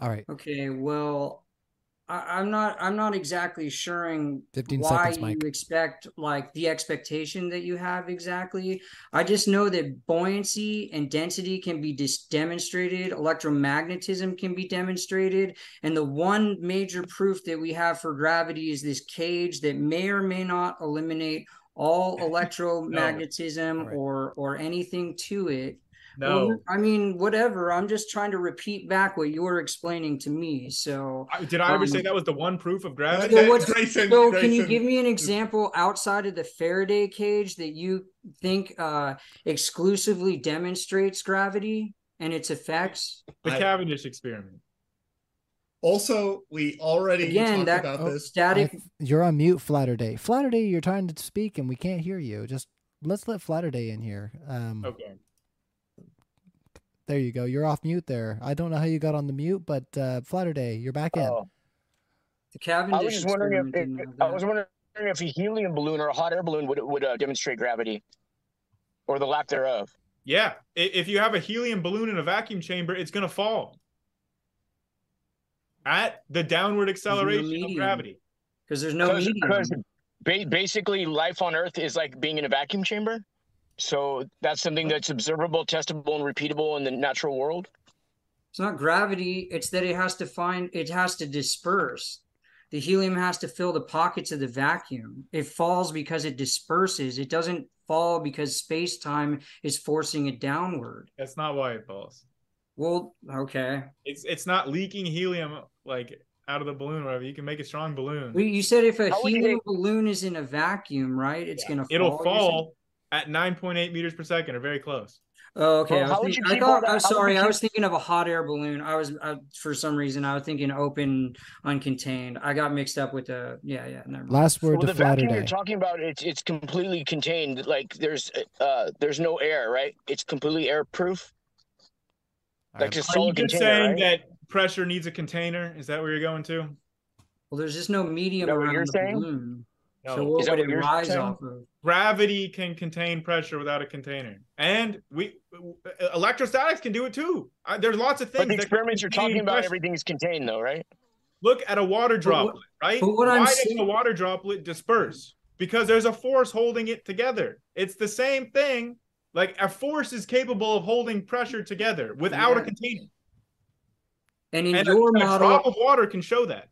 All right. Okay. Well, I, am not I'm not exactly sure 15 why seconds, you expect like the expectation that you have exactly. I just know that buoyancy and density can be dis- demonstrated, electromagnetism can be demonstrated, and the one major proof that we have for gravity is this cage that may or may not eliminate all (laughs) electromagnetism no. right. or or anything to it no, well, I mean, whatever. I'm just trying to repeat back what you're explaining to me. So, did I ever um, say that was the one proof of gravity? so, what's, Grayson, so can you give me an example outside of the Faraday cage that you think uh, exclusively demonstrates gravity and its effects? the Cavendish experiment. Also, we already Again, talked that- about Oh, this. Static. I- you're on mute, Flatterday. Flatterday, you're trying to speak and we can't hear you. Just let's let Flatterday in here. Um, Okay. There you go. You're off mute there. I don't know how you got on the mute, but uh, Flatterday, you're back in. Oh, The I Cavendish was just wondering if, experiment if- I was wondering if a helium balloon or a hot air balloon would would uh, demonstrate gravity, or the lack thereof. Yeah, if you have a helium balloon in a vacuum chamber, it's going to fall at the downward acceleration of gravity. because there's no medium. Because basically, life on Earth is like being in a vacuum chamber. So that's something that's observable, testable, and repeatable in the natural world. It's not gravity. It's that it has to find, it has to disperse. The helium has to fill the pockets of the vacuum. It falls because it disperses. It doesn't fall because space time is forcing it downward. That's not why it falls. Well, okay. It's it's not leaking helium like out of the balloon or whatever. You can make a strong balloon. Well, you said if a How helium balloon is in a vacuum, right? It's gonna fall. It'll fall at 9.8 meters per second or very close. Oh, okay. Well, I, was would think- you I thought. I'm how would you sorry. I was thinking of a hot air balloon. I was I, for some reason I was thinking open, uncontained. I got mixed up with the. Yeah, yeah. Never mind. Last word Well, to the vacuum you're talking about, it's it's completely contained. Like there's uh there's no air, right? It's completely air proof. Like just Are you solid just container, saying right? that pressure needs a container? Is that where you're going to? Well, there's just no medium that what around you're the saying? balloon. No. So what Is that would it rise saying? off of? Gravity can contain pressure without a container, and we electrostatics can do it too. Uh, there's lots of things. But the that experiments you're contain talking about, pressure. everything's contained though, right? Look at a water what- droplet, right? but what Why I'm does saying- a water droplet disperse? Because there's a force holding it together. It's the same thing. Like a force is capable of holding pressure together without a container. And in And your a, a drop of water can show that.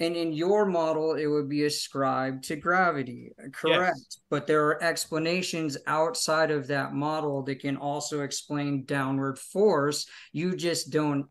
And in your model, it would be ascribed to gravity. Correct. But there are explanations outside of that model that can also explain downward force. You just don't.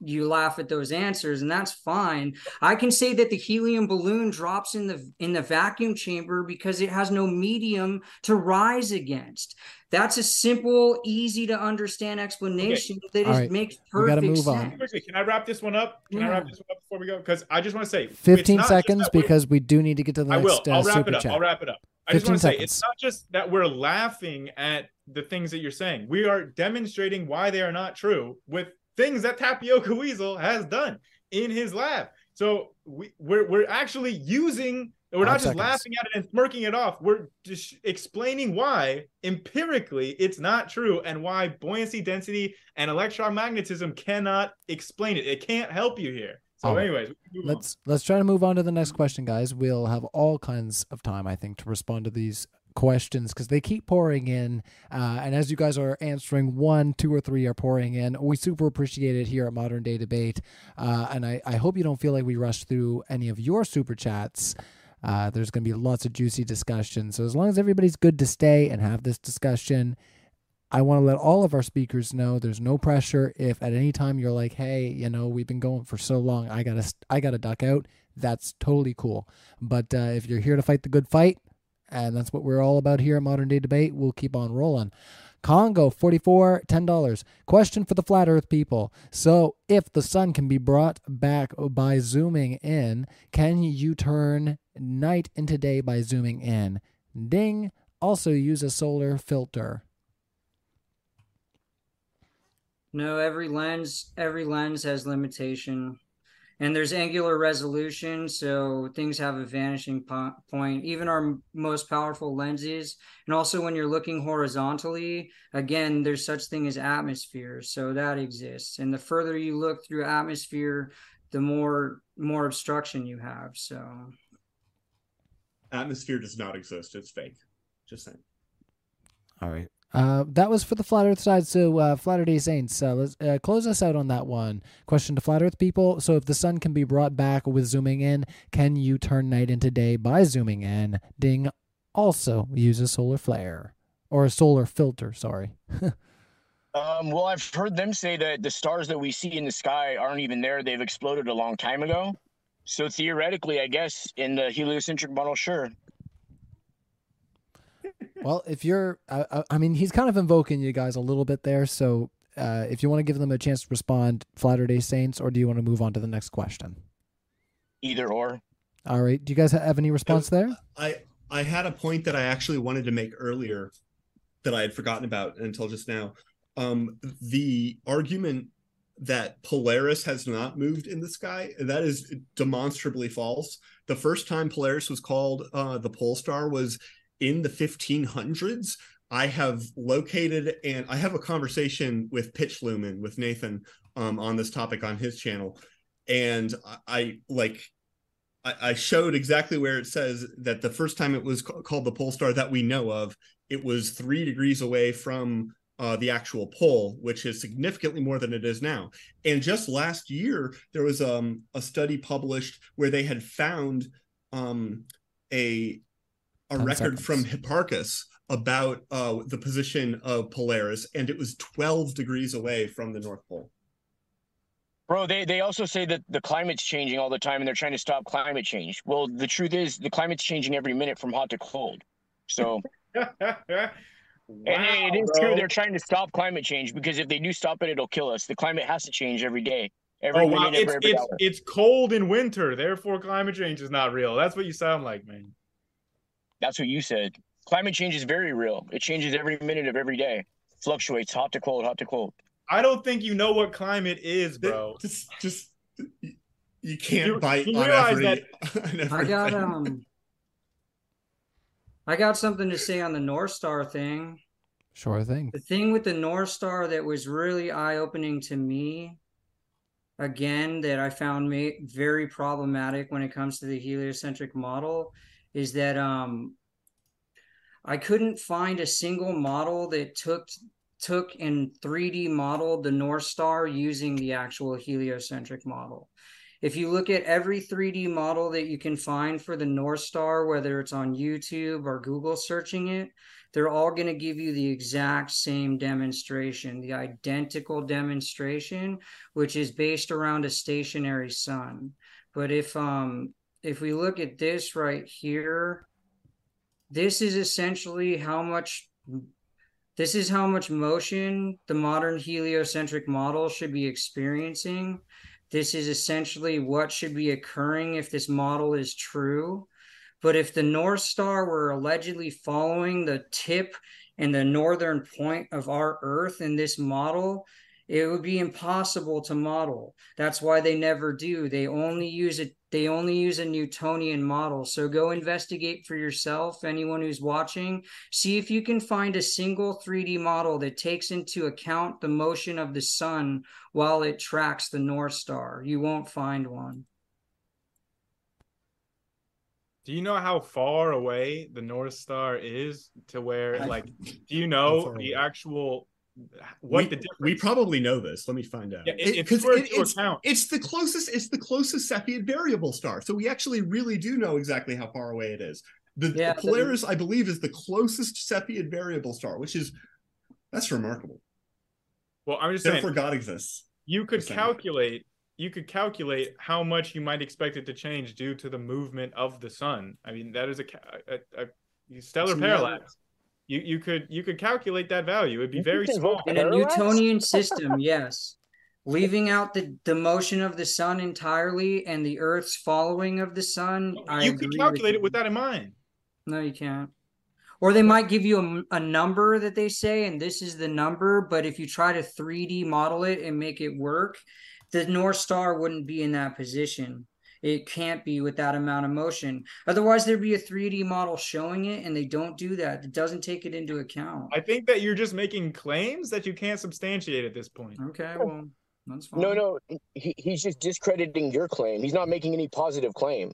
You laugh at those answers, and that's fine. I can say that the helium balloon drops in the in the vacuum chamber because it has no medium to rise against. That's a simple, easy to understand explanation that All is, right. makes We gotta perfect move on. sense. Quickly, can I wrap this one up? Can I wrap this one up before we go? Because I just want to say, 15 seconds because we do need to get to the I will. next I'll uh, wrap super it up. chat. I'll wrap it up. I just 15 want to say seconds. it's not just that we're laughing at the things that you're saying. We are demonstrating why they are not true with things that Tapioca Weasel has done in his lab. So we, we're we're actually using. We're Five not just seconds. laughing at it and smirking it off. We're just explaining why empirically it's not true and why buoyancy, density, and electromagnetism cannot explain it. It can't help you here. So, right. anyways, move on. Let's let's try to move on to the next question, guys. We'll have all kinds of time, I think, to respond to these questions because they keep pouring in. Uh, and as you guys are answering, one, two, or three are pouring in. We super appreciate it here at Modern Day Debate. Uh, and I, I hope you don't feel like we rushed through any of your super chats. Uh, there's going to be lots of juicy discussion. So as long as everybody's good to stay and have this discussion, I want to let all of our speakers know there's no pressure. If at any time you're like, "Hey, you know, we've been going for so long, I gotta, I gotta duck out," that's totally cool. But uh, if you're here to fight the good fight, and that's what we're all about here at Modern Day Debate, we'll keep on rolling. Congo 44 $10. Question for the flat earth people. So, if the sun can be brought back by zooming in, can you turn night into day by zooming in? Ding. Also use a solar filter. No, every lens every lens has limitation. And there's angular resolution, so things have a vanishing po- point. Even our m- most powerful lenses, and also when you're looking horizontally, again, there's such thing as atmosphere, so that exists. And the further you look through atmosphere, the more more obstruction you have. So atmosphere does not exist. It's fake. Just saying. All right. Uh, that was for the flat Earth side. So, uh, flat Earth Saints, uh, let's uh, close us out on that one. Question to flat Earth people. So, if the sun can be brought back with zooming in, can you turn night into day by zooming in? Ding. Also, use a solar flare or a solar filter. Sorry. (laughs) um, well, I've heard them say that the stars that we see in the sky aren't even there. They've exploded a long time ago. So theoretically, I guess in the heliocentric model, sure, well, if you're, I, I, mean, he's kind of invoking you guys a little bit there. So uh, if you want to give them a chance to respond, Flatter Day Saints, or do you want to move on to the next question? Either or. All right. Do you guys have any response there? I I had a point that I actually wanted to make earlier that I had forgotten about until just now. Um, the argument that Polaris has not moved in the sky that is demonstrably false. The first time Polaris was called uh, the Pole Star was in the 1500s. I have located and I have a conversation with Pitch Lumen with Nathan um, on this topic on his channel, and I, I like I, I, showed exactly where it says that the first time it was ca- called the pole star that we know of, it was three degrees away from uh, the actual pole, which is significantly more than it is now. And just last year, there was um, a study published where they had found um, a a record seconds. from Hipparchus about uh, the position of Polaris, and it was 12 degrees away from the North Pole. Bro, they, they also say that the climate's changing all the time and they're trying to stop climate change. Well, the truth is, the climate's changing every minute from hot to cold. So, wow, (laughs) and it is bro. true. They're trying to stop climate change because if they do stop it, it'll kill us. The climate has to change every day. Every oh, wow. It's, every it's, it's cold in winter. Therefore, climate change is not real. That's what you sound like, man. That's what you said. Climate change is very real. It changes every minute of every day. Fluctuates hot to cold, hot to cold. I don't think you know what climate is, bro. Just just you can't you, bite you on every, that... (laughs) I got um I got something to say on the North Star thing. Sure thing. The thing with the North Star that was really eye-opening to me again that I found very problematic when it comes to the heliocentric model is that um, I couldn't find a single model that took took and 3D modeled the North Star using the actual heliocentric model. If you look at every 3D model that you can find for the North Star, whether it's on YouTube or Google searching it, they're all going to give you the exact same demonstration, the identical demonstration, which is based around a stationary sun. But if um if we look at this right here, this is essentially how much this is how much motion the modern heliocentric model should be experiencing. This is essentially what should be occurring if this model is true. But if the North Star were allegedly following the tip and the northern point of our Earth in this model, it would be impossible to model. That's why they never do. They only use it they only use a Newtonian model. So go investigate for yourself, anyone who's watching. See if you can find a single 3D model that takes into account the motion of the sun while it tracks the North Star. You won't find one. Do you know how far away the North Star is to where, like, (laughs) do you know the actual what we, we probably know this. Let me find out. Yeah, it, it's, it, it's, it's, the closest. It's the closest Cepheid variable star. So we actually really do know exactly how far away it is. The, yeah, the Polaris, so I believe, is the closest Cepheid variable star, which is that's remarkable. Well, I'm just therefore saying, God exists. You could calculate. You could calculate how much you might expect it to change due to the movement of the sun. I mean, that is a, a, a stellar parallax you you could you could calculate that value. It'd be very small. In a Newtonian (laughs) system, yes. Leaving out the, the motion of the sun entirely and the Earth's following of the sun. You I could calculate with it with that in mind. No, you can't. Or they might give you a, a number that they say, and this is the number. But if you try to 3D model it and make it work, the North Star wouldn't be in that position. It can't be with that amount of motion. Otherwise, there'd be a 3D model showing it, and they don't do that. It doesn't take it into account. I think that you're just making claims that you can't substantiate at this point. Okay, well. That's fine. No, no, he, he's just discrediting your claim. He's not making any positive claim.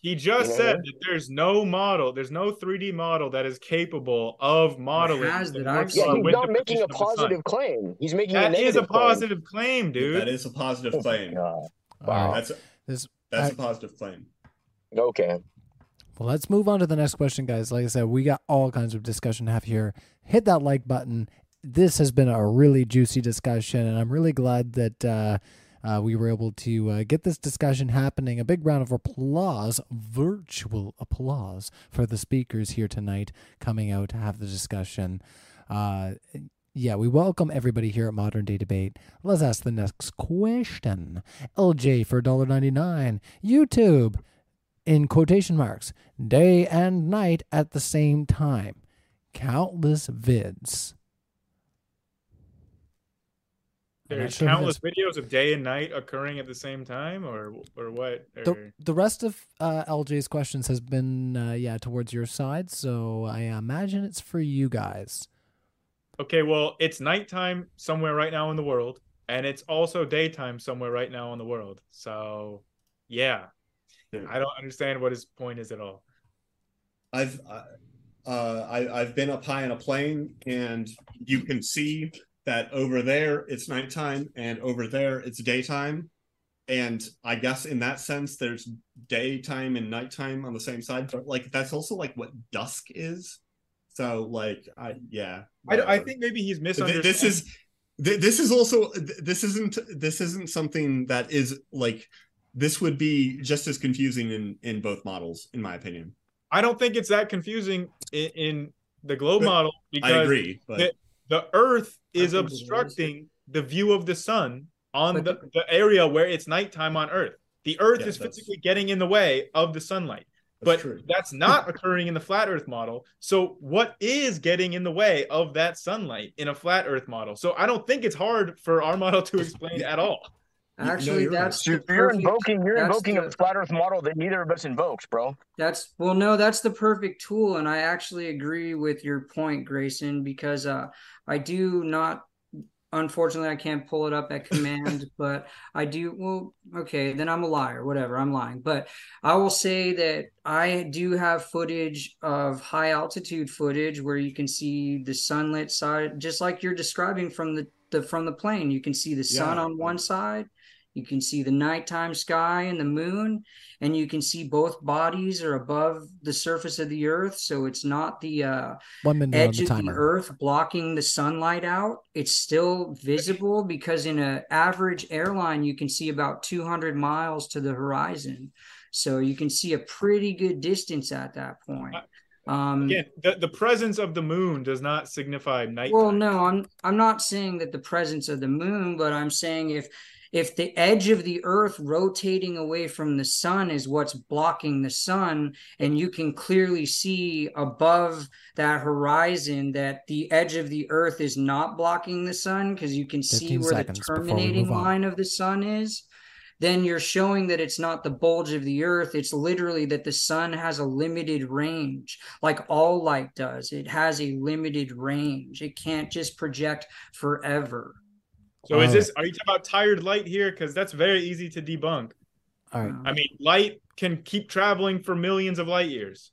He just You know? said that there's no model, there's no 3D model that is capable of modeling. has the that North I've Yeah, he's not making a of the sun. positive claim. He's making a That negative is a positive claim, dude. That is a positive Oh claim. God. All right. That's This that's I- a positive claim. Okay. Well, let's move on to the next question, guys. Like I said, we got all kinds of discussion to have here. Hit that like button. This has been a really juicy discussion, and I'm really glad that uh, uh, we were able to uh, get this discussion happening. A big round of applause, virtual applause, for the speakers here tonight coming out to have the discussion. Yeah, we welcome everybody here at Modern Day Debate. Let's ask the next question. LJ for $1.99. YouTube in quotation marks, day and night at the same time. Countless vids. There's sure countless videos of day and night occurring at the same time, or or what? this- The, the rest of uh, LJ's questions has been, uh, yeah, towards your side, so I imagine it's for you guys. Okay, well, it's nighttime somewhere right now in the world, and it's also daytime somewhere right now in the world. So, yeah, I don't understand what his point is at all. I've uh, uh, I, I've been up high in a plane, and you can see that over there it's nighttime, and over there it's daytime. And I guess in that sense, there's daytime and nighttime on the same side, but like that's also like what dusk is. So like I yeah, I, I think maybe he's Th- misunderstanding. this is this is also this isn't this isn't something that is like this would be just as confusing in in both models in my opinion I don't think it's that confusing in, in the globe But model because i agree but the, the Earth is think it is. obstructing the view of the sun on the, the area where it's nighttime on Earth. The Earth Yeah, is that's- physically getting in the way of the sunlight. That's but true that's not occurring in the flat earth model so what is getting in the way of that sunlight in a flat earth model so i don't think it's hard for our model to explain at all You- no, Actually, you're right. that's So the you're perfect- invoking you're invoking the- a flat Earth model that neither of us invokes, bro. That's well, no, that's the perfect tool, and I actually agree with your point, Grayson, because uh, I do not. Unfortunately, I can't pull it up at command, (laughs) but I do. Well, okay, then I'm a liar. Whatever, I'm lying. But I will say that I do have footage of high altitude footage where you can see the sunlit side, just like you're describing from the, the from the plane. You can see the sun Yeah. on one side, you can see the nighttime sky and the moon, and you can see both bodies are above the surface of the earth. So it's not the uh, One minute on edge the of the earth blocking the sunlight out. It's still visible because in an average airline, you can see about 200 miles to the horizon. So you can see a pretty good distance at that point. Um, again the, the presence of the moon does not signify night well, no, I'm I'm not saying that the presence of the moon, but I'm saying if if the edge of the earth rotating away from the sun is what's blocking the sun and you can clearly see above that horizon that the edge of the earth is not blocking the sun because you can see where the seconds before we terminating line of the sun is then you're showing that it's not the bulge of the earth it's literally that the sun has a limited range like all light does. It has a limited range. It can't just project forever so is All this are you talking about tired light here because that's very easy to debunk All right. i mean light can keep traveling for millions of light years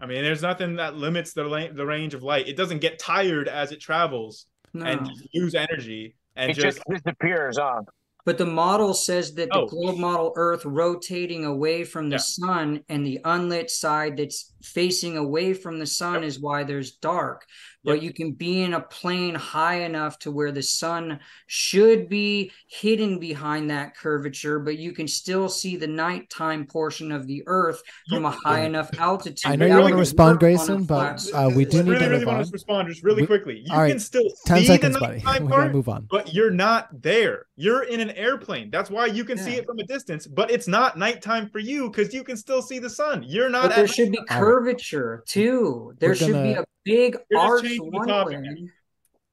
i mean there's nothing that limits the, la- the range of light it doesn't get tired as it travels no and just lose energy and It just just disappears, off. But the model says that the Oh. globe model Earth rotating away from the Yeah. sun and the unlit side that's facing away from the sun Yep. is why there's dark. But you can be in a plane high enough to where the sun should be hidden behind that curvature, but you can still see the nighttime portion of the Earth from a high enough altitude. I know you wanna respond, work on a Grayson, but, uh, we do need really, to really move want on. to respond just really We- quickly. You all right, can still 10 see seconds, the buddy. nighttime (laughs) We gotta part, move on. but you're not there. You're in an airplane. That's why you can see it from a distance, but it's not nighttime for you because you can still see the sun. You're not. But there at should be All right. curvature too. There We're should be gonna- a big You're just arch the topic.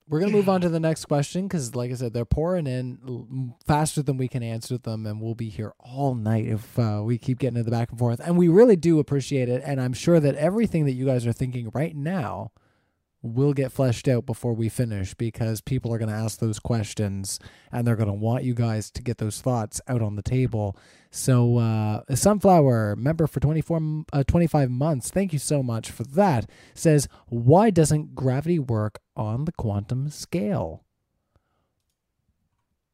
We're gonna move on to the next question because, like I said, they're pouring in faster than we can answer them, and we'll be here all night if uh, we keep getting into the back and forth. And we really do appreciate it, and I'm sure that everything that you guys are thinking right now, will get fleshed out before we finish because people are going to ask those questions and they're going to want you guys to get those thoughts out on the table. So, uh, Sunflower, member for 24, uh, 25 months, thank you so much for that, says, Why doesn't gravity work on the quantum scale?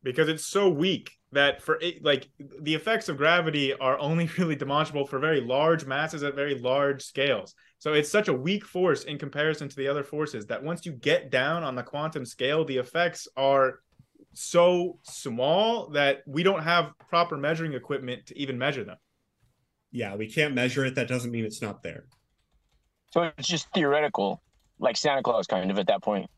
Because it's so weak that for it, like the effects of gravity are only (laughs) really demonstrable for very large masses at very large scales. So it's such a weak force in comparison to the other forces that once you get down on the quantum scale, the effects are so small that we don't have proper measuring equipment to even measure them. Yeah, we can't measure it. That doesn't mean it's not there. So it's just theoretical, like Santa Claus kind of at that point.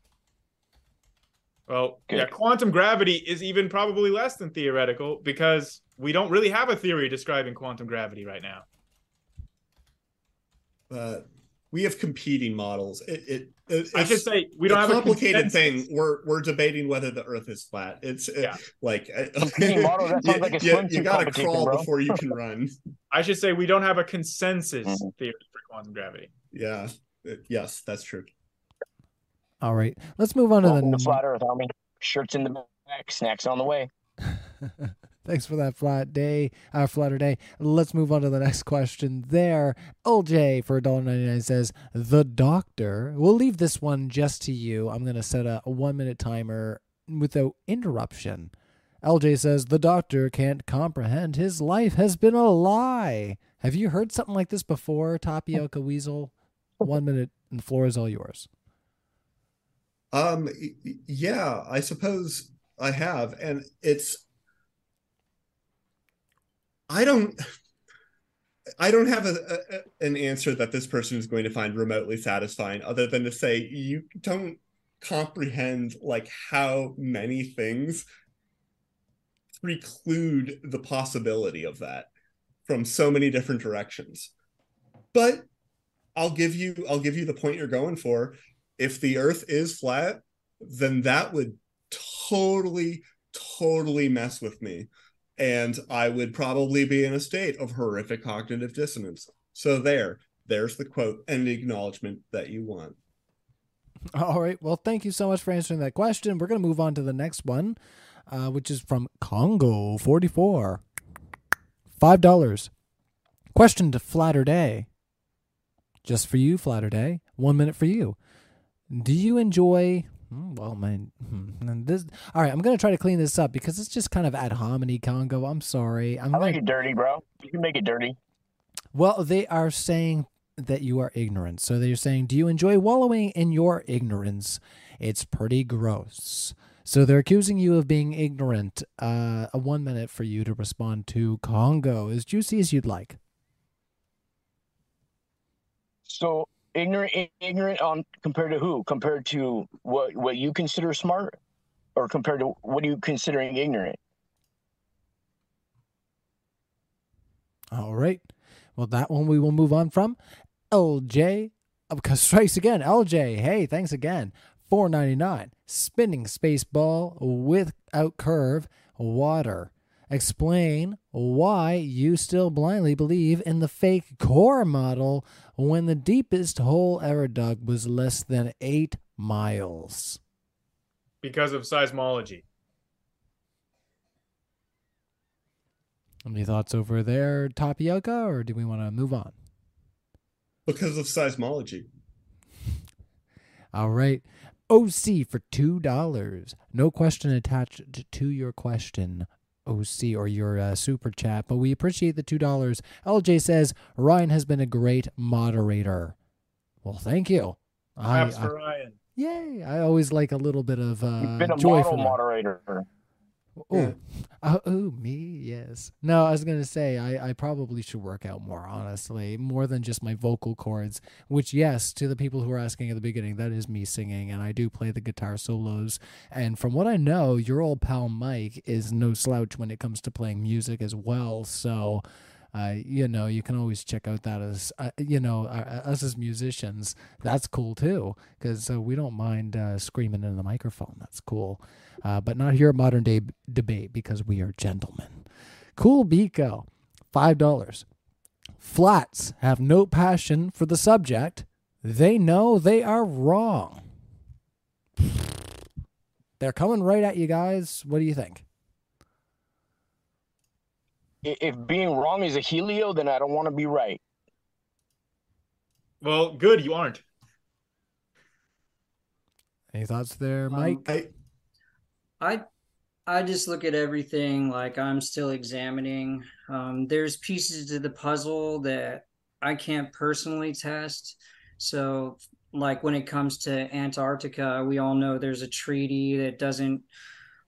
Well, Good. yeah, quantum gravity is even probably less than theoretical because we don't really have a theory describing quantum gravity right now. Uh, we have competing models. It, it, it I it's should say we don't a have complicated a complicated thing. We're we're debating whether the Earth is flat. It's uh, Yeah. like uh, Competing model, that sounds (laughs) you, like a you- you gotta crawl bro. before you (laughs) can run. I should say we don't have a consensus Mhm. theory for quantum gravity. Yeah. Uh, Yes, that's true. All right, let's move on to Welcome the to Flat Earth Army. Shirts in the back, snacks on the way. (laughs) Thanks for that flat day, uh, flatter day. Let's move on to the next question. There, LJ for $1.99 says, The doctor. We'll leave this one just to you. I'm going to set a, one minute timer without interruption. LJ says, The doctor can't comprehend. His life has been a lie. Have you heard something like this before, Tapioca Weasel? One minute, and the floor is all yours. Um yeah, I suppose I have and it's I don't I don't have a, a an answer that this person is going to find remotely satisfying other than to say you don't comprehend like how many things preclude the possibility of that from so many different directions. But I'll give you I'll give you the point you're going for. If the earth is flat, then that would totally totally mess with me and I would probably be in a state of horrific cognitive dissonance. So there, there's the quote and the acknowledgement that you want. All right. Well, thank you so much for answering that question. We're going to move on to the next one, uh, which is from Congo 44. $5. Question to Flatter Day. Just for you, Flatter Day. One minute for you. Do you enjoy. Hmm, Well, man, hmm, and this. All right, I'm gonna try to clean this up because it's just kind of ad hominem Congo. I'm sorry. I'm I like it dirty, bro. You can make it dirty. well, they are saying that you are ignorant. So they're saying, Do you enjoy wallowing in your ignorance? It's pretty gross. So they're accusing you of being ignorant. Uh, a one minute for you to respond to Congo, as juicy as you'd like. So ignorant, ignorant on compared to who? Compared to what what you consider smart, or compared to what are you considering ignorant? All right. Well, that one we will move on from. LJ, because (laughs) strikes again. LJ, hey, thanks again. Four ninety nine. Spinning space ball without curve. Water. Explain why you still blindly believe in the fake core model when the deepest hole ever dug was less than eight miles. because of seismology. Any thoughts over there, Tapioca, or do we want to move on? Because of seismology. All right. OC for $2. No question attached to your question, OC, or your uh, super chat, but we appreciate the $2. LJ says Ryan has been a great moderator. Well, thank you. I, Claps I- for Ryan. yay. I always like a little bit of uh, You've been a joy model for that. moderator. Oh, uh, (laughs) oh, me, yes. No, I was gonna say I, I probably should work out more. Honestly, more than just my vocal cords. Which, yes, to the people who are asking at the beginning, that is me singing, and I do play the guitar solos. And from what I know, your old pal Mike is no slouch when it comes to playing music as well. So. Uh, you know, you can always check out that as uh, you know uh, us as musicians. That's cool too, because uh, we don't mind uh, screaming in the microphone. That's cool uh, but not here at Modern Day B- Debate because we are gentlemen. Cool Beco, $5. Flats have no passion for the subject. They know they are wrong. They're coming right at you guys. What do you think? If being wrong is a helio, then I don't want to be right. Well, good, you aren't. Any thoughts there, Um, Mike? I I I just look at everything like I'm still examining. Um, there's pieces to the puzzle that I can't personally test. So, like when it comes to Antarctica, we all know there's a treaty that doesn't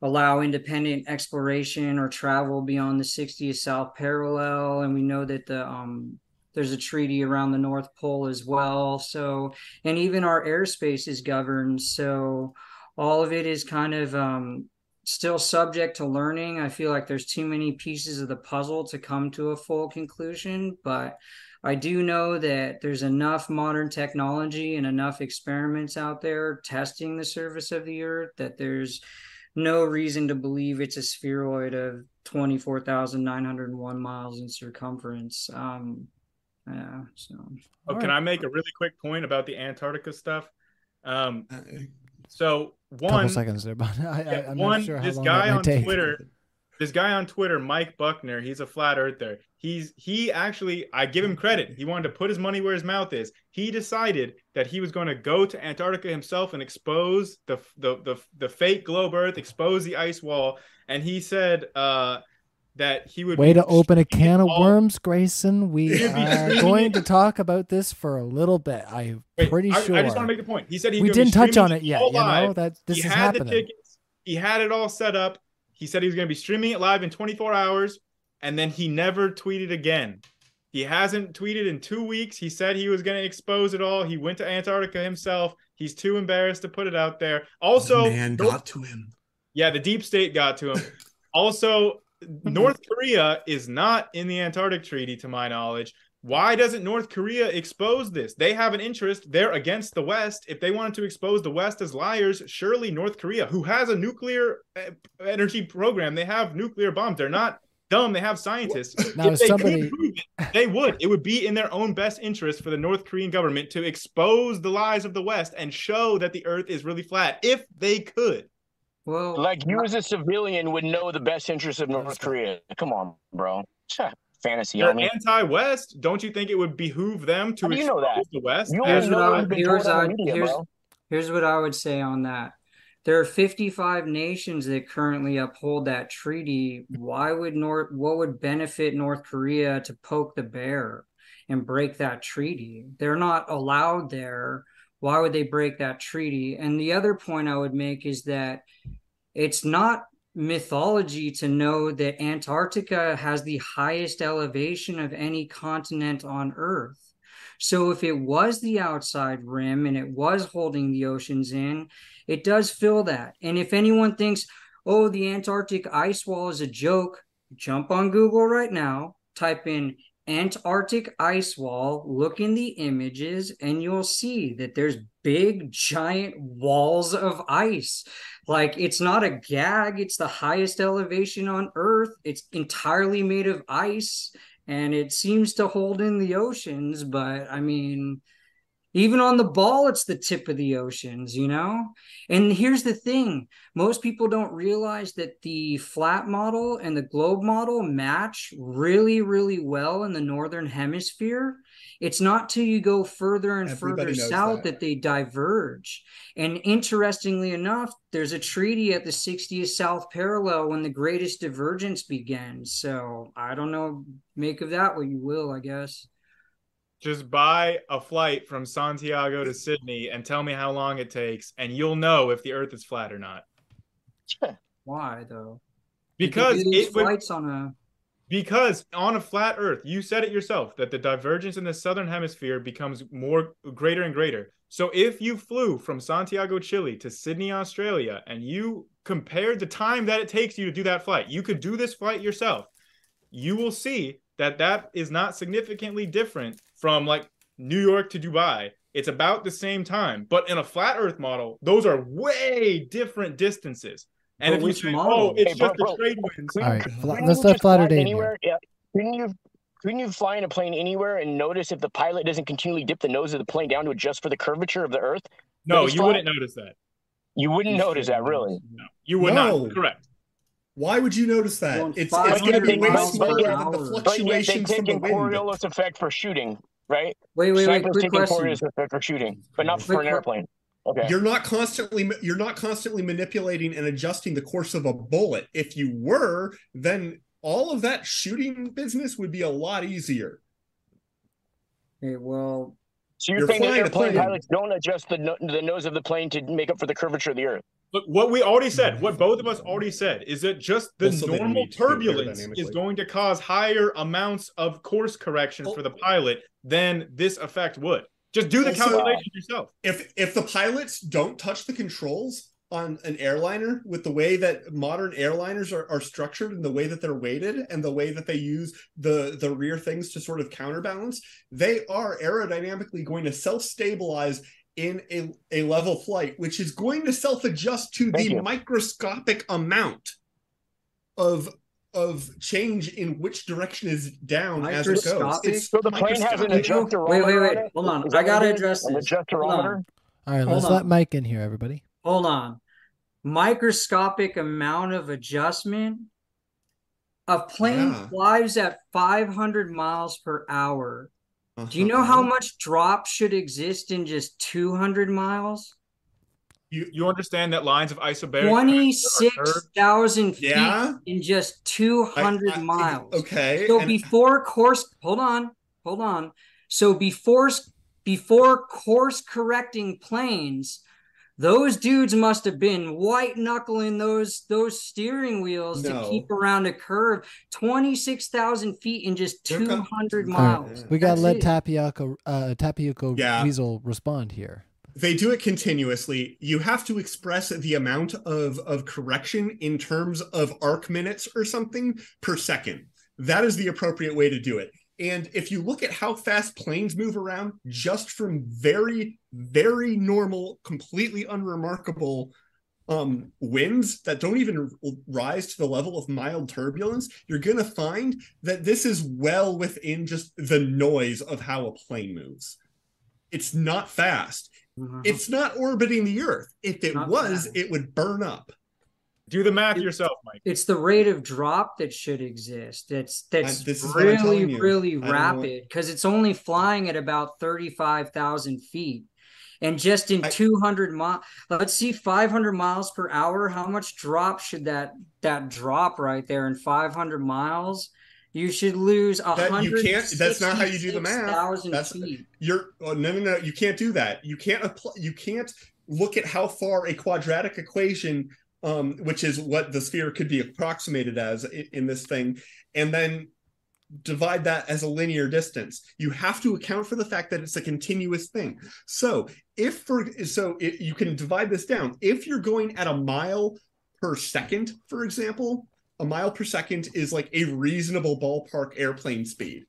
allow independent exploration or travel beyond the 60th south parallel, and we know that the um, there's a treaty around the North Pole as well. So, and even our airspace is governed. So, all of it is kind of um, still subject to learning. I feel like there's too many pieces of the puzzle to come to a full conclusion, but I do know that there's enough modern technology and enough experiments out there testing the surface of the earth that there's no reason to believe it's a spheroid of 24,901 miles in circumference. Um, yeah, so Oh, can right. I make a really quick point about the Antarctica stuff? Um, so couple one, seconds there, but (laughs) I, yeah, I, I'm one, not sure how this long guy on take. Twitter, this guy on Twitter, Mike Buckner, he's a flat earther. He's he actually, I give him credit. He wanted to put his money where his mouth is. He decided that he was going to go to Antarctica himself and expose the the the, the fake globe Earth, expose the ice wall, and he said uh, that he would Way be to open a can of all- worms, Grayson. We (laughs) are going to talk about this for a little bit. I'm Wait, pretty I, sure. I just want to make the point. He said he we was gonna be didn't touch on it yet. all You know that this he is had happening. the tickets. He had it all set up. He said he was going to be streaming it live in 24 hours, and then he never tweeted again. He hasn't tweeted in two weeks. He said he was going to expose it all. He went to Antarctica himself. He's too embarrassed to put it out there. Also, man got to him. yeah, the deep state got to him. (laughs) also, North Korea is not in the Antarctic Treaty, to my knowledge. Why doesn't North Korea expose this? They have an interest. They're against the West. If they wanted to expose the West as liars, surely North Korea, who has a nuclear uh, energy program, they have nuclear bombs. They're not dumb. They have scientists. Now, if they somebody- could prove it, they would. It would be in their own best interest for the North Korean government to expose the lies of the West and show that the Earth is really flat, if they could. Well, Like you as a civilian would know the best interest of North Korea. Come on, bro. Fantasy They're on me. anti-West. Don't you think it would behoove them to you know that? the West? You Here's know what what I- here's told on the I- media, here's- Here's what I would say on that. There are 55 nations that currently uphold that treaty. Why would North what would benefit North Korea to poke the bear and break that treaty? They're not allowed there. Why would they break that treaty? And the other point I would make is that it's not mythology to know that Antarctica has the highest elevation of any continent on Earth. So if it was the outside rim and it was holding the oceans in, it does fill that. And if anyone thinks, oh, the Antarctic ice wall is a joke, jump on Google right now, type in Antarctic ice wall, look in the images, and you'll see that there's big, giant walls of ice. Like it's not a gag, it's the highest elevation on Earth. It's entirely made of ice and it seems to hold in the oceans but i mean even on the ball it's the tip of the oceans you know? And here's the thing. Most people don't realize that the flat model and the globe model match really really well in the northern hemisphere. It's not till you go further and Everybody further south that. that they diverge. And interestingly enough there's a treaty at the 60th south parallel when the greatest divergence begins. So i don't know make of that what you will i guess Just buy a flight from Santiago to Sydney and tell me how long it takes, and you'll know if the Earth is flat or not. (laughs) why though Because it would, flights on a because on a flat Earth, you said it yourself that the divergence in the southern hemisphere becomes more greater and greater. So if you flew from Santiago, Chile to Sydney, Australia, and you compared the time that it takes you to do that flight, you could do this flight yourself. You will see that that is not significantly different from like New York to Dubai. It's about the same time, but in a flat Earth model, those are way different distances. And But if you say, model? "Oh, it's Hey, bro, just the bro. trade winds," All right, Couldn't fla- let's just let Flatter fly Dave anywhere? Yeah. Couldn't you couldn't you fly in a plane anywhere and notice if the pilot doesn't continually dip the nose of the plane down to adjust for the curvature of the Earth? No, you flat. wouldn't notice that. You wouldn't You notice that, really. No, you would No. not. Correct. Why would you notice that? It's, it's going to be hundred way smaller than the hour. But yet they fluctuations take from the wind. Coriolis effect for shooting, right? Wait, wait, wait. Snipers Quick question. Coriolis effect for shooting, but not for an airplane. Okay. You're not constantly you're not constantly manipulating and adjusting the course of a bullet. If you were, then all of that shooting business would be a lot easier. Okay, well, So you're, You're saying that flying airplane pilots don't adjust the, no- the nose of the plane to make up for the curvature of the Earth? Look, what we already said, hmm. what both of us already said, is that just the Also, they normal need to do it turbulence is going to cause higher amounts of course correction for the oh. pilot than this effect would. Just do the Also- calculation yourself. If if the pilots don't touch the controls on an airliner with the way that modern airliners are, are structured and the way that they're weighted and the way that they use the the rear things to sort of counterbalance, they are aerodynamically going to self-stabilize in a, a level flight, which is going to self-adjust to Thank the you. microscopic amount of of change in which direction is down as it goes. It's So the plane has an microscopic. adjusterometer. Wait, wait, wait. Hold on. I gotta what it is? address An this. Hold adjusterometer? on. All right, let's let Mike in here, everybody. Hold on. Microscopic amount of adjustment. A plane Yeah. flies at 500 miles per hour. Do you know how much drop should exist in just 200 miles? You you understand that lines of isobaric 26,000 feet Yeah. in just 200 I- I- miles. Okay. So and- before course, hold on, hold on. So before before course correcting planes, those dudes must have been white knuckling those those steering wheels No. to keep around a curve. Twenty six thousand feet in just two hundred All right, miles. we gotta let it. Tapioca uh, Tapioca Yeah. Weasel respond here. they do it continuously. You have to express the amount of, of correction in terms of arc minutes or something per second. That is the appropriate way to do it. And if you look at how fast planes move around, just from very, very normal, completely unremarkable um, winds that don't even rise to the level of mild turbulence, you're going to find that this is well within just the noise of how a plane moves. It's not fast. Mhm. It's not orbiting the Earth. If it Not was, fast. it would burn up. Do the math yourself, Mike. It's the rate of drop that should exist. That's that's this is what I'm really really I don't know rapid because it's only flying at about thirty five thousand feet, and just in I- two hundred miles. Let's see, five hundred miles per hour. How much drop should that that drop right there in five hundred miles? You should lose a That- you hundred. can't- that's not how you do the math. Thousand That's- feet. You're oh, no, no, no. You can't do that. You can't apply. You can't look at how far a quadratic equation, um, which is what the sphere could be approximated as in, in this thing, and then divide that as a linear distance. You have to account for the fact that it's a continuous thing. So if for so it, you can divide this down. If you're going at a mile per second, for example, a mile per second is like a reasonable ballpark airplane speed.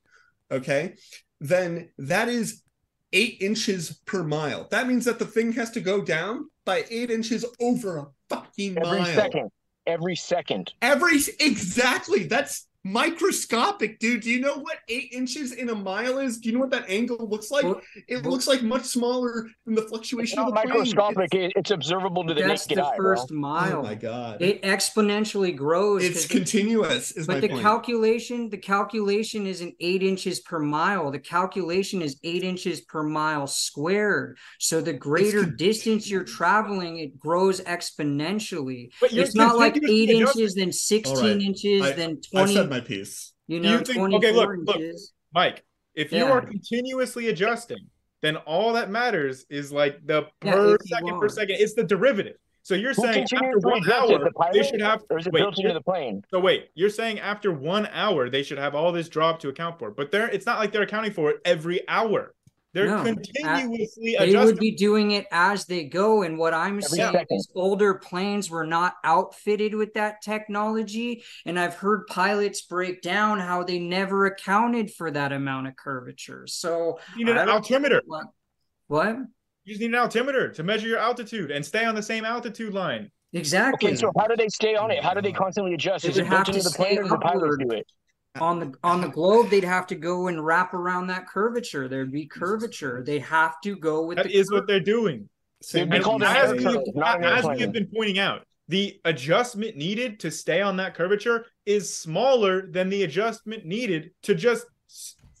Okay, then that is eight inches per mile. That means that the thing has to go down by eight inches over fucking Every mile. second. Every second. Every exactly. That's microscopic, dude. Do you know what eight inches in a mile is? Do you know what that angle looks like? It looks like much smaller than the It's fluctuation not of the plane. microscopic. It's, It's observable to the That's naked the eye. first bro. mile. oh my god. It exponentially grows. It's continuous. Is my But the point. calculation, the calculation isn't eight inches per mile. The calculation is eight inches per mile squared. So the greater con- distance you're traveling, it grows exponentially. But you're It's not like eight inches, then sixteen All right. inches, I- then twenty. Said my piece. You Do know, you think- okay, look, look. inches. Mike, if you are continuously adjusting, then all that matters is like the Yeah, per if you second per second. It's the derivative. So you're Who saying after one hour The they should have. Or is it wait, built into the plane? so wait, you're saying after one hour they should have all this drop to account for, but they're it's not like they're accounting for it every hour. They're No, continuously They adjusting. would be doing it as they go. And what I'm Every saying second. is older planes were not outfitted with that technology. And I've heard pilots break down how they never accounted for that amount of curvature. So you need I an altimeter. what? What? You just need an altimeter to measure your altitude and stay on the same altitude line. Exactly. Okay, so how do they stay on it? How do they constantly adjust? They Is would it built have into to the plane or the pilots upward. do it? On the on the globe they'd have to go and wrap around that curvature. There'd be curvature. They have to go with That the is cur- what they're doing. It'd be And called an as, we, curve, as we have been pointing out, the adjustment needed to stay on that curvature is smaller than the adjustment needed to just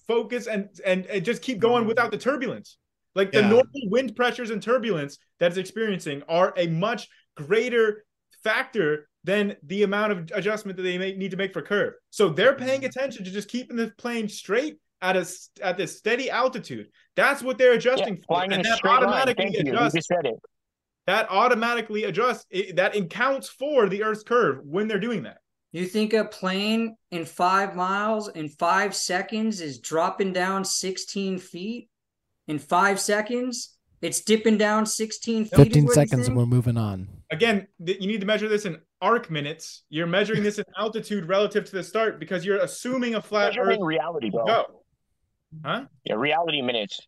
focus and and, and just keep going without the turbulence. Like the normal wind pressures and turbulence that it's experiencing are a much greater factor than the amount of adjustment that they may need to make for curve. So they're paying mm-hmm. attention to just keeping the plane straight at a at this steady altitude. That's what they're Yeah, adjusting for, and that automatically Thank you. You adjusts just said it. that automatically adjusts it, that accounts for the earth's curve when they're doing that you think a plane in five miles in five seconds is dropping down 16 feet in five seconds it's dipping down 16 feet 15 seconds and we're moving on. Again th- you need to measure this in arc minutes you're measuring this in altitude relative to the start because you're assuming a flat earth reality, bro. go huh Yeah, reality minutes.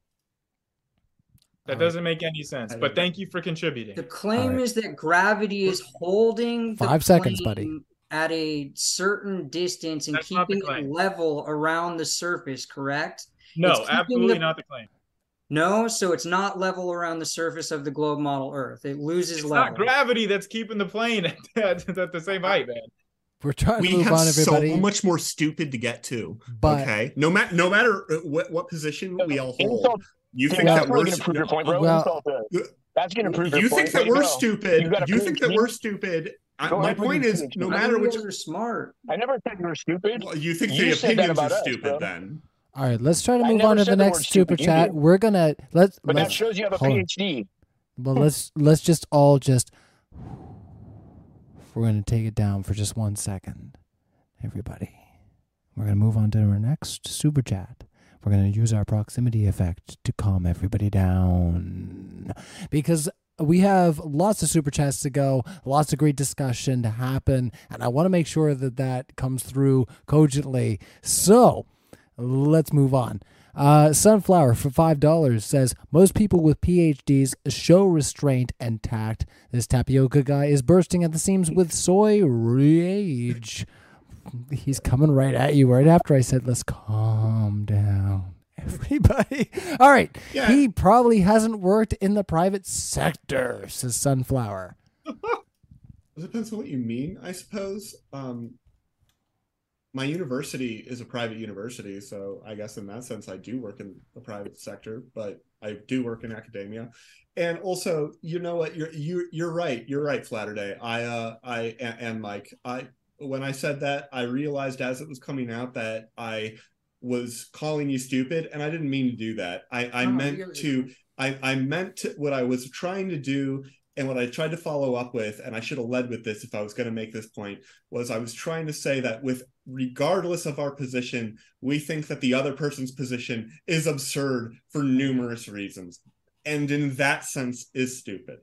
that All right. doesn't make any sense but thank you for contributing The claim Alright. is that gravity is holding the Five seconds, buddy. at a certain distance and That's keeping it level around the surface, correct? no absolutely the- not the claim No, so it's not level around the surface of the globe model Earth. It loses it's level. not gravity that's keeping the plane (laughs) at, at the same height man We're trying to move have on, everybody. so much more stupid to get to. But- okay, no matter no matter uh, what what position we all hold, Insult. you think that's that we're gonna prove your point, bro. Well- That's gonna prove your You point. think that we're go. stupid? You You think that PhD? we're stupid? I, my point is, no matter think you're smart. I never said you were stupid. well, you think You the opinions are stupid. bro. then All right, let's try to move on to the next super stupid, chat. We're gonna let's But let's that shows you have a on. PhD. Well, let's let's just all just we're gonna take it down for just one second, everybody. We're gonna move on to our next super chat. We're gonna use our proximity effect to calm everybody down because we have lots of super chats to go, lots of great discussion to happen, and I want to make sure that that comes through cogently. So let's move on. Uh, Sunflower for five dollars says most people with PhDs show restraint and tact. This tapioca guy is bursting at the seams with soy rage. He's coming right at you right after I said let's calm down. (laughs) Everybody. All right. Yeah. He probably hasn't worked in the private sector, says Sunflower. (laughs) It depends on what you mean, I suppose. Um, my university is a private university, so I guess in that sense, I do work in the private sector, but I do work in academia. And also, you know what? You're you you're right. You're right, Flatterday. I uh I and, and Mike. I when I said that, I realized as it was coming out that I was calling you stupid, and I didn't mean to do that. I I No, meant you're- to. I, I meant to, what I was trying to do and what I tried to follow up with, and I should have led with this if I was going to make this point, was I was trying to say that with regardless of our position, we think that the other person's position is absurd for numerous reasons. And in that sense is stupid.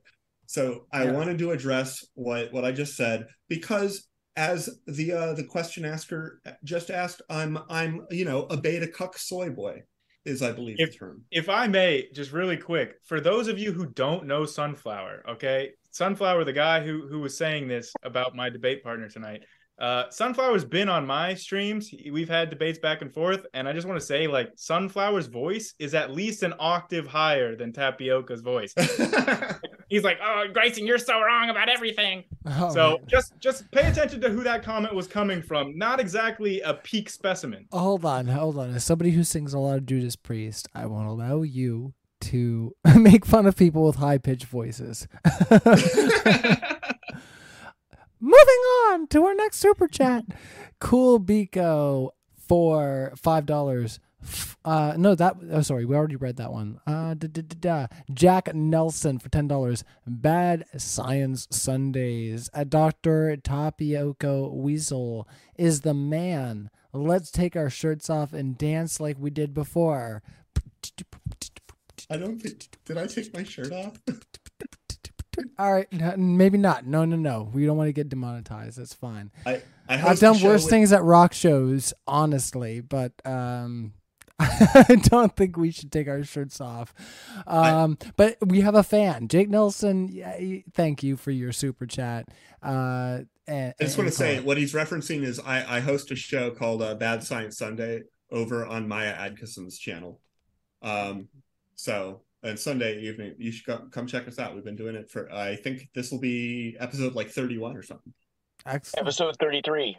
So I Yeah. wanted to address what what I just said because as the uh the question asker just asked, I'm I'm you know a beta cuck soy boy is I believe If- the term. if I may, just really quick, for those of you who don't know Sunflower, okay, Sunflower, the guy who who was saying this about my debate partner tonight, uh, Sunflower's been on my streams. We've had debates back and forth, and I just want to say, like, Sunflower's voice is at least an octave higher than Tapioca's voice. (laughs) He's like, "Oh, Grayson, you're so wrong about everything." All so right. just just pay attention to who that comment was coming from. Not exactly a peak specimen. Hold on, hold on. As somebody who sings a lot of Judas Priest, I won't allow you to (laughs) make fun of people with high pitched voices. (laughs) Moving on to our next super chat. (laughs) Cool Biko for five dollars. Uh no that oh sorry we already read that one. Uh da, da, da, da. Jack Nelson for ten dollars. Bad Science Sundays. A Doctor Tapioca Weasel is the man. Let's take our shirts off and dance like we did before. I don't think did I take my shirt off? (laughs) All right, maybe not. No, no, no. We don't want to get demonetized. That's fine. I I I've done worse with- things at rock shows, honestly, but um, (laughs) I don't think we should take our shirts off. Um, but we have a fan, Jake Nelson. Yeah, thank you for your super chat. Uh, and, I just want to say what he's referencing is I, I host a show called uh, Bad Science Sunday over on Maya Adkisson's channel. Um, so and Sunday evening, you should come, come check us out. We've been doing it for I think this will be episode like 31 or something. Excellent. Episode 33.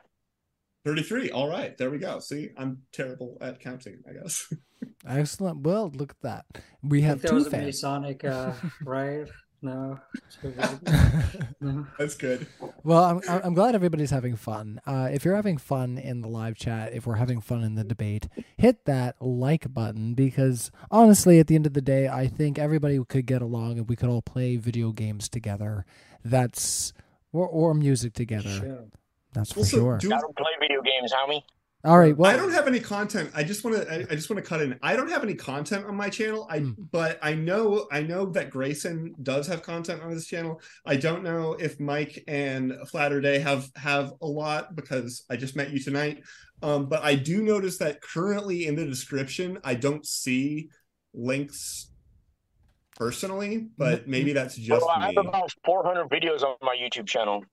33. All right, there we go. See, I'm terrible at counting, I guess. (laughs) Excellent. Well, look at that. We I have think there two was a fans. Masonic, uh, (laughs) right? No. (laughs) no. That's good. Well, I'm, I'm I'm glad everybody's having fun. Uh, if you're having fun in the live chat, if we're having fun in the debate, hit that like button because honestly, at the end of the day, I think everybody could get along and we could all play video games together. That's or or music together. Sure. That's for Also, sure. do- I don't play video games, homie. All right. Well, I don't have any content. I just want to. I, I just want to cut in. I don't have any content on my channel. I Hmm. but I know I know that Grayson does have content on his channel. I don't know if Mike and Flatter Day have have a lot because I just met you tonight. Um, but I do notice that currently in the description, I don't see links personally. But maybe that's just Bro, I have me. about 400 videos on my YouTube channel.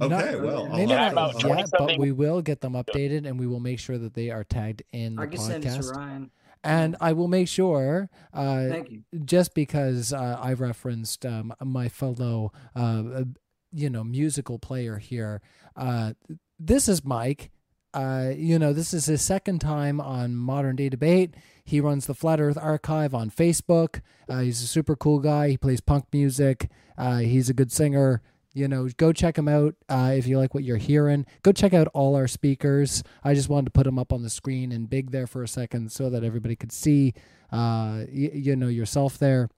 Okay, not- well, I'll maybe not to- about yet, but we will get them updated and we will make sure that they are tagged in the I can send it to podcast. Ryan. And I will make sure uh, Thank you. just because uh, I referenced um, my fellow, uh, uh, you know, musical player here. Uh, this is Mike. Uh, you know, this is his second time on Modern Day Debate. He runs the Flat Earth Archive on Facebook. Uh, he's a super cool guy. He plays punk music. Uh, he's a good singer. You know, go check them out uh, if you like what you're hearing. Go check out all our speakers. I just wanted to put them up on the screen and big there for a second so that everybody could see, uh, y- you know, yourself there,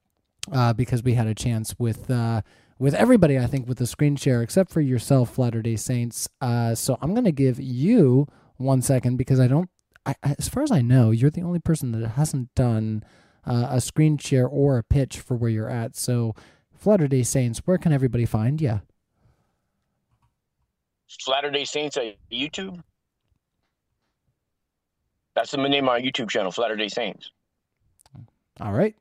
uh, because we had a chance with uh, with everybody. I think with the screen share, except for yourself, Flatter Day Saints. Uh, so I'm gonna give you one second because I don't. I, as far as I know, you're the only person that hasn't done uh, a screen share or a pitch for where you're at. So, Flatter Day Saints, where can everybody find you? Flatter Day Saints at YouTube. That's the name of my YouTube channel, Flatter Day Saints. All right.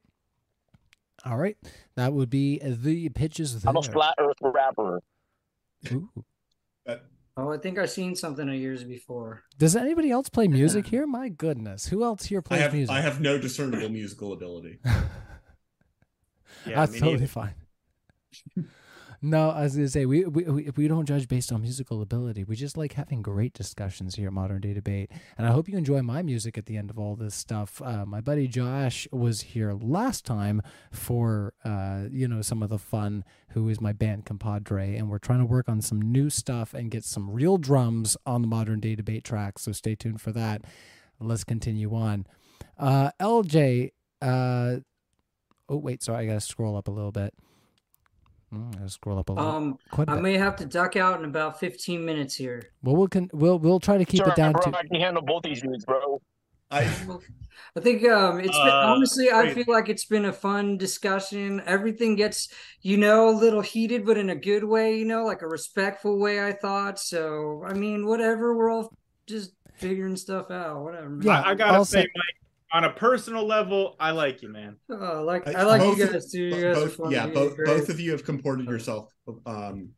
All right. That would be the pitches there. I'm a flat earth rapper. Ooh. Oh, I think I've seen something of yours before. Does anybody else play music here? My goodness. Who else here I plays have music? I have no discernible musical ability. (laughs) Yeah, That's totally neither. fine. No, as I say we, we we we don't judge based on musical ability. We just like having great discussions here at Modern Day Debate, and I hope you enjoy my music at the end of all this stuff. Uh, my buddy Josh was here last time for uh, you know some of the fun. Who is my band compadre, and we're trying to work on some new stuff and get some real drums on the Modern Day Debate track. So stay tuned for that. Let's continue on. Uh, LJ. Uh, Oh wait, sorry, I gotta scroll up a little bit. Mm, I scroll up a little. Um, quite a I bit. may have to duck out in about 15 minutes here. Well, we'll con- we'll we'll try to keep Sorry, it down bro, to. I can handle both these dudes, bro. I (laughs) I think um it's been Uh, honestly I feel like it's been a fun discussion. Everything gets, you know, a little heated, but in a good way, you know, like a respectful way, I thought. So I mean, whatever, we're all just figuring stuff out. Whatever. man. Yeah, I, I gotta I'll say, say- Mike, on a personal level, I like you, man. Oh, I like I- I like both you guys too. You bo- guys are both, yeah, both both of you have comported yourself. Um,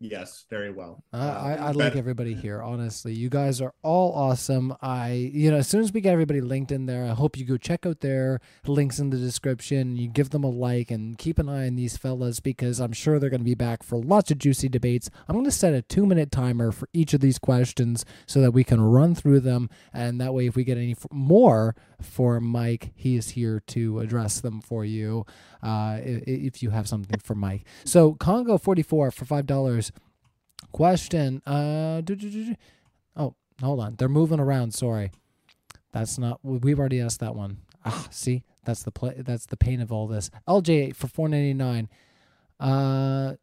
yes, very well. Uh, I, I like everybody here. Honestly, you guys are all awesome. I, you know, as soon as we get everybody linked in there, I hope you go check out their links in the description. You give them a like and keep an eye on these fellas because I'm sure they're going to be back for lots of juicy debates. I'm going to set a two minute timer for each of these questions so that we can run through them, and that way, if we get any f- more for Mike, he is here to address them for you. Uh, if you have something for Mike, so Congo 44 for five dollars. Question. Uh. Oh, hold on. They're moving around. Sorry, that's not. we- We've already asked that one. Ah, see, that's the play. That's the pain of all this. LJ for four ninety nine. Uh,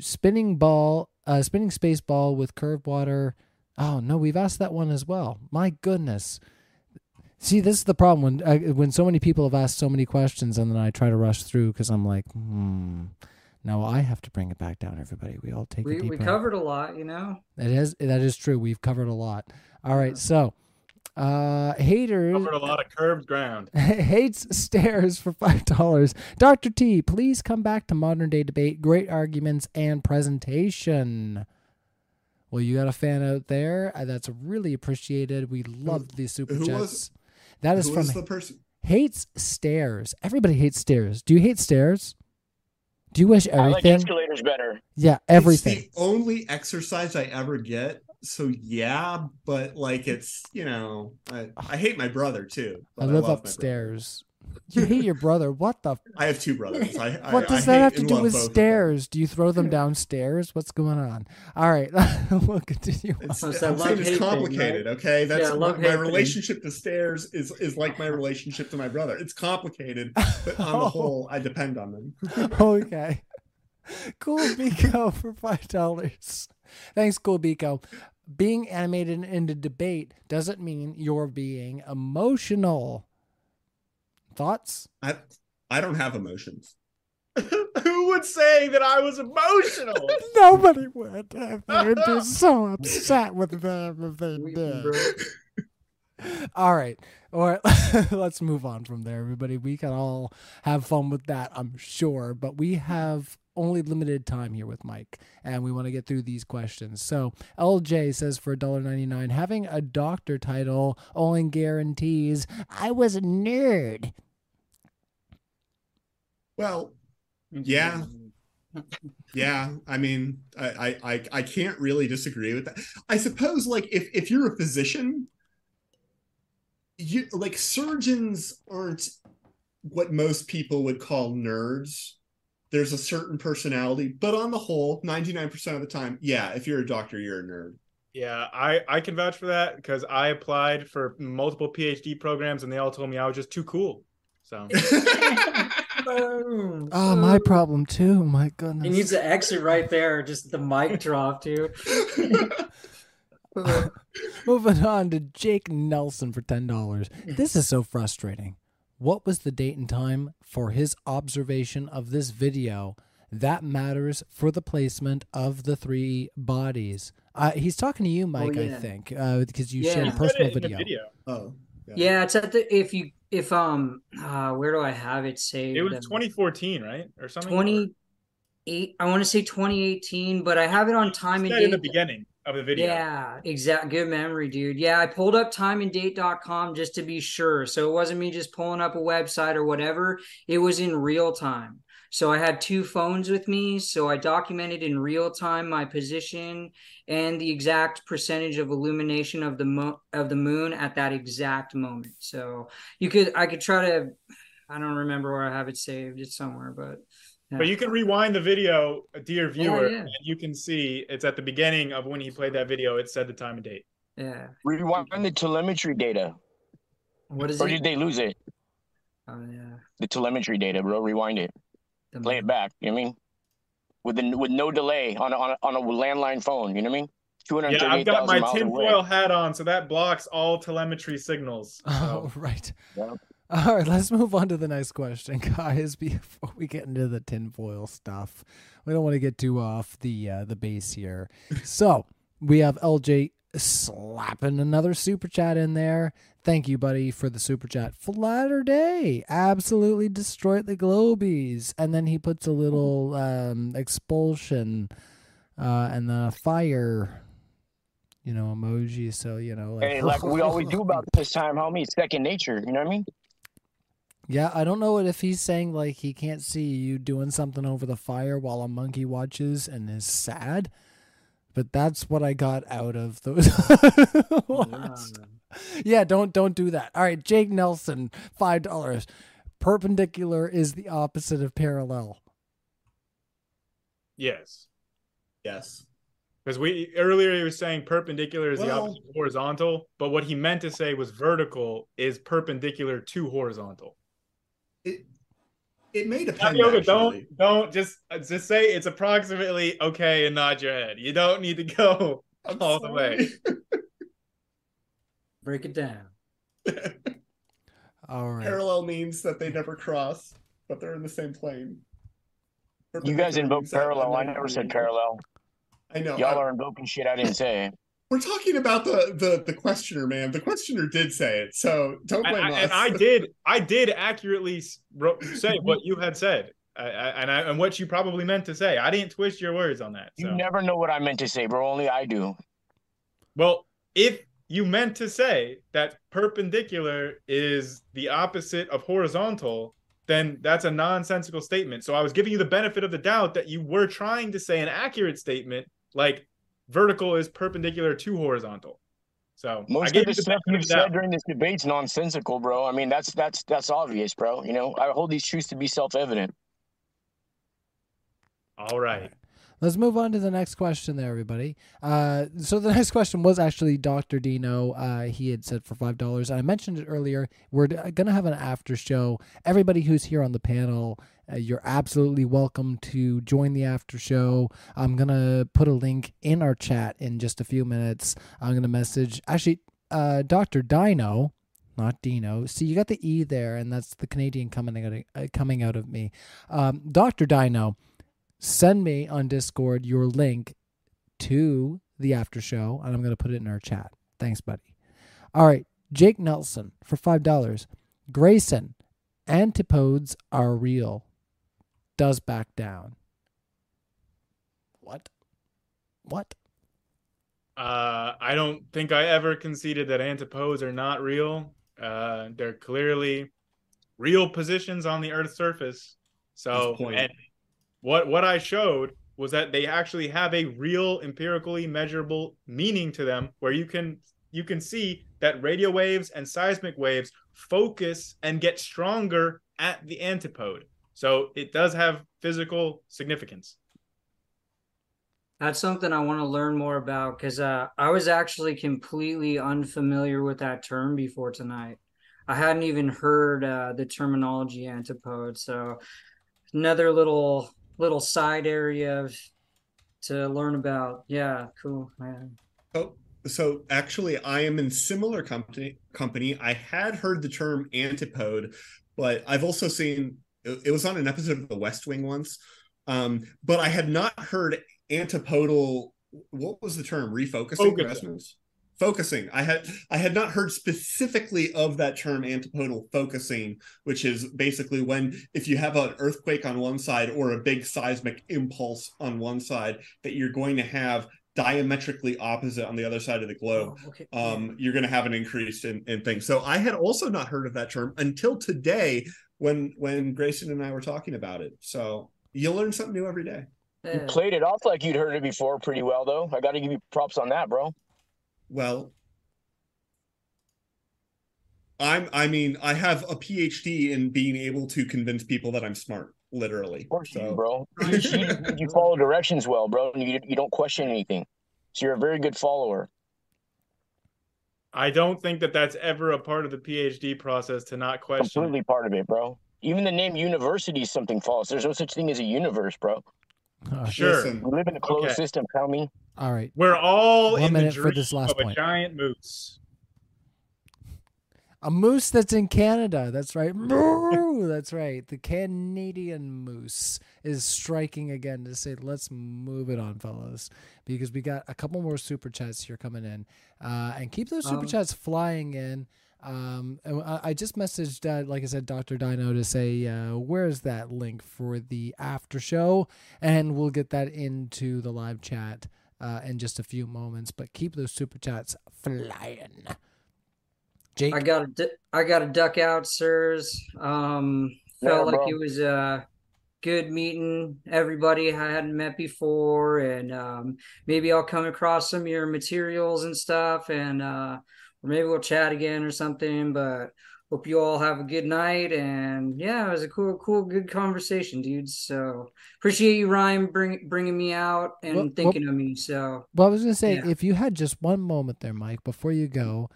spinning ball. Uh, spinning space ball with curved water. Oh no, we've asked that one as well. My goodness. See, this is the problem when uh, when so many people have asked so many questions, and then I try to rush through because I'm like, hmm. Now I have to bring it back down, everybody. We all take a We deep we breath. covered a lot, you know. It is that is true. We've covered a lot. All right, so Uh, haters Covered a lot of curved ground. (laughs) hates stairs for five dollars. Doctor T, please come back to modern day debate. Great arguments and presentation. Well, you got a fan out there. Uh, That's really appreciated. We love these super who chats. was- that is Who from was the person? hates stairs. Everybody hates stairs. Do you hate stairs? Do you wish everything? I like everything? escalators better. yeah, everything. It's the only exercise I ever get. So yeah, but like it's you know I, I hate my brother too. I but live love my upstairs. You hate your brother. What the? (laughs) I have two brothers. I, I What does I that have to do with both of them. stairs? Do you throw them downstairs? What's going on? All right, (laughs) we'll continue. on. It's, Oh, it's I'm saying it's love-hate thing, complicated. right? Okay, that's Yeah, my, love-hate my thing. relationship to stairs is is like my relationship to my brother. It's complicated, (laughs) but on the whole, I depend on them. okay. Cool Biko for five dollars. Thanks, Cool Biko. Being animated in a debate doesn't mean you're being emotional. Thoughts? I I don't have emotions. (laughs) Who would say that I was emotional? (laughs) Nobody would. They'd be so (laughs) upset with them if they Weeping, did. All right. All right. Let's move on from there, everybody. We can all have fun with that, I'm sure. But we have only limited time here with Mike, and we want to get through these questions. So LJ says for $1.99, having a doctor title only guarantees I was a nerd. Well, yeah, yeah. I mean, I, I I can't really disagree with that. I suppose, like, if if you're a physician, you like surgeons aren't what most people would call nerds. There's a certain personality, but on the whole, 99% of the time, yeah, if you're a doctor, you're a nerd. Yeah, I I can vouch for that because I applied for multiple PhD programs and they all told me I was just too cool. So Boom. (laughs) Oh, (laughs) ah, my problem too. My goodness. He needs to exit right there. Just the mic drop, too. (laughs) Moving on to Jake Nelson for $10. This is so frustrating. What was the date and time for his observation of this video? That matters for the placement of the three bodies. Uh, he's talking to you, Mike, I yeah. think, uh, because you Yeah. shared a personal in video. video. oh, Yeah, yeah. it's at the if you if um uh where do I have it saved? It was Um, 2014, right, or something. 28 I want to say 2018, but I have it on time and Said in the beginning of the video. Yeah, exact good memory, dude. Yeah, I pulled up timeanddate.com just to be sure. So it wasn't me just pulling up a website or whatever. It was in real time. So I had two phones with me, so I documented in real time my position and the exact percentage of illumination of the mo- of the moon at that exact moment. So you could I could try to I don't remember where I have it saved. It's somewhere, but yeah. But you can rewind the video, dear viewer, yeah. and you can see it's at the beginning of when he played that video. It said the time and date. yeah. Rewind the telemetry data. What is Or it? Or did they lose it? Oh yeah. The telemetry data, bro. Rewind it. The Play it back. You know what I mean? With the, with no delay on a, on a, on a landline phone. You know what I mean? Yeah, I've got my 238,000 miles tinfoil hat on, so that blocks all telemetry signals. Oh, (laughs) right. Yeah. (laughs) All right, let's move on to the next question, (laughs) guys. Before we get into the tinfoil stuff, we don't want to get too off the uh, the base here. (laughs) So we have LJ slapping another super chat in there. Thank you, buddy, for the super chat. Flatter day, absolutely destroyed the globies, and then he puts a little um, expulsion uh, and the fire, you know, emoji. So you know, like, Hey, like we always do about this time, homie. It's second nature. You know what I mean? Yeah, I don't know if he's saying like he can't see you doing something over the fire while a monkey watches and is sad, but that's what I got out of (laughs) those. last- yeah, don't don't do that. All right, Jake Nelson, five dollars. Perpendicular is the opposite of parallel. yes, yes. because we earlier he was saying perpendicular is the opposite of horizontal, but what he meant to say was vertical is perpendicular to horizontal. It it may depend. Yoga, actually. don't don't just uh, just say it's approximately okay and nod your head. You don't need to (laughs) go I'm all the way. (laughs) Break it down. All right. Parallel means that they never cross, but they're in the same plane. You guys invoke parallel. I never said parallel. I know. Y'all I- are invoking shit I didn't say. We're talking about the the the questioner, man. The questioner did say it, so don't blame I, us. And I (laughs) did, I did accurately say mm-hmm. what you had said, I, I, and I and what you probably meant to say. I didn't twist your words on that. You never know what I meant to say, bro. Only I do. Well, if you meant to say that perpendicular is the opposite of horizontal, then that's a nonsensical statement. So I was giving you the benefit of the doubt that you were trying to say an accurate statement, like vertical is perpendicular to horizontal. So most of the stuff you've said during this debate's nonsensical, bro. I mean, that's that's that's obvious, bro. You know, I hold these truths to be self-evident. All right. Let's move on to the next question there, everybody. Uh, so the (laughs) next question was actually Dr. Dino. Uh, he had said for five dollars, and I mentioned it earlier. We're gonna have an after show. Everybody who's here on the panel, uh, you're absolutely welcome to join the after show. I'm gonna put a link in our chat in just a few minutes. I'm gonna message actually uh, Dr. Dino not Dino. See, you got the E there, and that's the Canadian coming out of, uh, coming out of me. Um, Dr. Dino, send me on Discord your link to the after show, and I'm going to put it in our chat. Thanks, buddy. All right, Jake Nelson for $5. Grayson, antipodes are real. Does back down. What? What? Uh, I don't think I ever conceded that antipodes are not real. Uh, they're clearly real positions on the Earth's surface. So, and what what I showed was that they actually have a real empirically measurable meaning to them, where you can you can see that radio waves and seismic waves focus and get stronger at the antipode. So it does have physical significance. That's something I want to learn more about because uh, I was actually completely unfamiliar with that term before tonight. I hadn't even heard uh, the terminology antipode. So another little little side area of, to learn about. Yeah, cool, man. Oh, so actually, I am in similar company. Company. I had heard the term antipode, but I've also seen it was on an episode of The West Wing once. Um, but I had not heard antipodal what was the term refocusing Focusing. resonance focusing i had i had not heard specifically of that term antipodal focusing which is basically when if you have an earthquake on one side or a big seismic impulse on one side that you're going to have diametrically opposite on the other side of the globe Oh, okay. um, you're going to have an increase in, in things so i had also not heard of that term until today when when grayson and i were talking about it so you learn something new every day You played it off like you'd heard it before pretty well, though. I got to give you props on that, bro. Well, I'm I mean, I have a PhD in being able to convince people that I'm smart, literally. Of course So- do, bro. (laughs) You, you, you follow directions well, bro, and you, you don't question anything. So you're a very good follower. I don't think that that's ever a part of the PhD process to not question. Completely part of it, bro. Even the name university is something false. There's no such thing as a universe, bro. Uh, Sure. Listen, We live in a closed Okay. system. Tell me. all right. We're all One in the minute for dream this last of a giant moose. A moose that's in Canada. That's right. Moo! That's right. The Canadian moose is striking again to say, let's move it on, fellas, because we got a couple more super chats here coming in, uh, and keep those super Um, chats flying in. Um, and I, I just messaged, uh, like I said, Dr. Dino to say, uh, where's that link for the after show, and we'll get that into the live chat uh, in just a few moments. But keep those super chats flying. Jake, I got to I got to duck out, sirs. Um, felt Yeah, like it was a good meeting. Everybody I hadn't met before, and um, maybe I'll come across some of your materials and stuff, and uh, or maybe we'll chat again or something. But hope you all have a good night, and yeah, it was a cool, cool, good conversation, dude. So appreciate you, Ryan, bring, bringing me out and Well- well- thinking of me. So Well, I was gonna say, Yeah. if you had just one moment there, Mike, before you go,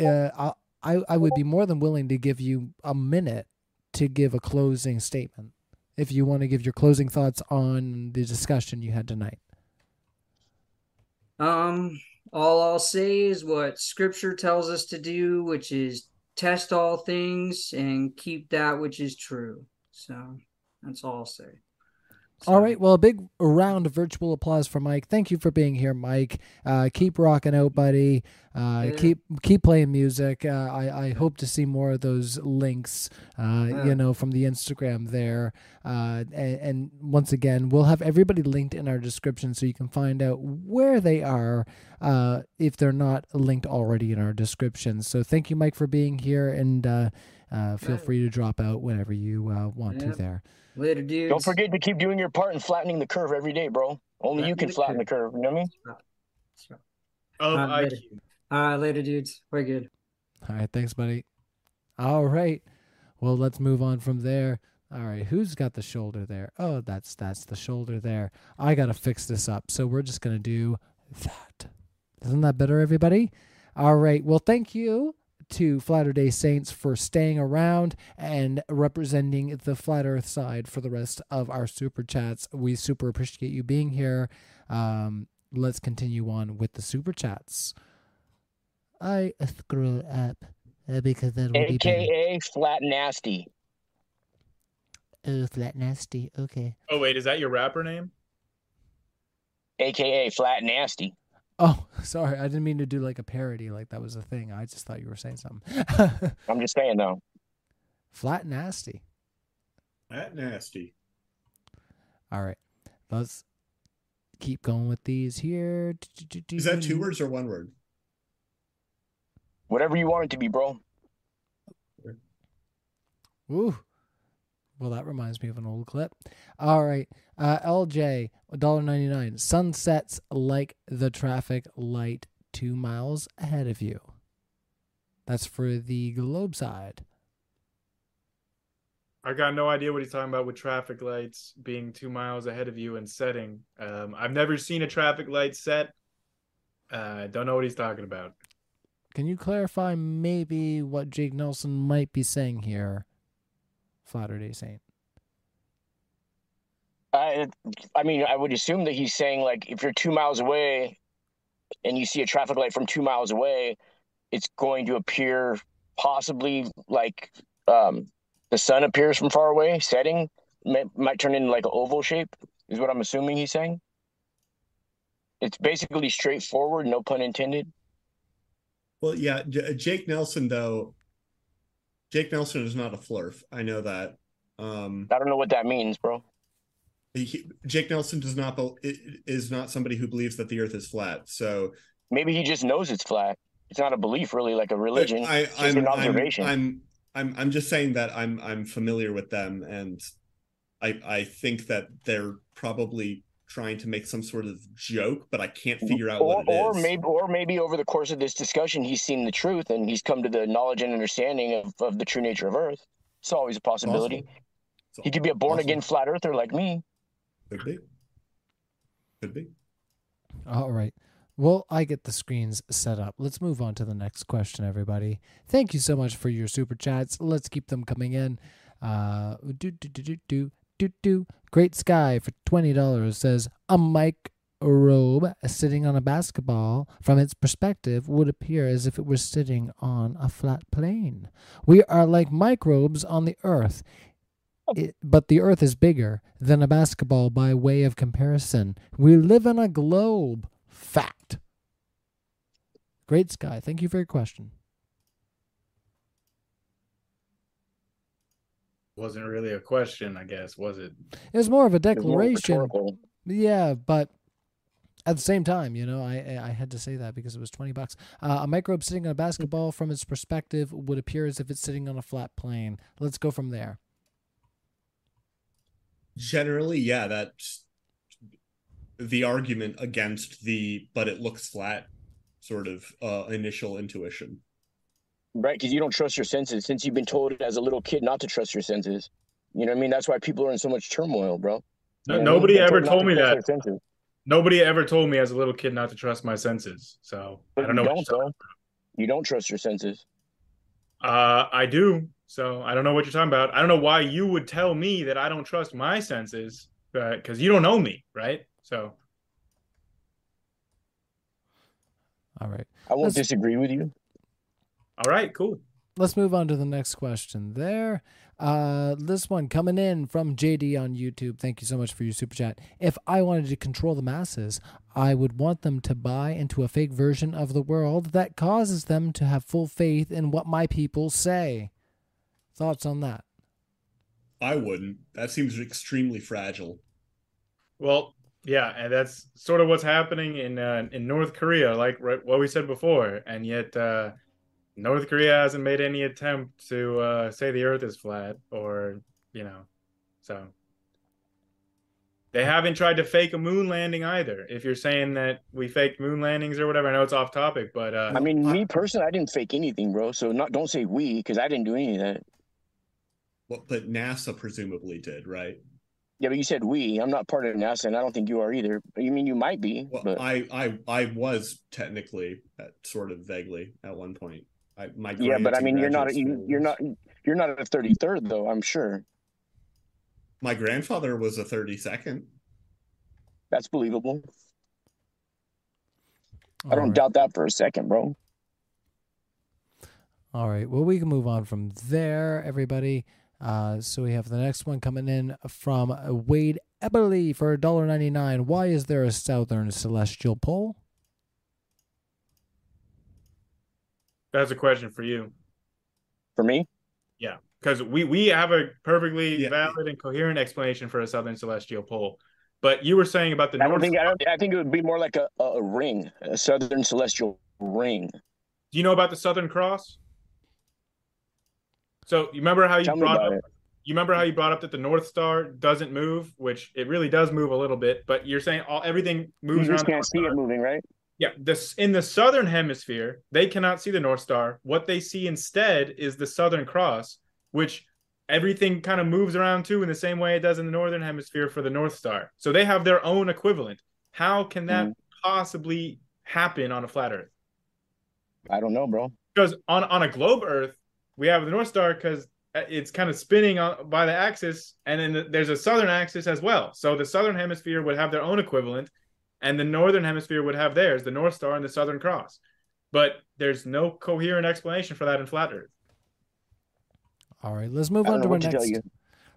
uh, I, I I would be more than willing to give you a minute to give a closing statement, if you want to give your closing thoughts on the discussion you had tonight. Um, all I'll say is what scripture tells us to do, which is test all things and keep that which is true. So that's all I'll say. All right. Well, a big round of virtual applause for Mike. Thank you for being here, Mike. Uh, keep rocking out, buddy. Uh, Yeah. Keep keep playing music. Uh, I I hope to see more of those links. Uh, Yeah. You know, from the Instagram there. Uh, and, and once again, we'll have everybody linked in our description so you can find out where they are uh, if they're not linked already in our description. So thank you, Mike, for being here, and uh, uh, feel Right. free to drop out whenever you uh, want to. There. Later, dudes. Don't forget to keep doing your part in flattening the curve every day, bro. Only you can the flatten the curve. curve. You know what I mean? That's right. Of Uh, later. IQ. All right, later, dudes. We're good. All right, thanks, buddy. All right. Well, let's move on from there. All right, who's got the shoulder there? Oh, that's that's the shoulder there. I got to fix this up. So we're just going to do that. Isn't that better everybody? All right. Well, thank you to Flatter Day Saints for staying around and representing the flat earth side for the rest of our super chats. We super appreciate you being here. Um, let's continue on with the super chats. I scroll up uh, because that will be. AKA flat nasty. Oh, flat nasty. Okay. Oh wait, is that your rapper name? AKA flat nasty. Oh, (laughs) sorry. I didn't mean to do like a parody, like that was a thing. I just thought you were saying something. (laughs) I'm just saying though. flat nasty. That nasty. All right. Let's keep going with these here. Is that two words or one word? Whatever you want it to be, bro. Ooh. Well, that reminds me of an old clip. All right. Uh, LJ, $1.99. Sun sets like the traffic light two miles ahead of you. That's for the globe side. I got no idea what he's talking about with traffic lights being two miles ahead of you and setting. Um, I've never seen a traffic light set. Uh, don't know what he's talking about. Can you clarify maybe what Jake Nelson might be saying here, Flatter Day Saint? I, I mean, I would assume that he's saying like if you're two miles away and you see a traffic light from two miles away, it's going to appear possibly like um, the sun appears from far away, setting might, might turn into like an oval shape. Is what I'm assuming he's saying. It's basically straightforward, no pun intended. Well, yeah, J- Jake Nelson though. Jake Nelson is not a flurf. I know that. Um, I don't know what that means, bro. he, Jake Nelson does not is not somebody who believes that the Earth is flat. So Maybe he just knows it's flat. It's not a belief, really, like a religion. I, it's I'm, an I'm. I'm, I'm, I'm just saying that I'm, I'm familiar with them, and I, I think that they're probably trying to make some sort of joke, but I can't figure out or, what it is. or maybe or maybe over the course of this discussion he's seen the truth and he's come to the knowledge and understanding of, of the true nature of earth it's always a possibility Possible. It's he could be a born again possible. flat earther like me Could be. Could be. All right. Well, I get the screens set up. Let's move on to the next question, everybody. Thank you so much for your super chats. Let's keep them coming in. Uh, do, do, do, do, do, do, do. Great Sky for $20 says a microbe sitting on a basketball from its perspective would appear as if it were sitting on a flat plane. We are like microbes on the earth. It, but the earth is bigger than a basketball by way of comparison. We live in a globe. Fact. Great Sky, thank you for your question. Wasn't really a question, I guess, was it? It was more of a declaration. Yeah, but at the same time, you know, I I I had to say that because it was twenty bucks. Uh, a microbe sitting on a basketball, from its perspective, would appear as if it's sitting on a flat plane. Let's go from there. Generally, yeah, that's the argument against the but it looks flat sort of uh, initial intuition. Right because you don't trust your senses since you've been told as a little kid not to trust your senses you know what i mean that's why people are in so much turmoil bro No, You know, nobody they're ever not told me trust that. Nobody ever told me as a little kid not to trust my senses. So But I don't know. you don't you're bro you don't trust your senses Uh, I do. So I don't know what you're talking about. I don't know why you would tell me that I don't trust my senses, because you don't know me, right? So All right. i won't Let's- disagree with you all right, cool. Let's move on to the next question there. Uh, this one coming in from JD on YouTube. Thank you so much for your super chat. If I wanted to control the masses, I would want them to buy into a fake version of the world that causes them to have full faith in what my people say. Thoughts on that? I wouldn't. That seems extremely fragile. Well, yeah, and that's sort of what's happening in uh, in North Korea, like right, what we said before, and yet uh, North Korea hasn't made any attempt to uh, say the Earth is flat, or you know, so they haven't tried to fake a moon landing either. If you're saying that we faked moon landings or whatever, I know it's off topic, but uh, I mean, me personally, I didn't fake anything, bro. So not don't say we because I didn't do any of that. Well, but NASA presumably did, right? Yeah, but you said we. I'm not part of NASA, and I don't think you are either. You mean you might be? Well, but I, I, I was technically, at, sort of vaguely, at one point. I, my yeah, but I mean, you're not. graduate you, you're not. You're not a 33rd though. I'm sure My grandfather was a thirty-second. that's believable. I don't right. doubt that for a second, bro. All right. Well, we can move on from there, everybody. Uh, so we have the next one coming in from Wade Eberly for $1.99. Why is there a southern celestial pole? That's a question for you. For me, Yeah, because we we have a perfectly Yeah. valid and coherent explanation for a southern celestial pole, but you were saying about the I don't north. think. I, don't, I think it would be more like a, a, a ring, a southern celestial ring. Do you know about the Southern Cross? So you remember how you Tell brought up it. you remember how you brought up that the North Star doesn't move, which it really does move a little bit, but you're saying all everything moves You just the can't North see Star. it moving, right? Yeah, this in the southern hemisphere, they cannot see the North Star. What they see instead is the Southern Cross, which everything kind of moves around too in the same way it does in the northern hemisphere for the North Star. So they have their own equivalent. How can that Mhm. possibly happen on a flat Earth? I don't know, bro. Because on on a globe Earth, we have the North Star because it's kind of spinning on, by the axis, and then there's a southern axis as well. So the southern hemisphere would have their own equivalent, and the northern hemisphere would have theirs, the North Star and the Southern Cross. But there's no coherent explanation for that in flat Earth. All right. Let's move on to our what to tell next.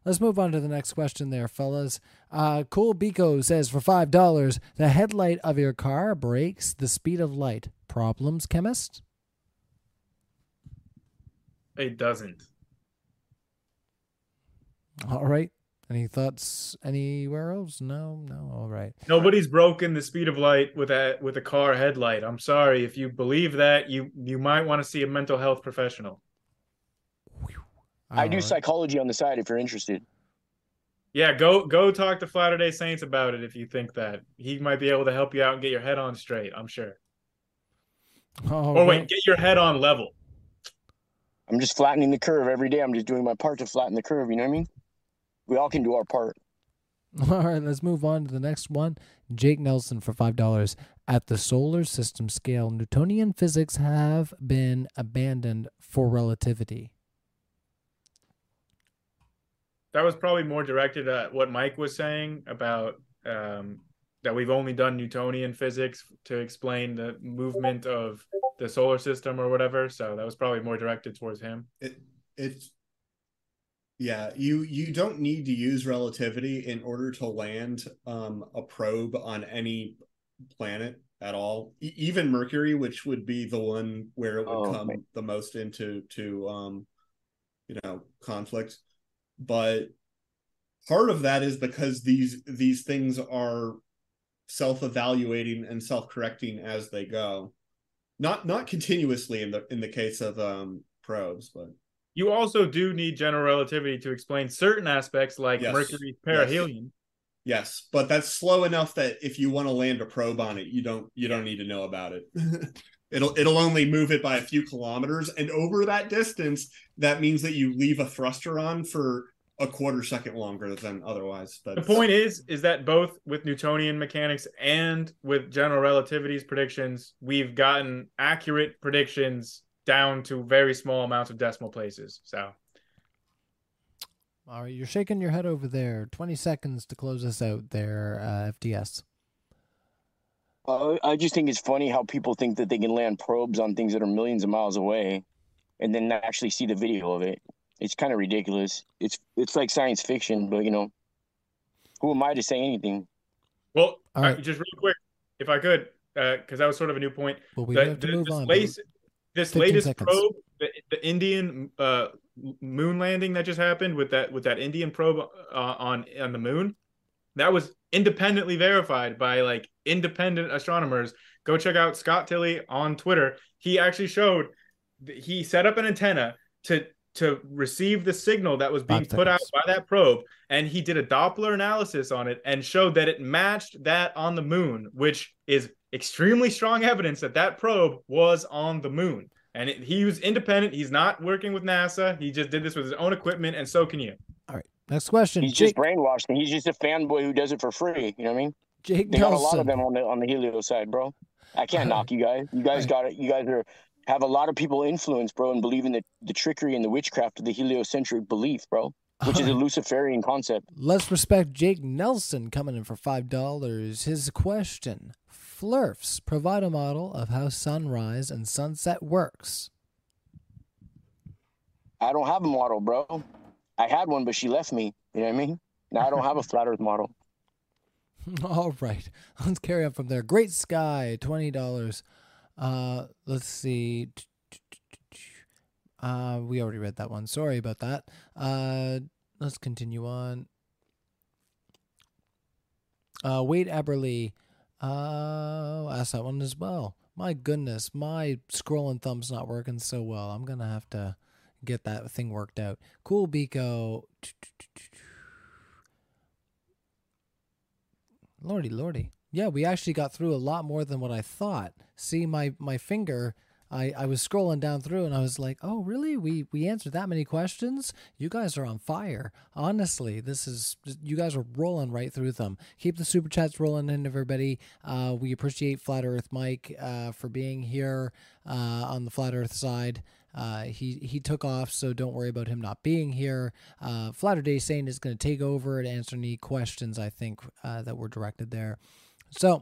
Let's move on to the next question there, fellas. Uh, cool Biko says for five dollars, the headlight of your car breaks the speed of light. Problems, chemist? It doesn't. All right. Any thoughts anywhere else? No, no. All right. Nobody's broken the speed of light with a with a car headlight. I'm sorry if you believe that. You you might want to see a mental health professional. I All do right. psychology on the side if you're interested. Yeah, go go talk to Flatter Day Saints about it if you think that he might be able to help you out and get your head on straight. I'm sure. Oh, Or wait, right. get your head on level. I'm just flattening the curve every day. I'm just doing my part to flatten the curve. You know what I mean? We all can do our part. (laughs) All right, let's move on to the next one. Jake Nelson for five dollars. At the solar system scale, Newtonian physics have been abandoned for relativity. That was probably more directed at what Mike was saying about um, that we've only done Newtonian physics to explain the movement of the solar system or whatever. So that was probably more directed towards him. It it's yeah, you you don't need to use relativity in order to land um a probe on any planet at all. E- even Mercury, which would be the one where it would Oh, come right. the most into to um you know conflict. But part of that is because these these things are self-evaluating and self-correcting as they go. Not not continuously in the in the case of um probes, but You also do need general relativity to explain certain aspects like Yes. Mercury's Yes. perihelion. Yes, but that's slow enough that if you want to land a probe on it, you don't you don't need to know about it. (laughs) it'll it'll only move it by a few kilometers, and over that distance, that means that you leave a thruster on for a quarter second longer than otherwise. But The point is, is that both with Newtonian mechanics and with general relativity's predictions, we've gotten accurate predictions down to very small amounts of decimal places. So All right, you're shaking your head over there. Twenty seconds to close us out there, uh, FDS. Uh, I just think it's funny how people think that they can land probes on things that are millions of miles away and then not actually see the video of it. it's kind of ridiculous. It's it's like science fiction, but you know, who am I to say anything? Well, All I- right. just real quick, if I could, because that was sort of a new point. Well, we The- have to the- move this on. lace- this latest seconds. probe, the, the Indian uh, moon landing that just happened with that with that Indian probe uh, on on the moon, that was independently verified by like independent astronomers. Go check out Scott Tilley on Twitter. He actually showed he set up an antenna to to receive the signal that was being put out by that probe and he did a doppler analysis on it and showed that it matched that on the moon which is extremely strong evidence that that probe was on the moon and it, he was independent he's not working with nasa he just did this with his own equipment and so can you All right. Next question. He's Jake, just brainwashed, and he's just a fanboy who does it for free. You know what I mean? Jake They got a lot of them on the on the Helio side, bro. I can't (laughs) knock you guys. You guys got it. You guys are have a lot of people influenced, bro, and believe in the, the trickery and the witchcraft of the heliocentric belief, bro, which is a (laughs) Luciferian concept. Let's respect Jake Nelson coming in for five dollars. His question: Flurfs provide a model of how sunrise and sunset works. I don't have a model, bro. I had one, but she left me. You know what I mean? Now I don't have a flat Earth model. (laughs) (laughs) All right, let's carry on from there. Great Sky, twenty dollars. Uh, let's see. Uh, we already read that one. Sorry about that. Uh, let's continue on. Uh, Wade Eberly, uh, asked that one as well. My goodness, my scrolling thumb's not working so well. I'm gonna have to get that thing worked out. Cool Biko. Lordy, lordy. Yeah, we actually got through a lot more than what I thought. See, my my finger, I I was scrolling down through and I was like, "Oh, really? We we answered that many questions? You guys are on fire. Honestly, this is you guys are rolling right through them. Keep the super chats rolling in, everybody. Uh, we appreciate Flat Earth Mike uh, for being here uh, on the Flat Earth side. Uh, he he took off, so don't worry about him not being here. Uh, Flatter Day Saint is going to take over and answer any questions I think uh, that were directed there. So,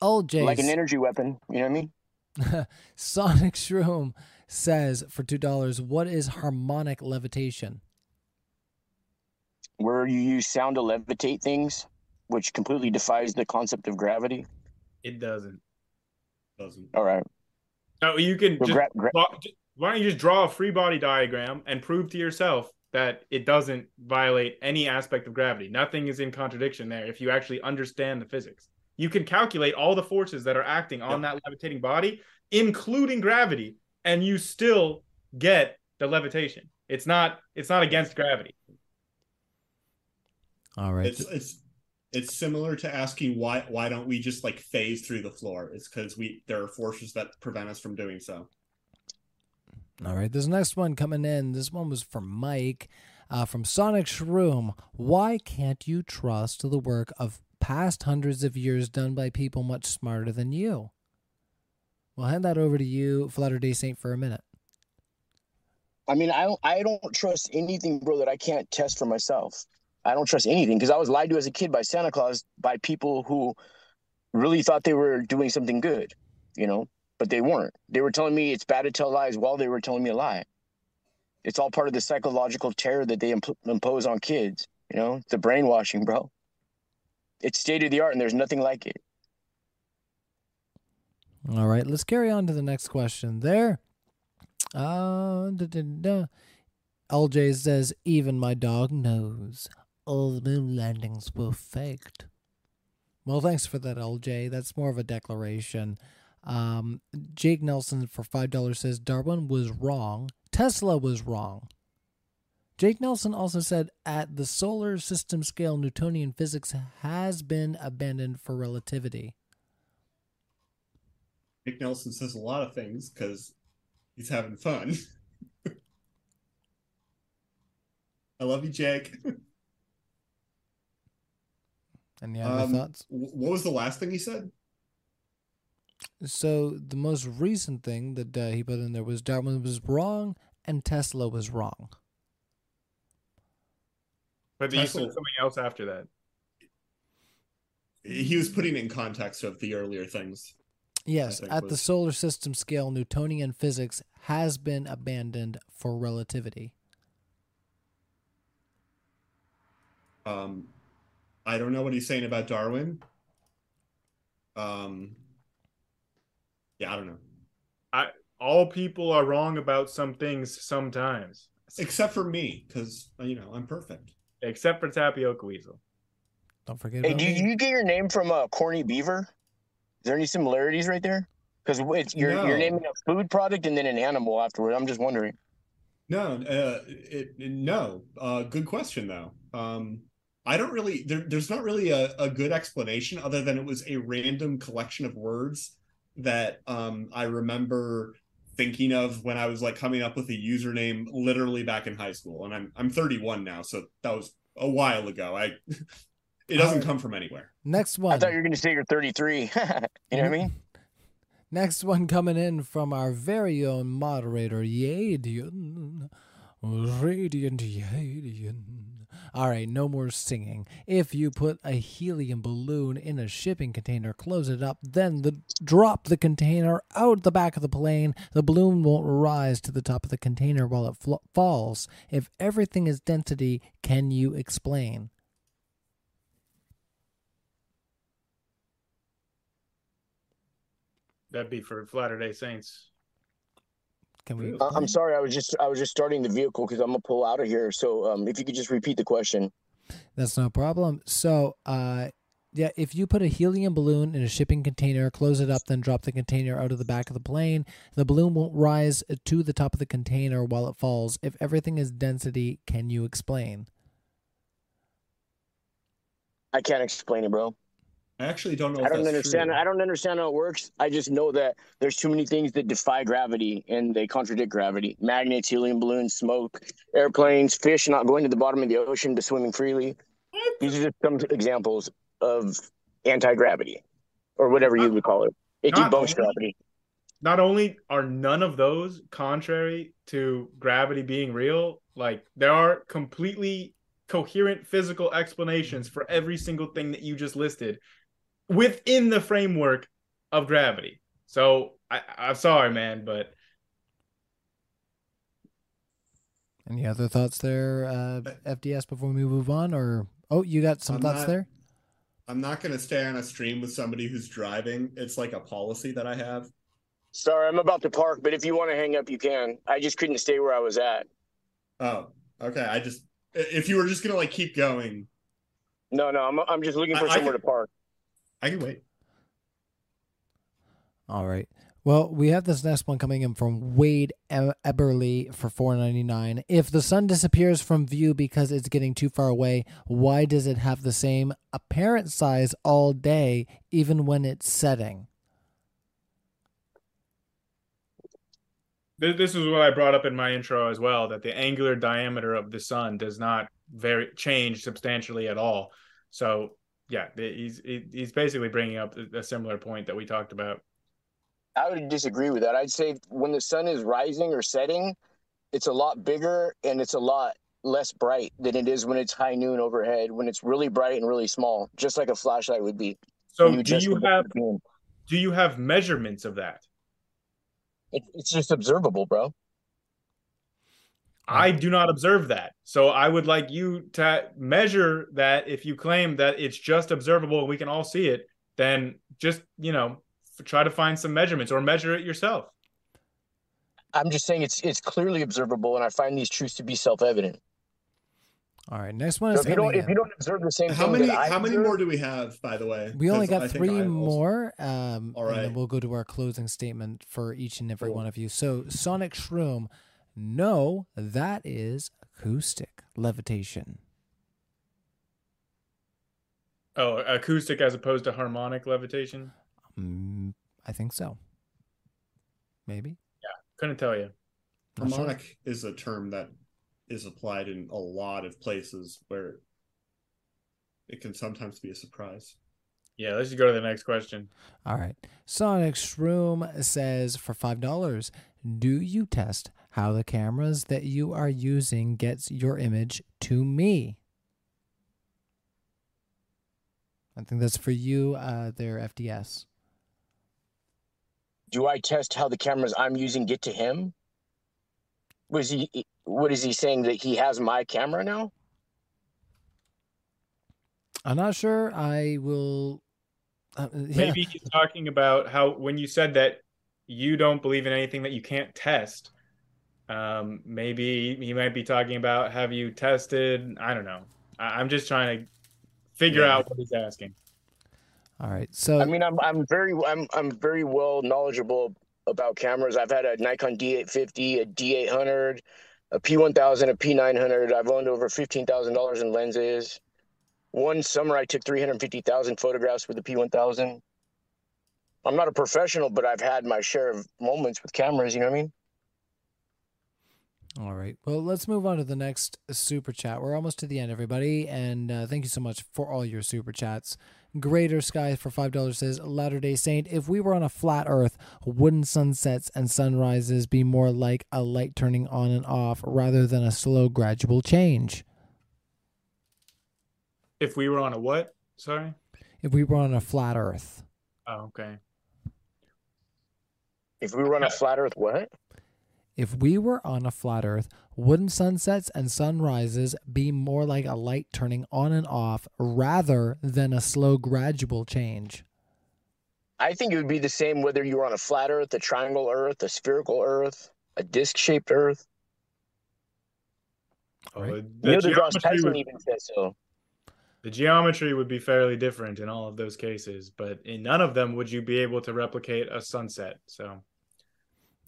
old Jays, Like an energy weapon. You know what I mean? (laughs) Sonic Shroom says for two dollars, what is harmonic levitation? Where you use sound to levitate things, which completely defies the concept of gravity. it doesn't Doesn't. All right. no you can So just gra- gra- why don't you just draw a free body diagram and prove to yourself that it doesn't violate any aspect of gravity nothing is in contradiction there if you actually understand the physics you can calculate all the forces that are acting on that levitating body including gravity and you still get the levitation it's not it's not against gravity All right, It's it's it's similar to asking why why don't we just like phase through the floor? It's because we there are forces that prevent us from doing so. all right. This next one coming in. This one was from Mike uh, from Sonic Shroom. Why can't you trust the work of past hundreds of years done by people much smarter than you? We'll hand that over to you, Flatter Day Saint, for a minute. I mean, I don't, I don't trust anything, bro, that I can't test for myself. I don't trust anything because I was lied to as a kid by Santa Claus by people who really thought they were doing something good, you know, but they weren't. They were telling me it's bad to tell lies while they were telling me a lie. It's all part of the psychological terror that they imp- impose on kids, you know, the brainwashing, bro. It's state of the art and there's nothing like it. All right, let's carry on to the next question. There, uh, da, da, da. LJ says, "Even my dog knows all the moon landings were faked." Well, thanks for that, LJ. That's more of a declaration. Um, Jake Nelson for five dollars says Darwin was wrong. Tesla was wrong. Jake Nelson also said, at the solar system scale, Newtonian physics has been abandoned for relativity. Jake Nelson says a lot of things because he's having fun. (laughs) I love you, Jake. Any other Um, thoughts? What was the last thing he said? So the most recent thing that uh, he put in there was Darwin was wrong and Tesla was wrong. But you Tesla- said something else after that He was putting in context of the earlier things. Yes, think at the solar system scale, Newtonian physics has been abandoned for relativity. Um, I don't know what he's saying about Darwin. Um, yeah, I don't know. I all people are wrong about some things sometimes, Except for me, because you know I'm perfect. Except for Tapioca Weasel. Don't forget Hey, about do me. you get your name from uh, Corny Beaver? Is there any similarities right there? Because it's you're No. you're naming a food product and then an animal afterward. I'm just wondering. No, uh, it, it- no. Uh, good question though. Um, I don't really. There, there's not really a, a good explanation other than it was a random collection of words that um, I remember thinking of when I was like coming up with a username, literally back in high school. And I'm I'm 31 now, so that was a while ago. I (laughs) it doesn't Alright. come from anywhere. Next one. I thought you were going to say you're 33. (laughs) you know what I mean? Next one coming in from our very own moderator, Yadian. Radiant Yadian. All right, no more singing. If you put a helium balloon in a shipping container, close it up, then the, drop the container out the back of the plane, the balloon won't rise to the top of the container while it fl- falls. If everything is density, can you explain? That'd be for Latter Day Saints. Can we? Uh. I'm sorry. I was just I was just starting the vehicle because I'm gonna pull out of here. So um, if you could just repeat the question. That's no problem. So, uh, yeah, if you put a helium balloon in a shipping container, close it up, then drop the container out of the back of the plane, the balloon won't rise to the top of the container while it falls. If everything is density, can you explain? I can't explain it, bro. I actually don't know. I don't understand. True. I don't understand how it works. I just know that there's too many things that defy gravity and they contradict gravity. Magnets, helium balloons, smoke, airplanes, fish not going to the bottom of the ocean but swimming freely. These are just some examples of anti-gravity, or whatever you would call it. It Not debunks gravity. Not only are none of those contrary to gravity being real, like there are completely coherent physical explanations for every single thing that you just listed within the framework of gravity. So I, I'm sorry, man, but Any other thoughts there, uh, FDS, before we move on? Or, oh, you got some I'm thoughts not- there? I'm not going to stay on a stream with somebody who's driving. It's like a policy that I have. Sorry, I'm about to park, but if you want to hang up, you can. I just couldn't stay where I was at. Oh, okay. I just if you were just gonna like keep going, No, no, I'm I'm just looking for I- I somewhere can- to park. I can wait. All right. Well, we have this next one coming in from Wade Eberly for four ninety nine. If the sun disappears from view because it's getting too far away, why does it have the same apparent size all day, even when it's setting? this is what I brought up in my intro as well that the angular diameter of the sun does not very change substantially at all. So yeah, he's he's basically bringing up a similar point that we talked about. I would disagree with that. I'd say when the sun is rising or setting, it's a lot bigger and it's a lot less bright than it is when it's high noon overhead, when it's really bright and really small, just like a flashlight would be. So when do you have do you have measurements of that? It, it's just observable, bro. I do not observe that. So I would like you to measure that if you claim that it's just observable and we can all see it, then just, you know, f- try to find some measurements or measure it yourself. I'm just saying it's it's clearly observable, and I find these truths to be self-evident. All right, next one So is if you don't if you don't observe the same How thing many that I how many observe- more do we have, by the way? We only got think three more, um, All and then we'll go to our closing statement for each and every Cool. one of you. So, Sonic Shroom, no, that is acoustic levitation. Oh, acoustic as opposed to harmonic levitation? Mm, I think so. Maybe. Yeah, couldn't tell you. Not sure. Harmonic is a term that is applied in a lot of places where it can sometimes be a surprise. Yeah, let's just go to the next question. All right. Sonic Shroom says for five dollars, do you test how the cameras that you are using gets your image to me? I think that's for you, uh, there, FDS. do I test how the cameras I'm using get to him? Was he? What is he saying that he has my camera now? I'm not sure. I will. Uh, yeah. Maybe he's talking about how when you said that you don't believe in anything that you can't test. Um, maybe he might be talking about have you tested? I don't know. I, am just trying to figure yeah. out what he's asking. All right. So I mean, I'm I'm very I'm I'm very well knowledgeable about cameras. I've had a Nikon D850, a D800, a P1000, a P900. I've owned over fifteen thousand dollars in lenses. One summer, I took three hundred fifty thousand photographs with the P1000. I'm not a professional, but I've had my share of moments with cameras. You know what I mean? All right. Well, let's move on to the next super chat. We're almost to the end, everybody, and uh, thank you so much for all your super chats. Greater Sky for five dollars says Latter Day Saint. If we were on a flat Earth, wouldn't sunsets and sunrises be more like a light turning on and off rather than a slow, gradual change? If we were on a what? Sorry. If we were on a flat Earth. Oh, okay. If we were on a flat Earth, what? If we were on a flat Earth, wouldn't sunsets and sunrises be more like a light turning on and off rather than a slow, gradual change? I think it would be the same whether you were on a flat Earth, a triangle Earth, a spherical Earth, a disc shaped Earth. Oh, right. Neil deGrasse Tyson even says so. The geometry would be fairly different in all of those cases, but in none of them would you be able to replicate a sunset. So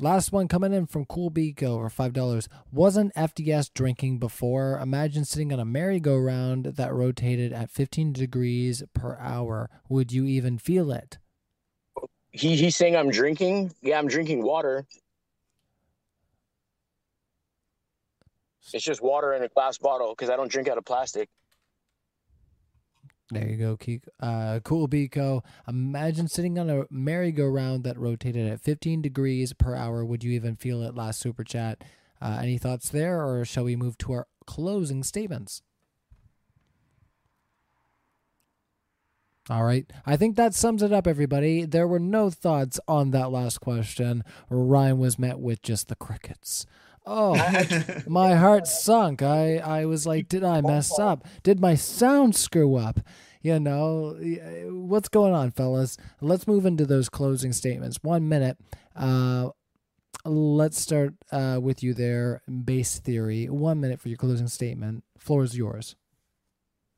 Last one coming in from Cool Beco for five dollars. Wasn't FDS drinking before? Imagine sitting on a merry-go-round that rotated at 15 degrees per hour. Would you even feel it? He he's saying I'm drinking. Yeah, I'm drinking water. It's just water in a glass bottle because I don't drink out of plastic. There you go, Keek. Uh, cool Beco. Imagine sitting on a merry-go-round that rotated at 15 degrees per hour. Would you even feel it? Last super chat. Uh, any thoughts there, or shall we move to our closing statements? All right. I think that sums it up, everybody. There were no thoughts on that last question. Ryan was met with just the crickets. Oh, (laughs) my heart sunk. I, I was like, did I mess up? Did my sound screw up? You know, what's going on, fellas? Let's move into those closing statements. One minute. Uh, let's start uh, with you there, Based Theory. One minute for your closing statement. Floor is yours.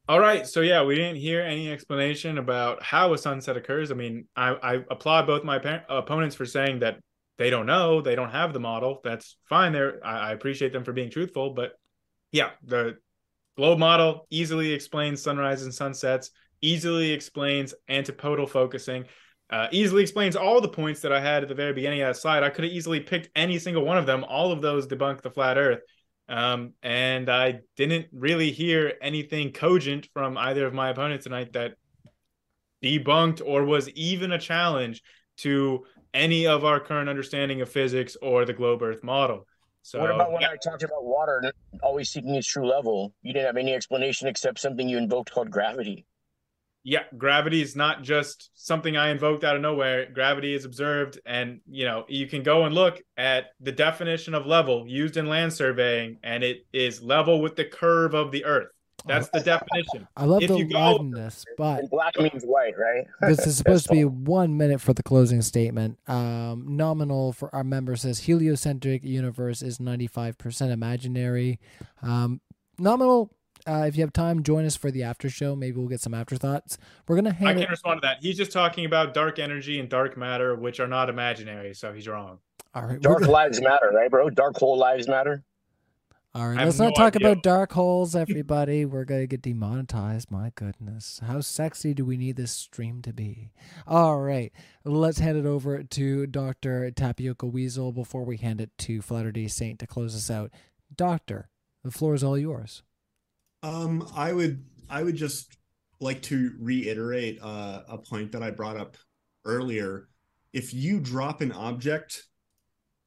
All right. So yeah, we didn't hear any explanation about how a sunset occurs. I mean, I, I applaud both my opponents for saying that they don't know, they don't have the model. That's fine. There, I, I appreciate them for being truthful, but yeah, the globe model easily explains sunrises and sunsets, easily explains antipodal focusing, uh, easily explains all the points that I had at the very beginning of that slide. I could have easily picked any single one of them. All of those debunk the flat Earth. Um, and I didn't really hear anything cogent from either of my opponents tonight that debunked or was even a challenge to any of our current understanding of physics or the globe Earth model. So, what about when yeah. I talked about water always seeking its true level? You didn't have any explanation except something you invoked called gravity. Yeah, gravity is not just something I invoked out of nowhere. Gravity is observed, and you know you can go and look at the definition of level used in land surveying, and it is level with the curve of the Earth. That's the definition. I love if the liveness, but and black means white, right? (laughs) this is supposed to be one minute for the closing statement. Um, nominal for our member says heliocentric universe is ninety five percent imaginary. Um, nominal. Uh, if you have time, join us for the after show. Maybe we'll get some afterthoughts. We're gonna. Hang I can it... respond to that. He's just talking about dark energy and dark matter, which are not imaginary. So he's wrong. All right. Dark gonna... lives matter, right, bro? Dark hole lives matter. All right, let's not no talk idea. about dark holes, everybody. We're gonna get demonetized. My goodness, how sexy do we need this stream to be? All right, let's hand it over to Doctor Tapioca Weasel before we hand it to Flatter Day Saint to close us out. Doctor, the floor is all yours. Um, I would, I would just like to reiterate uh, a point that I brought up earlier. If you drop an object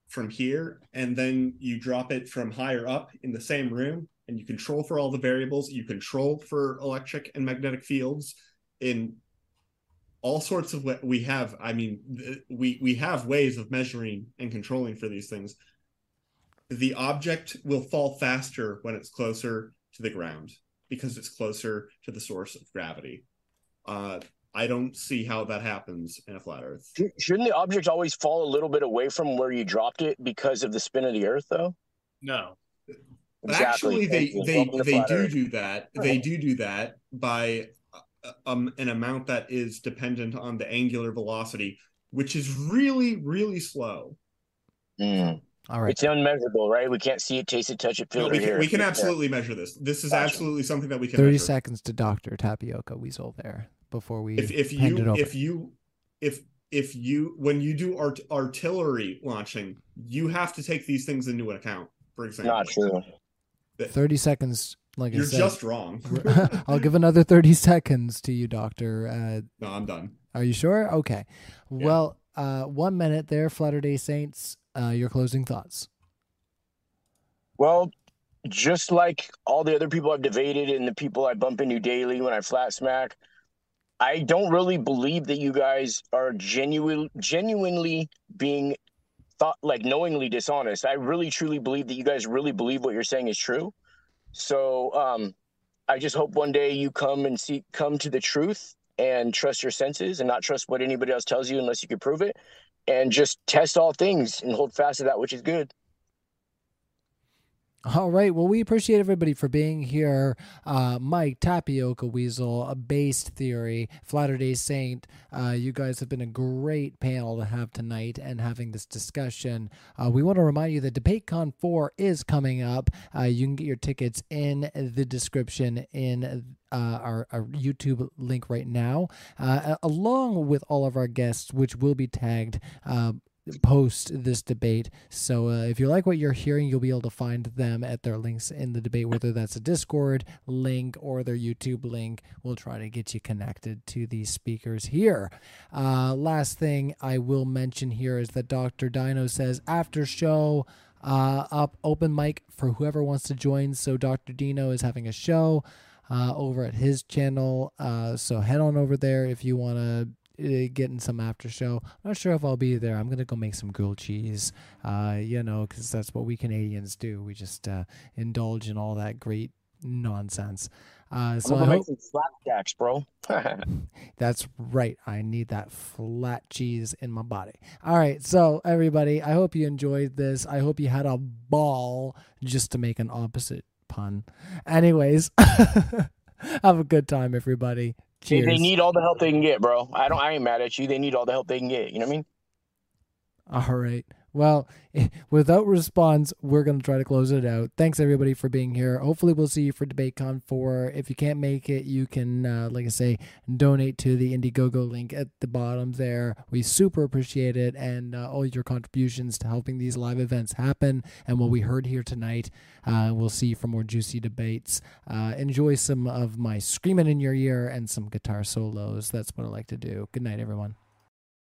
from here and then you drop it from higher up in the same room and you control for all the variables you control for electric and magnetic fields in all sorts of what we have i mean we we have ways of measuring and controlling for these things the object will fall faster when it's closer to the ground because it's closer to the source of gravity. Uh, I don't see how that happens in a flat Earth. Shouldn't the object always fall a little bit away from where you dropped it because of the spin of the Earth, though? No. Actually, they they they do do that. They do do that by uh, um an amount that is dependent on the angular velocity, which is really really slow. Mm. All right. It's unmeasurable, right? We can't see it, taste it, touch it, feel No, it, we or can, we it. can Yeah. absolutely measure this. This is Gotcha. absolutely something that we can. 30 measure. seconds to Dr. Tapioca Weasel there before we If if hand it you over. if you if if you when you do art artillery launching, you have to take these things into account. For example, Not true. 30 seconds, like You're I said. just wrong. (laughs) I'll give another 30 seconds to you, Doctor. Uh, no, I'm done. are you sure? Okay. Well, uh, one minute there, Flatter Day Saints. Uh, your closing thoughts. Well, just like all the other people I've debated and the people I bump into daily when I flat smack, I don't really believe that you guys are genuine, genuinely being thought like knowingly dishonest. I really truly believe that you guys really believe what you're saying is true. So um, I just hope one day you come and see come to the truth and trust your senses and not trust what anybody else tells you unless you can prove it. And just test all things and hold fast to that which is good. All right. Well, we appreciate everybody for being here. Uh, Mike, Tapioca Weasel, a Based Theory, Flatter Day Saint. Uh, you guys have been a great panel to have tonight and having this discussion. Uh, we want to remind you that DebateCon 4 is coming up. Uh, you can get your tickets in the description in uh, our, our YouTube link right now, uh, along with all of our guests, which will be tagged. Post this debate. So uh, if you like what you're hearing, you'll be able to find them at their links in the debate, whether that's a Discord link or their YouTube link. We'll try to get you connected to these speakers here. Uh, last thing I will mention here is that Dr. Dino says after show. Uh, up open mic for whoever wants to join. So Dr. Dino is having a show uh, over at his channel. Uh, so head on over there if you want to getting some after show. I'm not sure if I'll be there. I'm gonna go make some grilled cheese. Uh, you know, because that's what we Canadians do. We just uh, indulge in all that great nonsense. Uh, so I'm gonna hope make some flapjacks, bro. (laughs) that's right. I need that flat cheese in my body. All right, so everybody, I hope you enjoyed this. I hope you had a ball, just to make an opposite pun. Anyways, (laughs) have a good time, everybody. They, Cheers. they need all the help they can get, bro. I don't. I ain't mad at you. They need all the help they can get. You know what I mean? All right. Well, (laughs) without response, we're going to try to close it out. Thanks, everybody, for being here. Hopefully, we'll see you for DebateCon 4. If you can't make it, you can, uh, like I say, donate to the Indiegogo link at the bottom there. We super appreciate it and uh, all your contributions to helping these live events happen and what we heard here tonight. Uh, we'll see for more juicy debates. Uh, enjoy some of my screaming in your ear and some guitar solos. That's what I like to do. Good night, everyone.